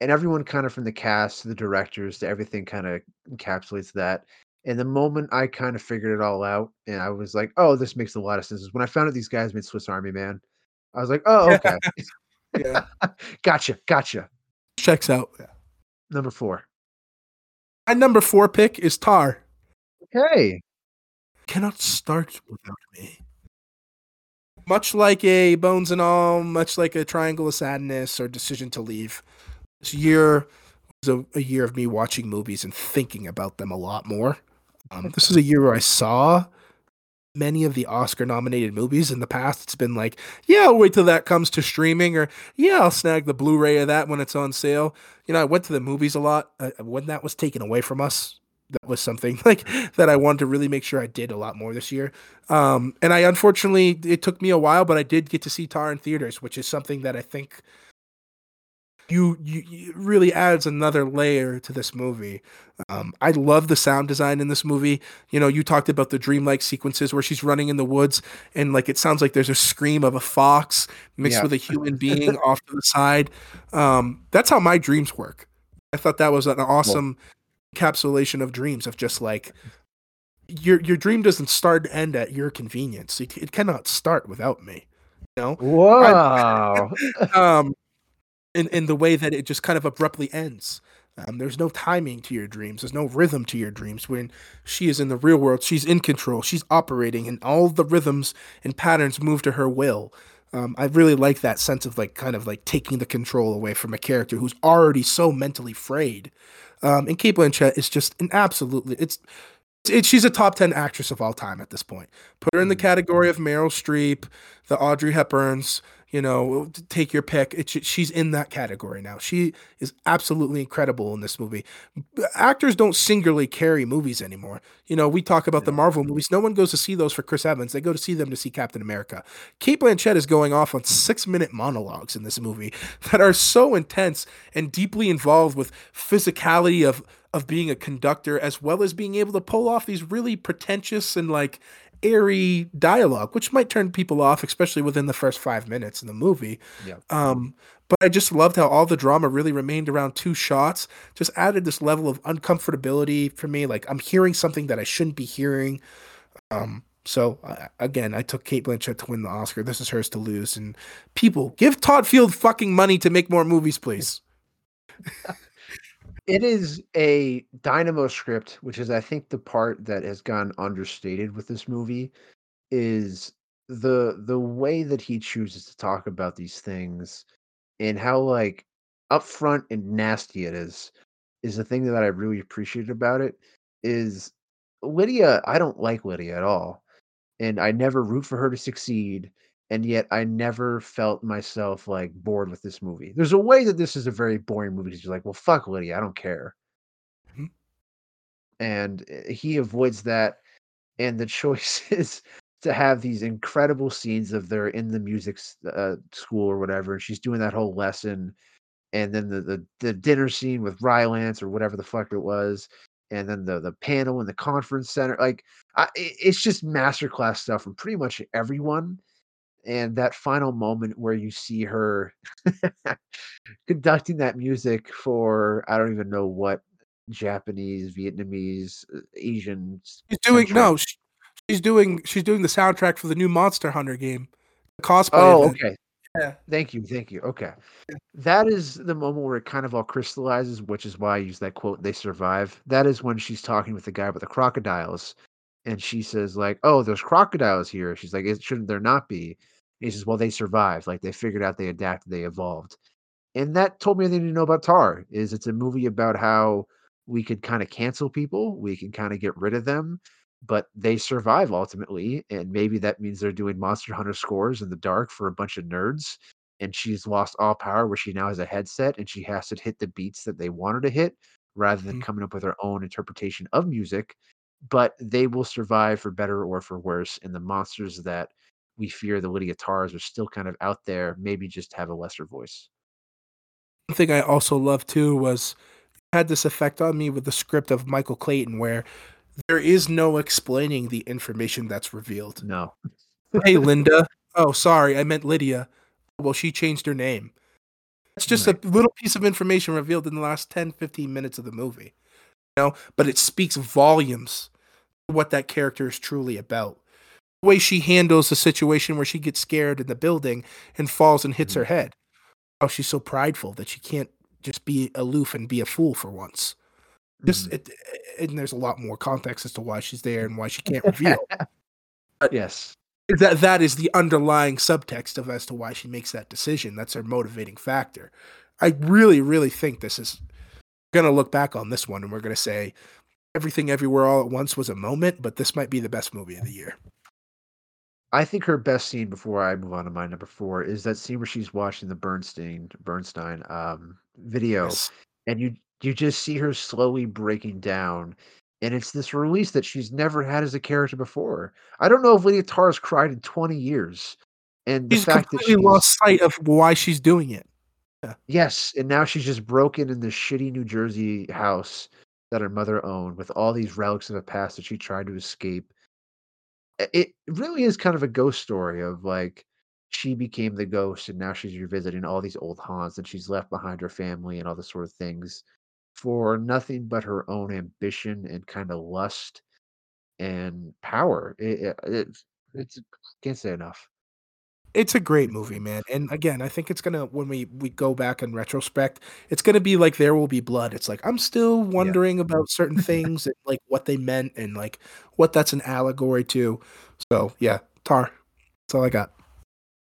And everyone kind of from the cast to the directors to everything kind of encapsulates that. And the moment I kind of figured it all out, and I was like, "Oh, this makes a lot of sense." Is when I found out these guys made Swiss Army Man. I was like, "Oh, okay, yeah, gotcha, gotcha." Checks out. Number four. My number four pick is Tar. Okay. Cannot start without me. Much like a Bones and All, much like a Triangle of Sadness or Decision to Leave, this year was a, a year of me watching movies and thinking about them a lot more. Um, this is a year where I saw many of the Oscar nominated movies in the past. It's been like, yeah, I'll wait till that comes to streaming, or yeah, I'll snag the Blu ray of that when it's on sale. You know, I went to the movies a lot. Uh, when that was taken away from us, that was something like that I wanted to really make sure I did a lot more this year. Um, and I unfortunately, it took me a while, but I did get to see Tar in theaters, which is something that I think you, you, really adds another layer to this movie. Um, I love the sound design in this movie. You know, you talked about the dreamlike sequences where she's running in the woods and like it sounds like there's a scream of a fox mixed yeah. with a human being off to the side. Um, that's how my dreams work. I thought that was an awesome well, encapsulation of dreams of just like your your dream doesn't start and end at your convenience. It, it cannot start without me. You know? Wow. I, um, in, in the way that it just kind of abruptly ends. Um, there's no timing to your dreams. There's no rhythm to your dreams. When she is in the real world, she's in control. She's operating, and all the rhythms and patterns move to her will. Um, I really like that sense of like kind of like taking the control away from a character who's already so mentally frayed. Um, and Cate Blanchett is just an absolutely it's, it's she's a top ten actress of all time at this point. Put her in the mm. category of Meryl Streep, the Audrey Hepburns, you know, take your pick. It's, she's in that category now. She is absolutely incredible in this movie. Actors don't singularly carry movies anymore. You know, we talk about the Marvel movies. No one goes to see those for Chris Evans. They go to see them to see Captain America. Cate Blanchett is going off on six minute monologues in this movie that are so intense and deeply involved with physicality of of being a conductor as well as being able to pull off these really pretentious and like airy dialogue, which might turn people off, especially within the first five minutes in the movie. Yeah. Um, but I just loved how all the drama really remained around two shots. Just added this level of uncomfortability for me. Like I'm hearing something that I shouldn't be hearing. Um, so uh, again, I took Cate Blanchett to win the Oscar. This is hers to lose. And people, give Todd Field fucking money to make more movies, please. It is a dynamo script, which is I think the part that has gone understated with this movie is the the way that he chooses to talk about these things and how like upfront and nasty it is is the thing that I really appreciated about it is Lydia, I don't like Lydia at all. And I never root for her to succeed and yet I never felt myself like bored with this movie. There's a way that this is a very boring movie because you're like, well, fuck Lydia, I don't care. Mm-hmm. And eh, he avoids that. And the choice is to have these incredible scenes of they're in the music uh, school or whatever, and she's doing that whole lesson. And then the, the the dinner scene with Rylance or whatever the fuck it was, and then the the panel in the conference center. Like, I, it's just masterclass stuff from pretty much everyone and that final moment where you see her conducting that music for I don't even know what Japanese, Vietnamese, uh, Asian. She's doing country. no, she, she's doing she's doing the soundtrack for the new Monster Hunter game. Cosplay. Oh, okay. Yeah. Thank you, thank you. Okay. That is the moment where it kind of all crystallizes, which is why I use that quote, "They survive." That is when she's talking with the guy about the crocodiles, and she says like, "Oh, there's crocodiles here." She's like, "It shouldn't there not be?" He says, "Well, they survived. Like they figured out, they adapted, they evolved." And that told me everything you know about Tar. Is it's a movie about how we could kind of cancel people, we can kind of get rid of them, but they survive ultimately. And maybe that means they're doing Monster Hunter scores in the dark for a bunch of nerds. And she's lost all power where she now has a headset and she has to hit the beats that they want her to hit rather than Mhm. coming up with her own interpretation of music. But they will survive for better or for worse. And the monsters that we fear, the Lydia Tars, are still kind of out there, maybe just have a lesser voice. One thing I also loved too was had this effect on me with the script of Michael Clayton where there is no explaining the information that's revealed. No. Hey, Linda. Oh, sorry, I meant Lydia. Well, she changed her name. It's just Right. a little piece of information revealed in the last 10, 15 minutes of the movie. You know, but it speaks volumes to what that character is truly about. The way she handles the situation where she gets scared in the building and falls and hits Mhm. her head. Oh, she's so prideful that she can't just be aloof and be a fool for once. Just Mhm. it, and there's a lot more context as to why she's there and why she can't reveal. yes. that that is the underlying subtext of as to why she makes that decision. That's her motivating factor. I really, really think this is gonna look back on this one and we're gonna say everything everywhere all at once was a moment, but this might be the best movie of the year. I think her best scene before I move on to my number four is that scene where she's watching the Bernstein Bernstein um, video, Yes. and you you just see her slowly breaking down, and it's this release that she's never had as a character before. I don't know if Lydia Tarr's cried in twenty years, and the She's fact that completely lost sight of why she's doing it. yes, and now she's just broken in this shitty New Jersey house that her mother owned with all these relics of a past that she tried to escape it really is kind of a ghost story of like she became the ghost and now she's revisiting all these old haunts that she's left behind her family and all this sort of things for nothing but her own ambition and kind of lust and power. It, it, it's it's can't say enough. It's a great movie, man. And again, I think it's gonna when we we go back in retrospect, it's gonna be like There Will Be Blood. It's like I'm still Yeah. wondering about certain things and like what they meant and like what that's an allegory to. So yeah, Tar. That's all I got.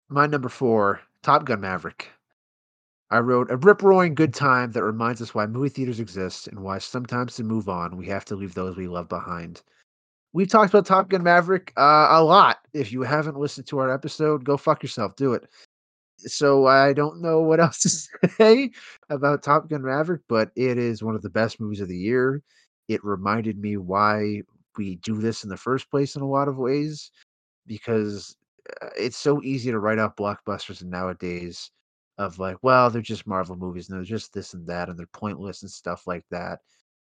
My number four, Top Gun Maverick. I wrote a rip roaring good time that reminds us why movie theaters exist and why sometimes to move on we have to leave those we love behind. We've talked about Top Gun Maverick uh, a lot. If you haven't listened to our episode, go fuck yourself. Do it. So I don't know what else to say about Top Gun Maverick, but it is one of the best movies of the year. It reminded me why we do this in the first place in a lot of ways because uh, it's so easy to write out blockbusters nowadays of like, well, they're just Marvel movies and they're just this and that and they're pointless and stuff like that.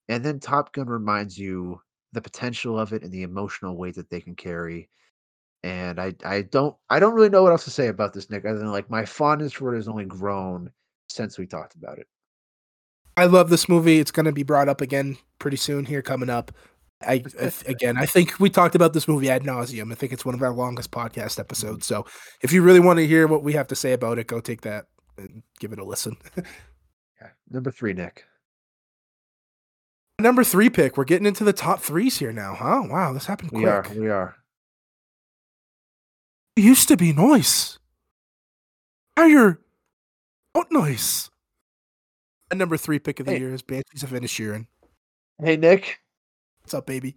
And then Top Gun reminds you the potential of it and the emotional weight that they can carry. And I I don't I don't really know what else to say about this, Nick, other than like my fondness for it has only grown since we talked about it. I love this movie. It's gonna be brought up again pretty soon here coming up. I, I again, I think we talked about this movie ad nauseum. I think it's one of our longest podcast mm-hmm. episodes. So if you really want to hear what we have to say about it, go take that and give it a listen. Yeah. Number three, Nick. Number three pick. We're getting into the top threes here now, huh? Wow, this happened quick. We are. We are. It used to be nice. Now you're not nice. And number three pick of the Hey. year is Banshees of Inisherin. Hey, Nick. What's up, baby?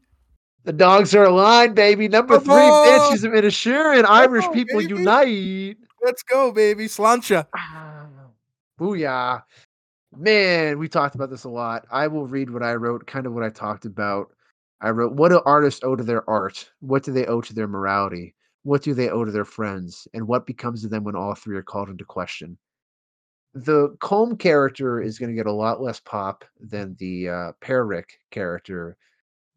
The dogs are aligned, baby. Number Come three, on! Banshees of Inisherin. Irish on, people baby. unite. Let's go, baby. Sláinte. Ah, Booyah. Man, we talked about this a lot. I will read what I wrote, kind of what I talked about. I wrote, What do artists owe to their art? What do they owe to their morality? What do they owe to their friends? And what becomes of them when all three are called into question? The Colm character is going to get a lot less pop than the uh, Peric character,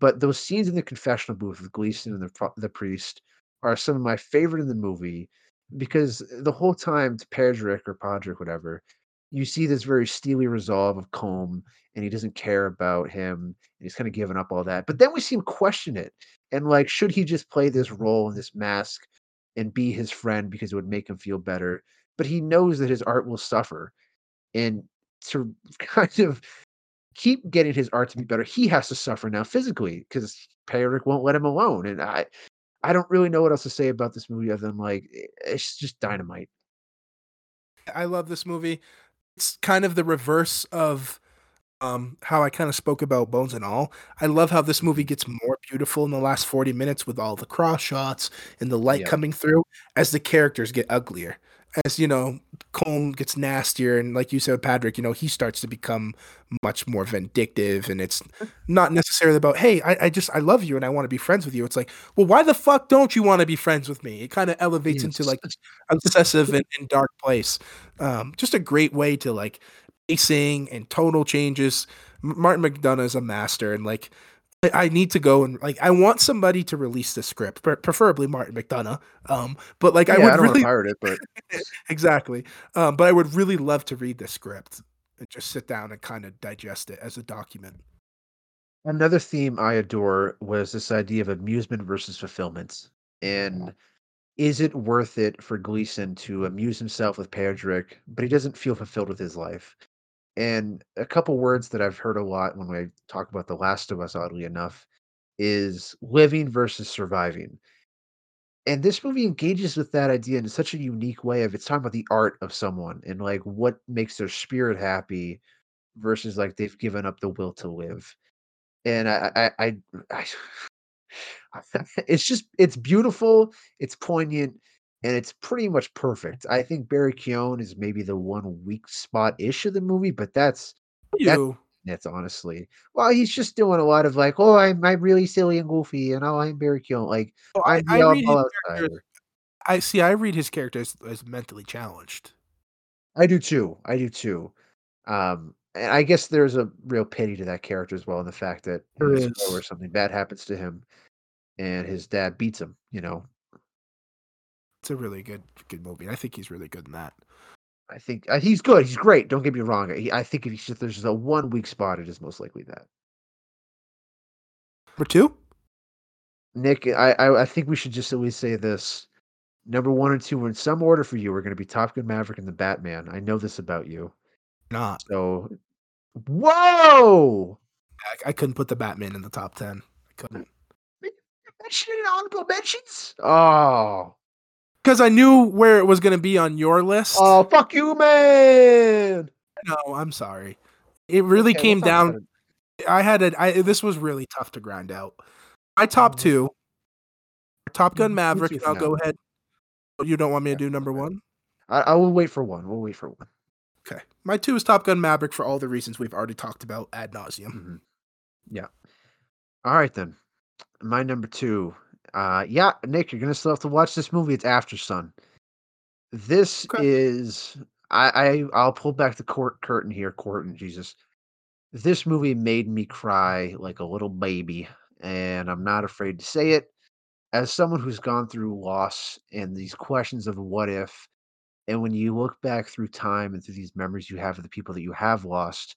but those scenes in the confessional booth with Gleeson and the, the priest are some of my favorite in the movie because the whole time to Pedrick or Podrick, whatever, you see this very steely resolve of Colm, and he doesn't care about him, he's kind of given up all that. But then we see him question it, and like, should he just play this role in this mask and be his friend because it would make him feel better. But he knows that his art will suffer. And to kind of keep getting his art to be better, he has to suffer now physically because Péaric won't let him alone. And I I don't really know what else to say about this movie other than like it's just dynamite. I love this movie. It's kind of the reverse of um, how I kind of spoke about Bones and All. I love how this movie gets more beautiful in the last 40 minutes with all the cross shots and the light Yep. coming through as the characters get uglier. As you know, Colm gets nastier, and like you said, Patrick, you know, he starts to become much more vindictive, and it's not necessarily about, hey, I, I just I love you and I want to be friends with you. It's like, well, why the fuck don't you want to be friends with me? It kind of elevates into like obsessive and, and dark place. Um, just a great way to like pacing and tonal changes. Martin McDonagh is a master, and like I, I need to go and like I want somebody to release the script, pre- preferably Martin McDonagh. Um, but like I Yeah, would I don't want really to pirate it, but exactly. Um, but I would really love to read the script and just sit down and kind of digest it as a document. Another theme I adore was this idea of amusement versus fulfillment. And is it worth it for Gleeson to amuse himself with Pedrick, but he doesn't feel fulfilled with his life? And a couple words that I've heard a lot when we talk about The Last of Us, oddly enough, is living versus surviving. And this movie engages with that idea in such a unique way of it's talking about the art of someone and like what makes their spirit happy versus like they've given up the will to live. And I I I, I it's just it's beautiful, it's poignant, and it's pretty much perfect. I think Barry Keoghan is maybe the one weak spot ish of the movie, but that's that's You, it's honestly. Well, he's just doing a lot of like, oh, I'm I'm really silly and goofy, and oh, I'm Barry Keoghan. Like oh, I, I read oddball I see. I read his character as, as mentally challenged. I do too. I do too. Um, and I guess there's a real pity to that character as well, in the fact that you There know, is. spoiler, something bad happens to him, and his dad beats him. You know, It's a really good good movie. I think he's really good in that. I think uh, he's good. He's great. Don't get me wrong. He, I think if he's just, there's just a one weak spot, it is most likely that. Number two. Nick, I, I I think we should just at least say this. Number one and two, in some order for you, are going to be Top Gun Maverick and the Batman. I know this about you. Not. So, whoa! I, I couldn't put the Batman in the top ten. I couldn't Mention it in honorable mentions. Oh, because I knew where it was going to be on your list. oh, fuck you, man! no, I'm sorry. It really Okay, came down. I had a. I, this was really tough to grind out. My top Mhm. two. Top Gun Mhm, Maverick. too and for I'll go ahead. Oh, You don't want me to do number one? I, I will wait for one. We'll wait for one. Okay. My two is Top Gun Maverick for all the reasons we've already talked about ad nauseum. Mhm. Yeah. All right then. My number two. Uh, yeah, Nick, you're gonna still have to watch this movie. It's Aftersun. This Okay. is I, I I'll pull back the court curtain here, curtain, Jesus. This movie made me cry like a little baby, and I'm not afraid to say it. As someone who's gone through loss and these questions of what if, and when you look back through time and through these memories you have of the people that you have lost,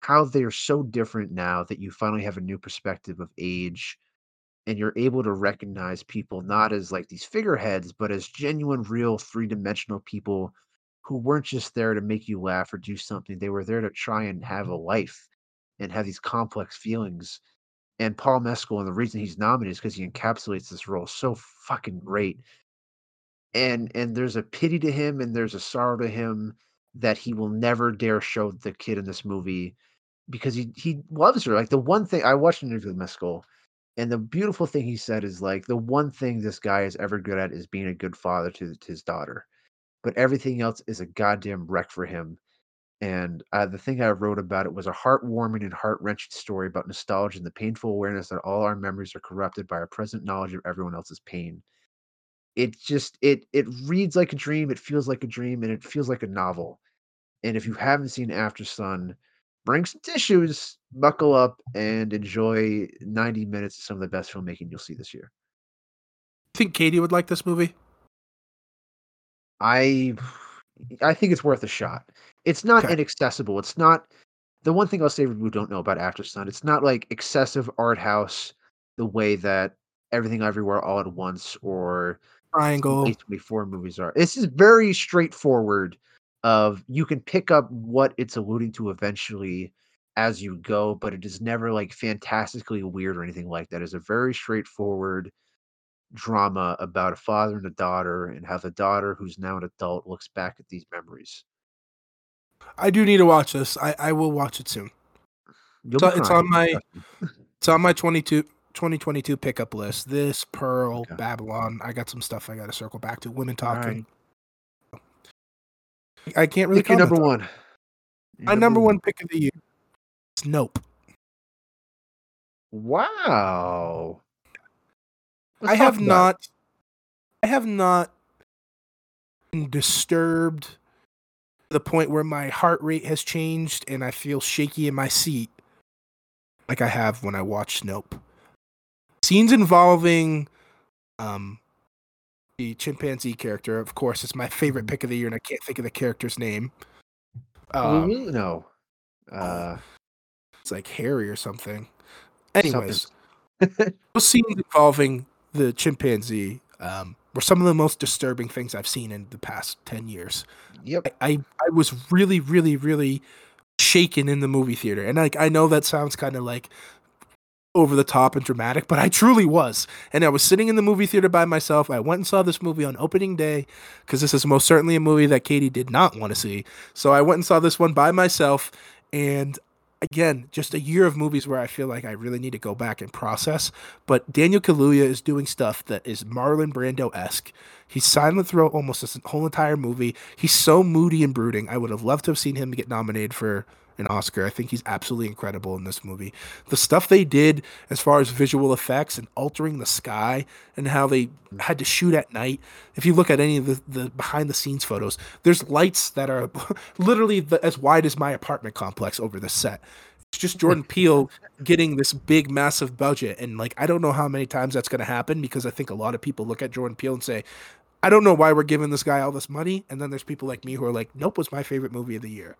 how they are so different now that you finally have a new perspective of age and you're able to recognize people not as like these figureheads, but as genuine, real, three dimensional people who weren't just there to make you laugh or do something. They were there to try and have a life and have these complex feelings. And Paul Mescal, and the reason he's nominated is because he encapsulates this role so fucking great. And and there's a pity to him and there's a sorrow to him that he will never dare show the kid in this movie because he he loves her. Like the one thing I watched an interview with Mescal, and the beautiful thing he said is like the one thing this guy is ever good at is being a good father to, to his daughter, but everything else is a goddamn wreck for him. And uh, the thing I wrote about it was a heartwarming and heart wrenching story about nostalgia and the painful awareness that all our memories are corrupted by our present knowledge of everyone else's pain. It just it it reads like a dream, it feels like a dream, and it feels like a novel. And if you haven't seen Aftersun, bring some tissues, buckle up, and enjoy 90 minutes of some of the best filmmaking you'll see this year. think Katie would like this movie? I I think it's worth a shot. It's not Okay. inaccessible. It's not the one thing I'll say we don't know about Aftersun, it's not like excessive art house the way that Everything Everywhere All at Once or triangle. A24 movies are. This is very straightforward. Of you can pick up what it's alluding to eventually as you go, but it is never like fantastically weird or anything like that. It's a very straightforward drama about a father and a daughter and how the daughter, who's now an adult, looks back at these memories. I do need to watch this. I, I will watch it soon. You'll So it's on my it's on my 22 2022 pickup list. This Pearl, Okay. Babylon. I got some stuff I got to circle back to. Women talking. I can't really Pick your number one. Your My number one pick of the year. Nope. Wow. Let's I have not I have not been disturbed to the point where my heart rate has changed and I feel shaky in my seat like I have when I watch Nope. Scenes involving um the chimpanzee character, of course, it's my favorite pick of the year and I can't think of the character's name. Um? No. Uh, it's like Harry or something. Anyways, those scenes involving the chimpanzee um, were some of the most disturbing things I've seen in the past 10 years. Yep. I, I, I was really, really, really shaken in the movie theater. And like I know that sounds kind of like over the top and dramatic, but I truly was. And I was sitting in the movie theater by myself. I went and saw this movie on opening day because this is most certainly a movie that Katie did not want to see. So I went and saw this one by myself. And again, just a year of movies where I feel like I really need to go back and process. But Daniel Kaluuya is doing stuff that is Marlon Brando esque. He's silent throughout almost this whole entire movie. He's so moody and brooding. I would have loved to have seen him get nominated for an Oscar. I think he's absolutely incredible in this movie. The stuff they did as far as visual effects and altering the sky and how they had to shoot at night. If you look at any of the, the behind the scenes photos, there's lights that are literally the, as wide as my apartment complex over the set. It's just Jordan Peele getting this big, massive budget. And like, I don't know how many times that's going to happen because I think a lot of people look at Jordan Peele and say, I don't know why we're giving this guy all this money. And then there's people like me who are like, Nope was my favorite movie of the year.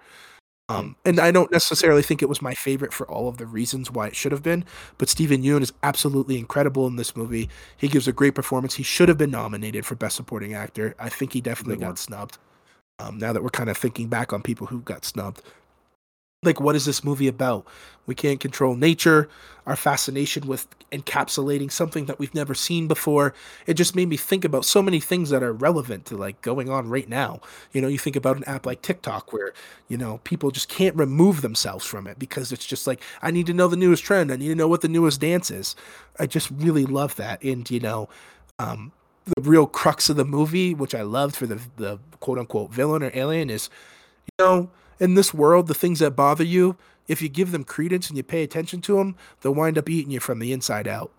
Um, and I don't necessarily think it was my favorite for all of the reasons why it should have been, but Steven Yeun is absolutely incredible in this movie. He gives a great performance. He should have been nominated for Best Supporting Actor. I think he definitely got snubbed. Um, now that we're kind of thinking back on people who got snubbed, like what is this movie about? We can't control nature. Our fascination with encapsulating something that we've never seen before. It just made me think about so many things that are relevant to like going on right now. You know, you think about an app like TikTok where, you know, people just can't remove themselves from it because it's just like, I need to know the newest trend. I need to know what the newest dance is. I just really love that. And, you know, um, the real crux of the movie, which I loved for the, the quote unquote villain or alien, is, you know, in this world, the things that bother you, if you give them credence and you pay attention to them, they'll wind up eating you from the inside out.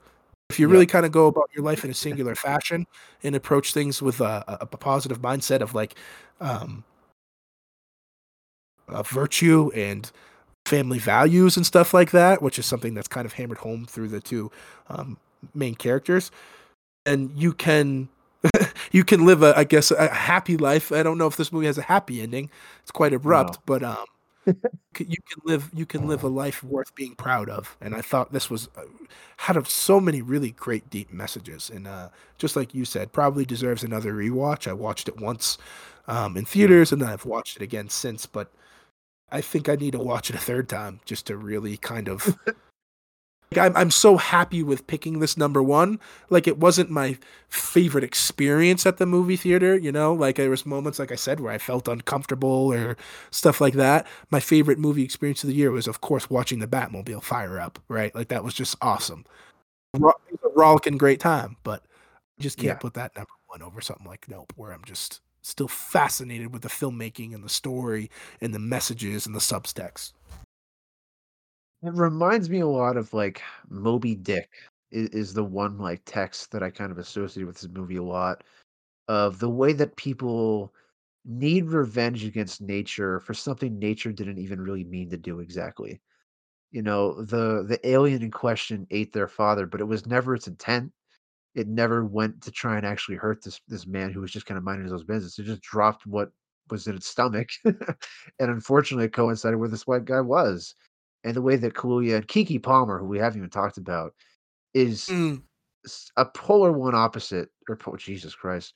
If you Yep. really kind of go about your life in a singular fashion and approach things with a, a, a positive mindset of like um, virtue and family values and stuff like that, which is something that's kind of hammered home through the two um, main characters, and you can you can live a I guess a happy life. I don't know if this movie has a happy ending. It's quite abrupt, No. but um you can live you can live a life worth being proud of. And I thought this was uh, had of so many really great deep messages and uh just like you said, probably deserves another rewatch. I watched it once um in theaters and then I've watched it again since, but I think I need to watch it a third time just to really kind of I'm I'm so happy with picking this number one. Like it wasn't my favorite experience at the movie theater, you know. Like there was moments, like I said, where I felt uncomfortable or stuff like that. My favorite movie experience of the year was, of course, watching the Batmobile fire up. Right, like that was just awesome. It was a rollicking great time, but I just can't Yeah. put that number one over something like Nope, where I'm just still fascinated with the filmmaking and the story and the messages and the subtext. It reminds me a lot of like Moby Dick is, is the one like text that I kind of associate with this movie a lot of the way that people need revenge against nature for something nature didn't even really mean to do exactly. You know, the the alien in question ate their father, but it was never its intent. It never went to try and actually hurt this this man who was just kind of minding his own business. It just dropped what was in its stomach, and unfortunately, it coincided where this white guy was. And the way that Kaluuya and Keke Palmer, who we haven't even talked about, is Mm, a polar one opposite, or po- Jesus Christ,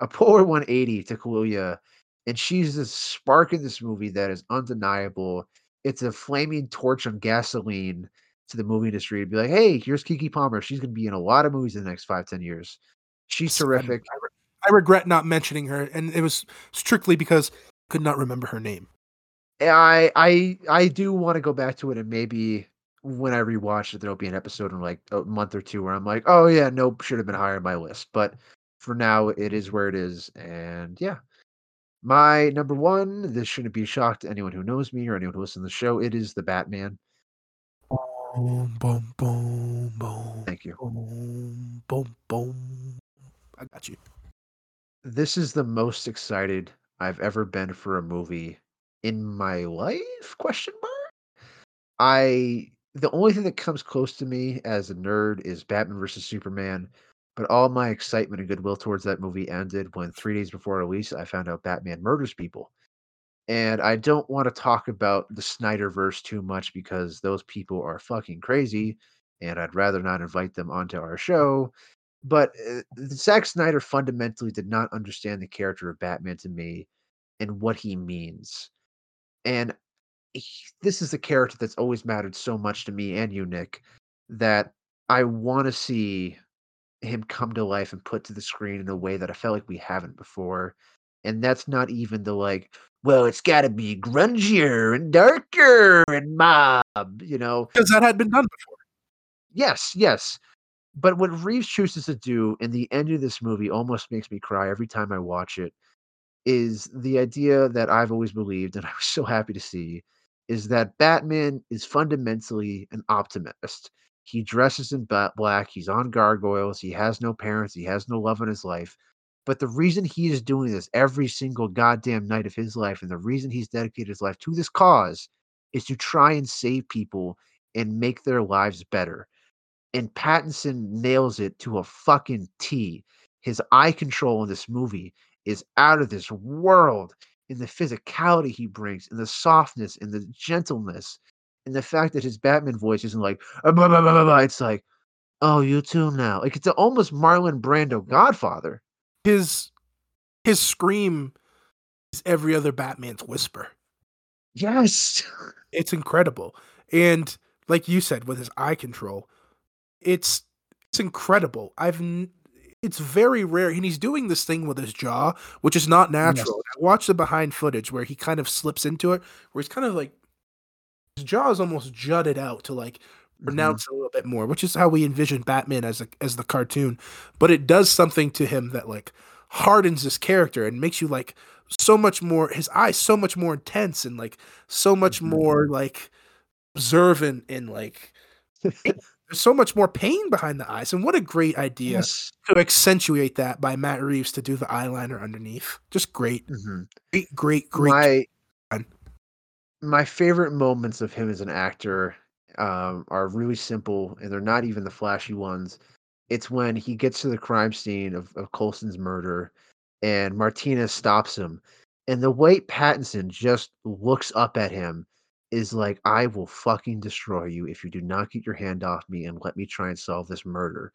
a polar 180 to Kaluuya, and she's this spark in this movie that is undeniable. It's a flaming torch on gasoline to the movie industry to be like, hey, here's Keke Palmer. She's going to be in a lot of movies in the next five, ten years. She's terrific. I, re- I regret not mentioning her, and it was strictly because I could not remember her name. Eh, I I I do want to go back to it and maybe when I rewatch it, there'll be an episode in like a month or two where I'm like, oh yeah, nope, should have been higher on my list. But for now, it is where it is, and yeah. My number one, this shouldn't be a shock to anyone who knows me or anyone who listens to the show. It is the Batman. Boom, boom, boom, boom, Thank you. boom, boom, boom. I got you. This is the most excited I've ever been for a movie in my life? Question mark. I the only thing that comes close to me as a nerd is Batman versus Superman, but all my excitement and goodwill towards that movie ended when three days before release I found out Batman murders people. And I don't want to talk about the Snyderverse too much because those people are fucking crazy, and I'd rather not invite them onto our show. But uh, Zack Snyder fundamentally did not understand the character of Batman to me and what he means. And he- this is a character that's always mattered so much to me and you, Nick, that I want to see him come to life and put to the screen in a way that I felt like we haven't before. And that's not even the like, well, it's got to be grungier and darker and mob, you know. Because that had been done before. Yes, yes. But what Reeves chooses to do in the end of this movie almost makes me cry every time I watch it is the idea that I've always believed and I was so happy to see is that Batman is fundamentally an optimist. He dresses in black, he's on gargoyles, he has no parents, he has no love in his life. But the reason he is doing this every single goddamn night of his life and the reason he's dedicated his life to this cause is to try and save people and make their lives better and Pattinson nails it to a fucking T. His eye control in this movie is out of this world in the physicality he brings, in the softness, in the gentleness, in the fact that his Batman voice isn't like "Ah, blah, blah, blah, blah, blah." it's like, oh, you too now. Like it's almost Marlon Brando Godfather. His his scream is every other Batman's whisper. Yes. It's incredible. And like you said, with his eye control, it's it's incredible. I've it's very rare, and he's doing this thing with his jaw, which is not natural. I watched the behind footage where he kind of slips into it, where he's kind of like his jaw is almost jutted out to like Mm-hmm. pronounce a little bit more, which is how we envision Batman as a, as the cartoon. But it does something to him that like hardens his character and makes you like so much more. His eyes so much more intense and like so much Mhm. more like observant and like there's so much more pain behind the eyes. And what a great idea Yes. to accentuate that by Matt Reeves to do the eyeliner underneath. Just great, Mhm. great, great, great. my my favorite moments of him as an actor um, are really simple and they're not even the flashy ones it's when he gets to the crime scene of, of colson's murder and martinez stops him and the way pattinson just looks up at him is like i will fucking destroy you if you do not get your hand off me and let me try and solve this murder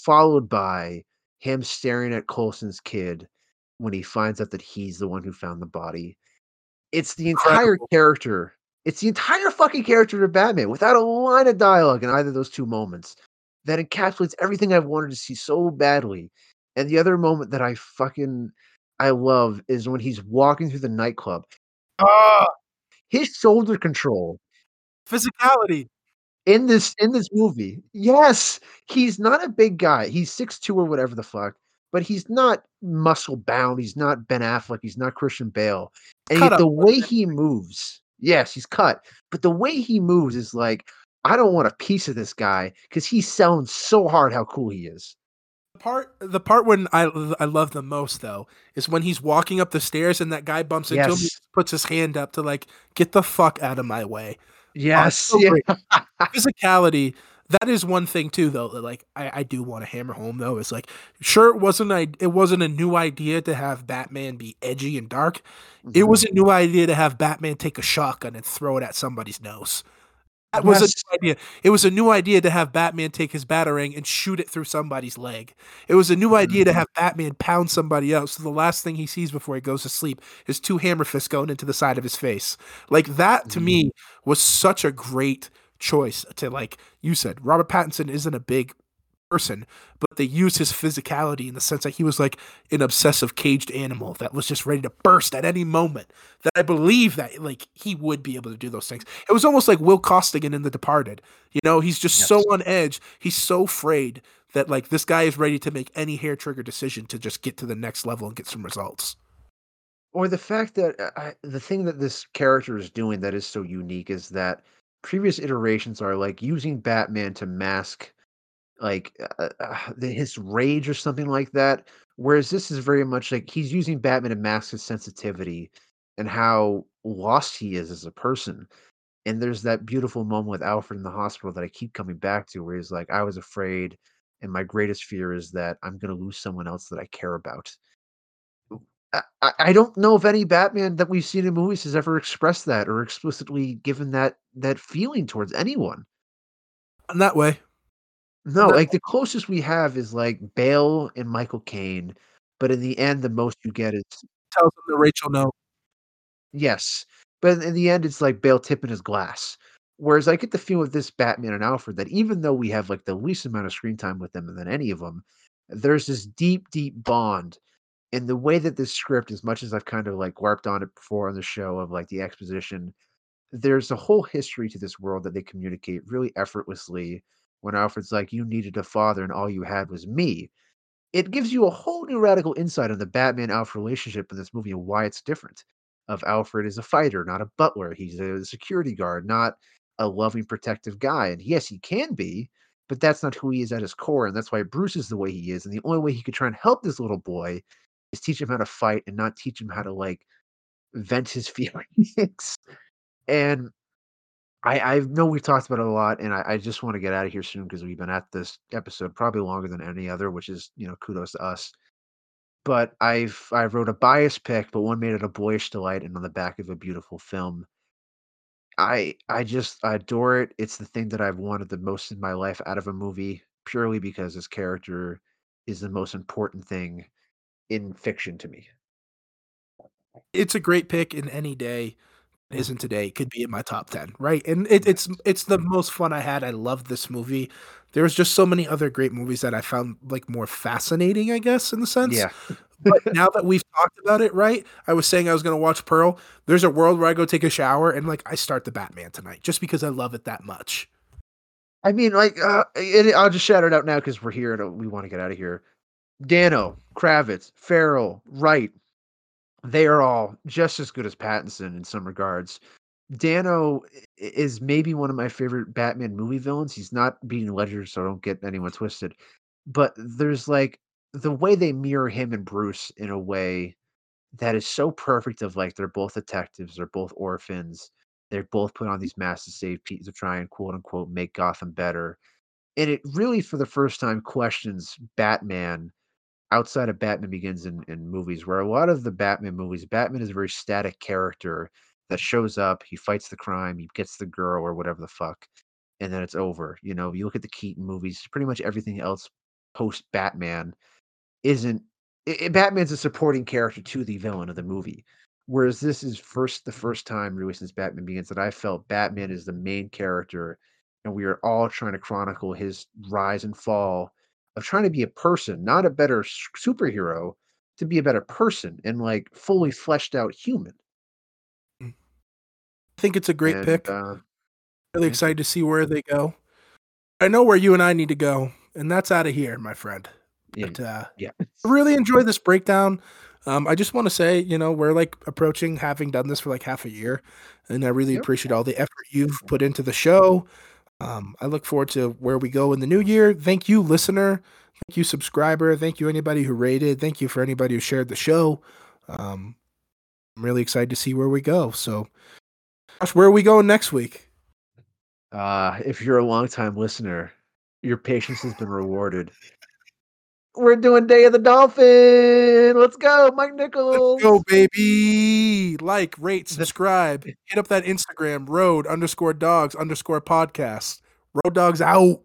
followed by him staring at colson's kid when he finds out that he's the one who found the body it's the entire Incredible. character. It's the entire fucking character of Batman without a line of dialogue in either of those two moments that encapsulates everything I've wanted to see so badly. And the other moment that I fucking I love is when he's walking through the nightclub. Ah, His shoulder control physicality. in this in this movie. Yes, he's not a big guy. He's 6'2 or whatever the fuck, but he's not muscle bound. He's not Ben Affleck. He's not Christian Bale. And the way he moves, yes, he's cut, but the way he moves is like, I don't want a piece of this guy because he's selling so hard how cool he is. The part the part when I I love the most though is when he's walking up the stairs and that guy bumps into him, he Yes. puts his hand up to like get the fuck out of my way. Yes, so yeah. Physicality. That is one thing too, though. That like I, I do want to hammer home though. Is like sure it wasn't I it wasn't a new idea to have Batman be edgy and dark. It Mhm. was a new idea to have Batman take a shotgun and throw it at somebody's nose. That was Yes. a new idea. It was a new idea to have Batman take his batarang and shoot it through somebody's leg. It was a new idea to mm-hmm. have Batman pound somebody else. So the last thing he sees before he goes to sleep is two hammer fists going into the side of his face. Like that to me mm-hmm. was such a great choice to like you said, Robert Pattinson isn't a big person, but they used his physicality in the sense that he was like an obsessive caged animal that was just ready to burst at any moment. That I believe that like he would be able to do those things. It was almost like Will Costigan in The Departed. You know, he's just so on edge. He's so afraid that like this guy is ready to make any hair trigger decision to just get to the next level and get some results. or the fact that uh, I, the thing that this character is doing that is so unique is that previous iterations are like using Batman to mask like uh, uh, his rage or something like that. Whereas this is very much like he's using Batman to mask his sensitivity and how lost he is as a person. And there's that beautiful moment with Alfred in the hospital that I keep coming back to, where he's like, "I was afraid, and my greatest fear is that I'm going to lose someone else that I care about." I I don't know if any Batman that we've seen in movies has ever expressed that or explicitly given that that feeling towards anyone. In that way, No, like the closest we have is like Bale and Michael Caine, but in the end, the most you get is tells them that Rachel no. yes, but in the end, it's like Bale tipping his glass. Whereas I get the feel with this Batman and Alfred that even though we have like the least amount of screen time with them than any of them, there's this deep, deep bond. And the way that this script, as much as I've kind of like warped on it before on the show of like the exposition, there's a whole history to this world that they communicate really effortlessly. When Alfred's like, You needed a father, and all you had was me. It gives you a whole new radical insight on the Batman Alfred relationship in this movie and why it's different. Of Alfred is a fighter, not a butler. He's a security guard, not a loving, protective guy. And yes, he can be, but that's not who he is at his core. And that's why Bruce is the way he is. And the only way he could try and help this little boy is teach him how to fight and not teach him how to like vent his feelings. and I, I know we've talked about it a lot, and I, I just want to get out of here soon because we've been at this episode probably longer than any other, which is you know kudos to us. But I've I wrote a bias pick, but one made it a boyish delight, and on the back of a beautiful film. I I just I adore it. It's the thing that I've wanted the most in my life out of a movie, purely because this character is the most important thing in fiction to me. It's a great pick in any day. Isn't today. Could be in my top ten, right? And it, it's it's the most fun I had. I loved this movie. There was just so many other great movies that I found like more fascinating, I guess, in the sense. Yeah. but now that we've talked about it, right? I was saying I was gonna watch Pearl. There's a world where I go take a shower and like I start the Batman tonight just because I love it that much. I mean, like, uh, it, I'll just shout it out now because we're here and we want to get out of here. Dano, Kravitz, Farrell, Wright, they are all just as good as Pattinson in some regards. Dano is maybe one of my favorite Batman movie villains. He's not beating Ledger, so don't get anyone twisted. But there's like the way they mirror him and Bruce in a way that is so perfect. Of like they're both detectives, they're both orphans, they're both put on these masks to save people to try and quote unquote make Gotham better. And it really, for the first time, questions Batman outside of Batman Begins in, in movies, where a lot of the Batman movies, Batman is a very static character that shows up, he fights the crime, he gets the girl or whatever the fuck, and then it's over. You know, you look at the Keaton movies, pretty much everything else post Batman isn't i i- Batman's a supporting character to the villain of the movie. Whereas this is first the first time really since Batman Begins that I felt Batman is the main character, and we are all trying to chronicle his rise and fall of trying to be a person, not a better superhero, to be a better person and like fully fleshed out human. I think it's a great And, pick. Uh, Really you. excited to see where they go. I know where you and I need to go, and that's out of here, my friend. yeah, But uh, yeah. I really enjoy this breakdown. Um, I just want to say, you know, we're like approaching having done this for like half a year, and I really appreciate all the effort you've put into the show. Um, I look forward to where we go in the new year. Thank you, listener. Thank you, subscriber. Thank you, anybody who rated. Thank you for anybody who shared the show. Um, I'm really excited to see where we go. So, Josh, where are we going next week? Uh, if you're a longtime listener, your patience has been rewarded. We're doing Day of the Dolphin. Let's go, Mike Nichols. Let's go, baby. Like, rate, subscribe. Hit up that Instagram, road underscore dogs underscore podcast. Road dogs out.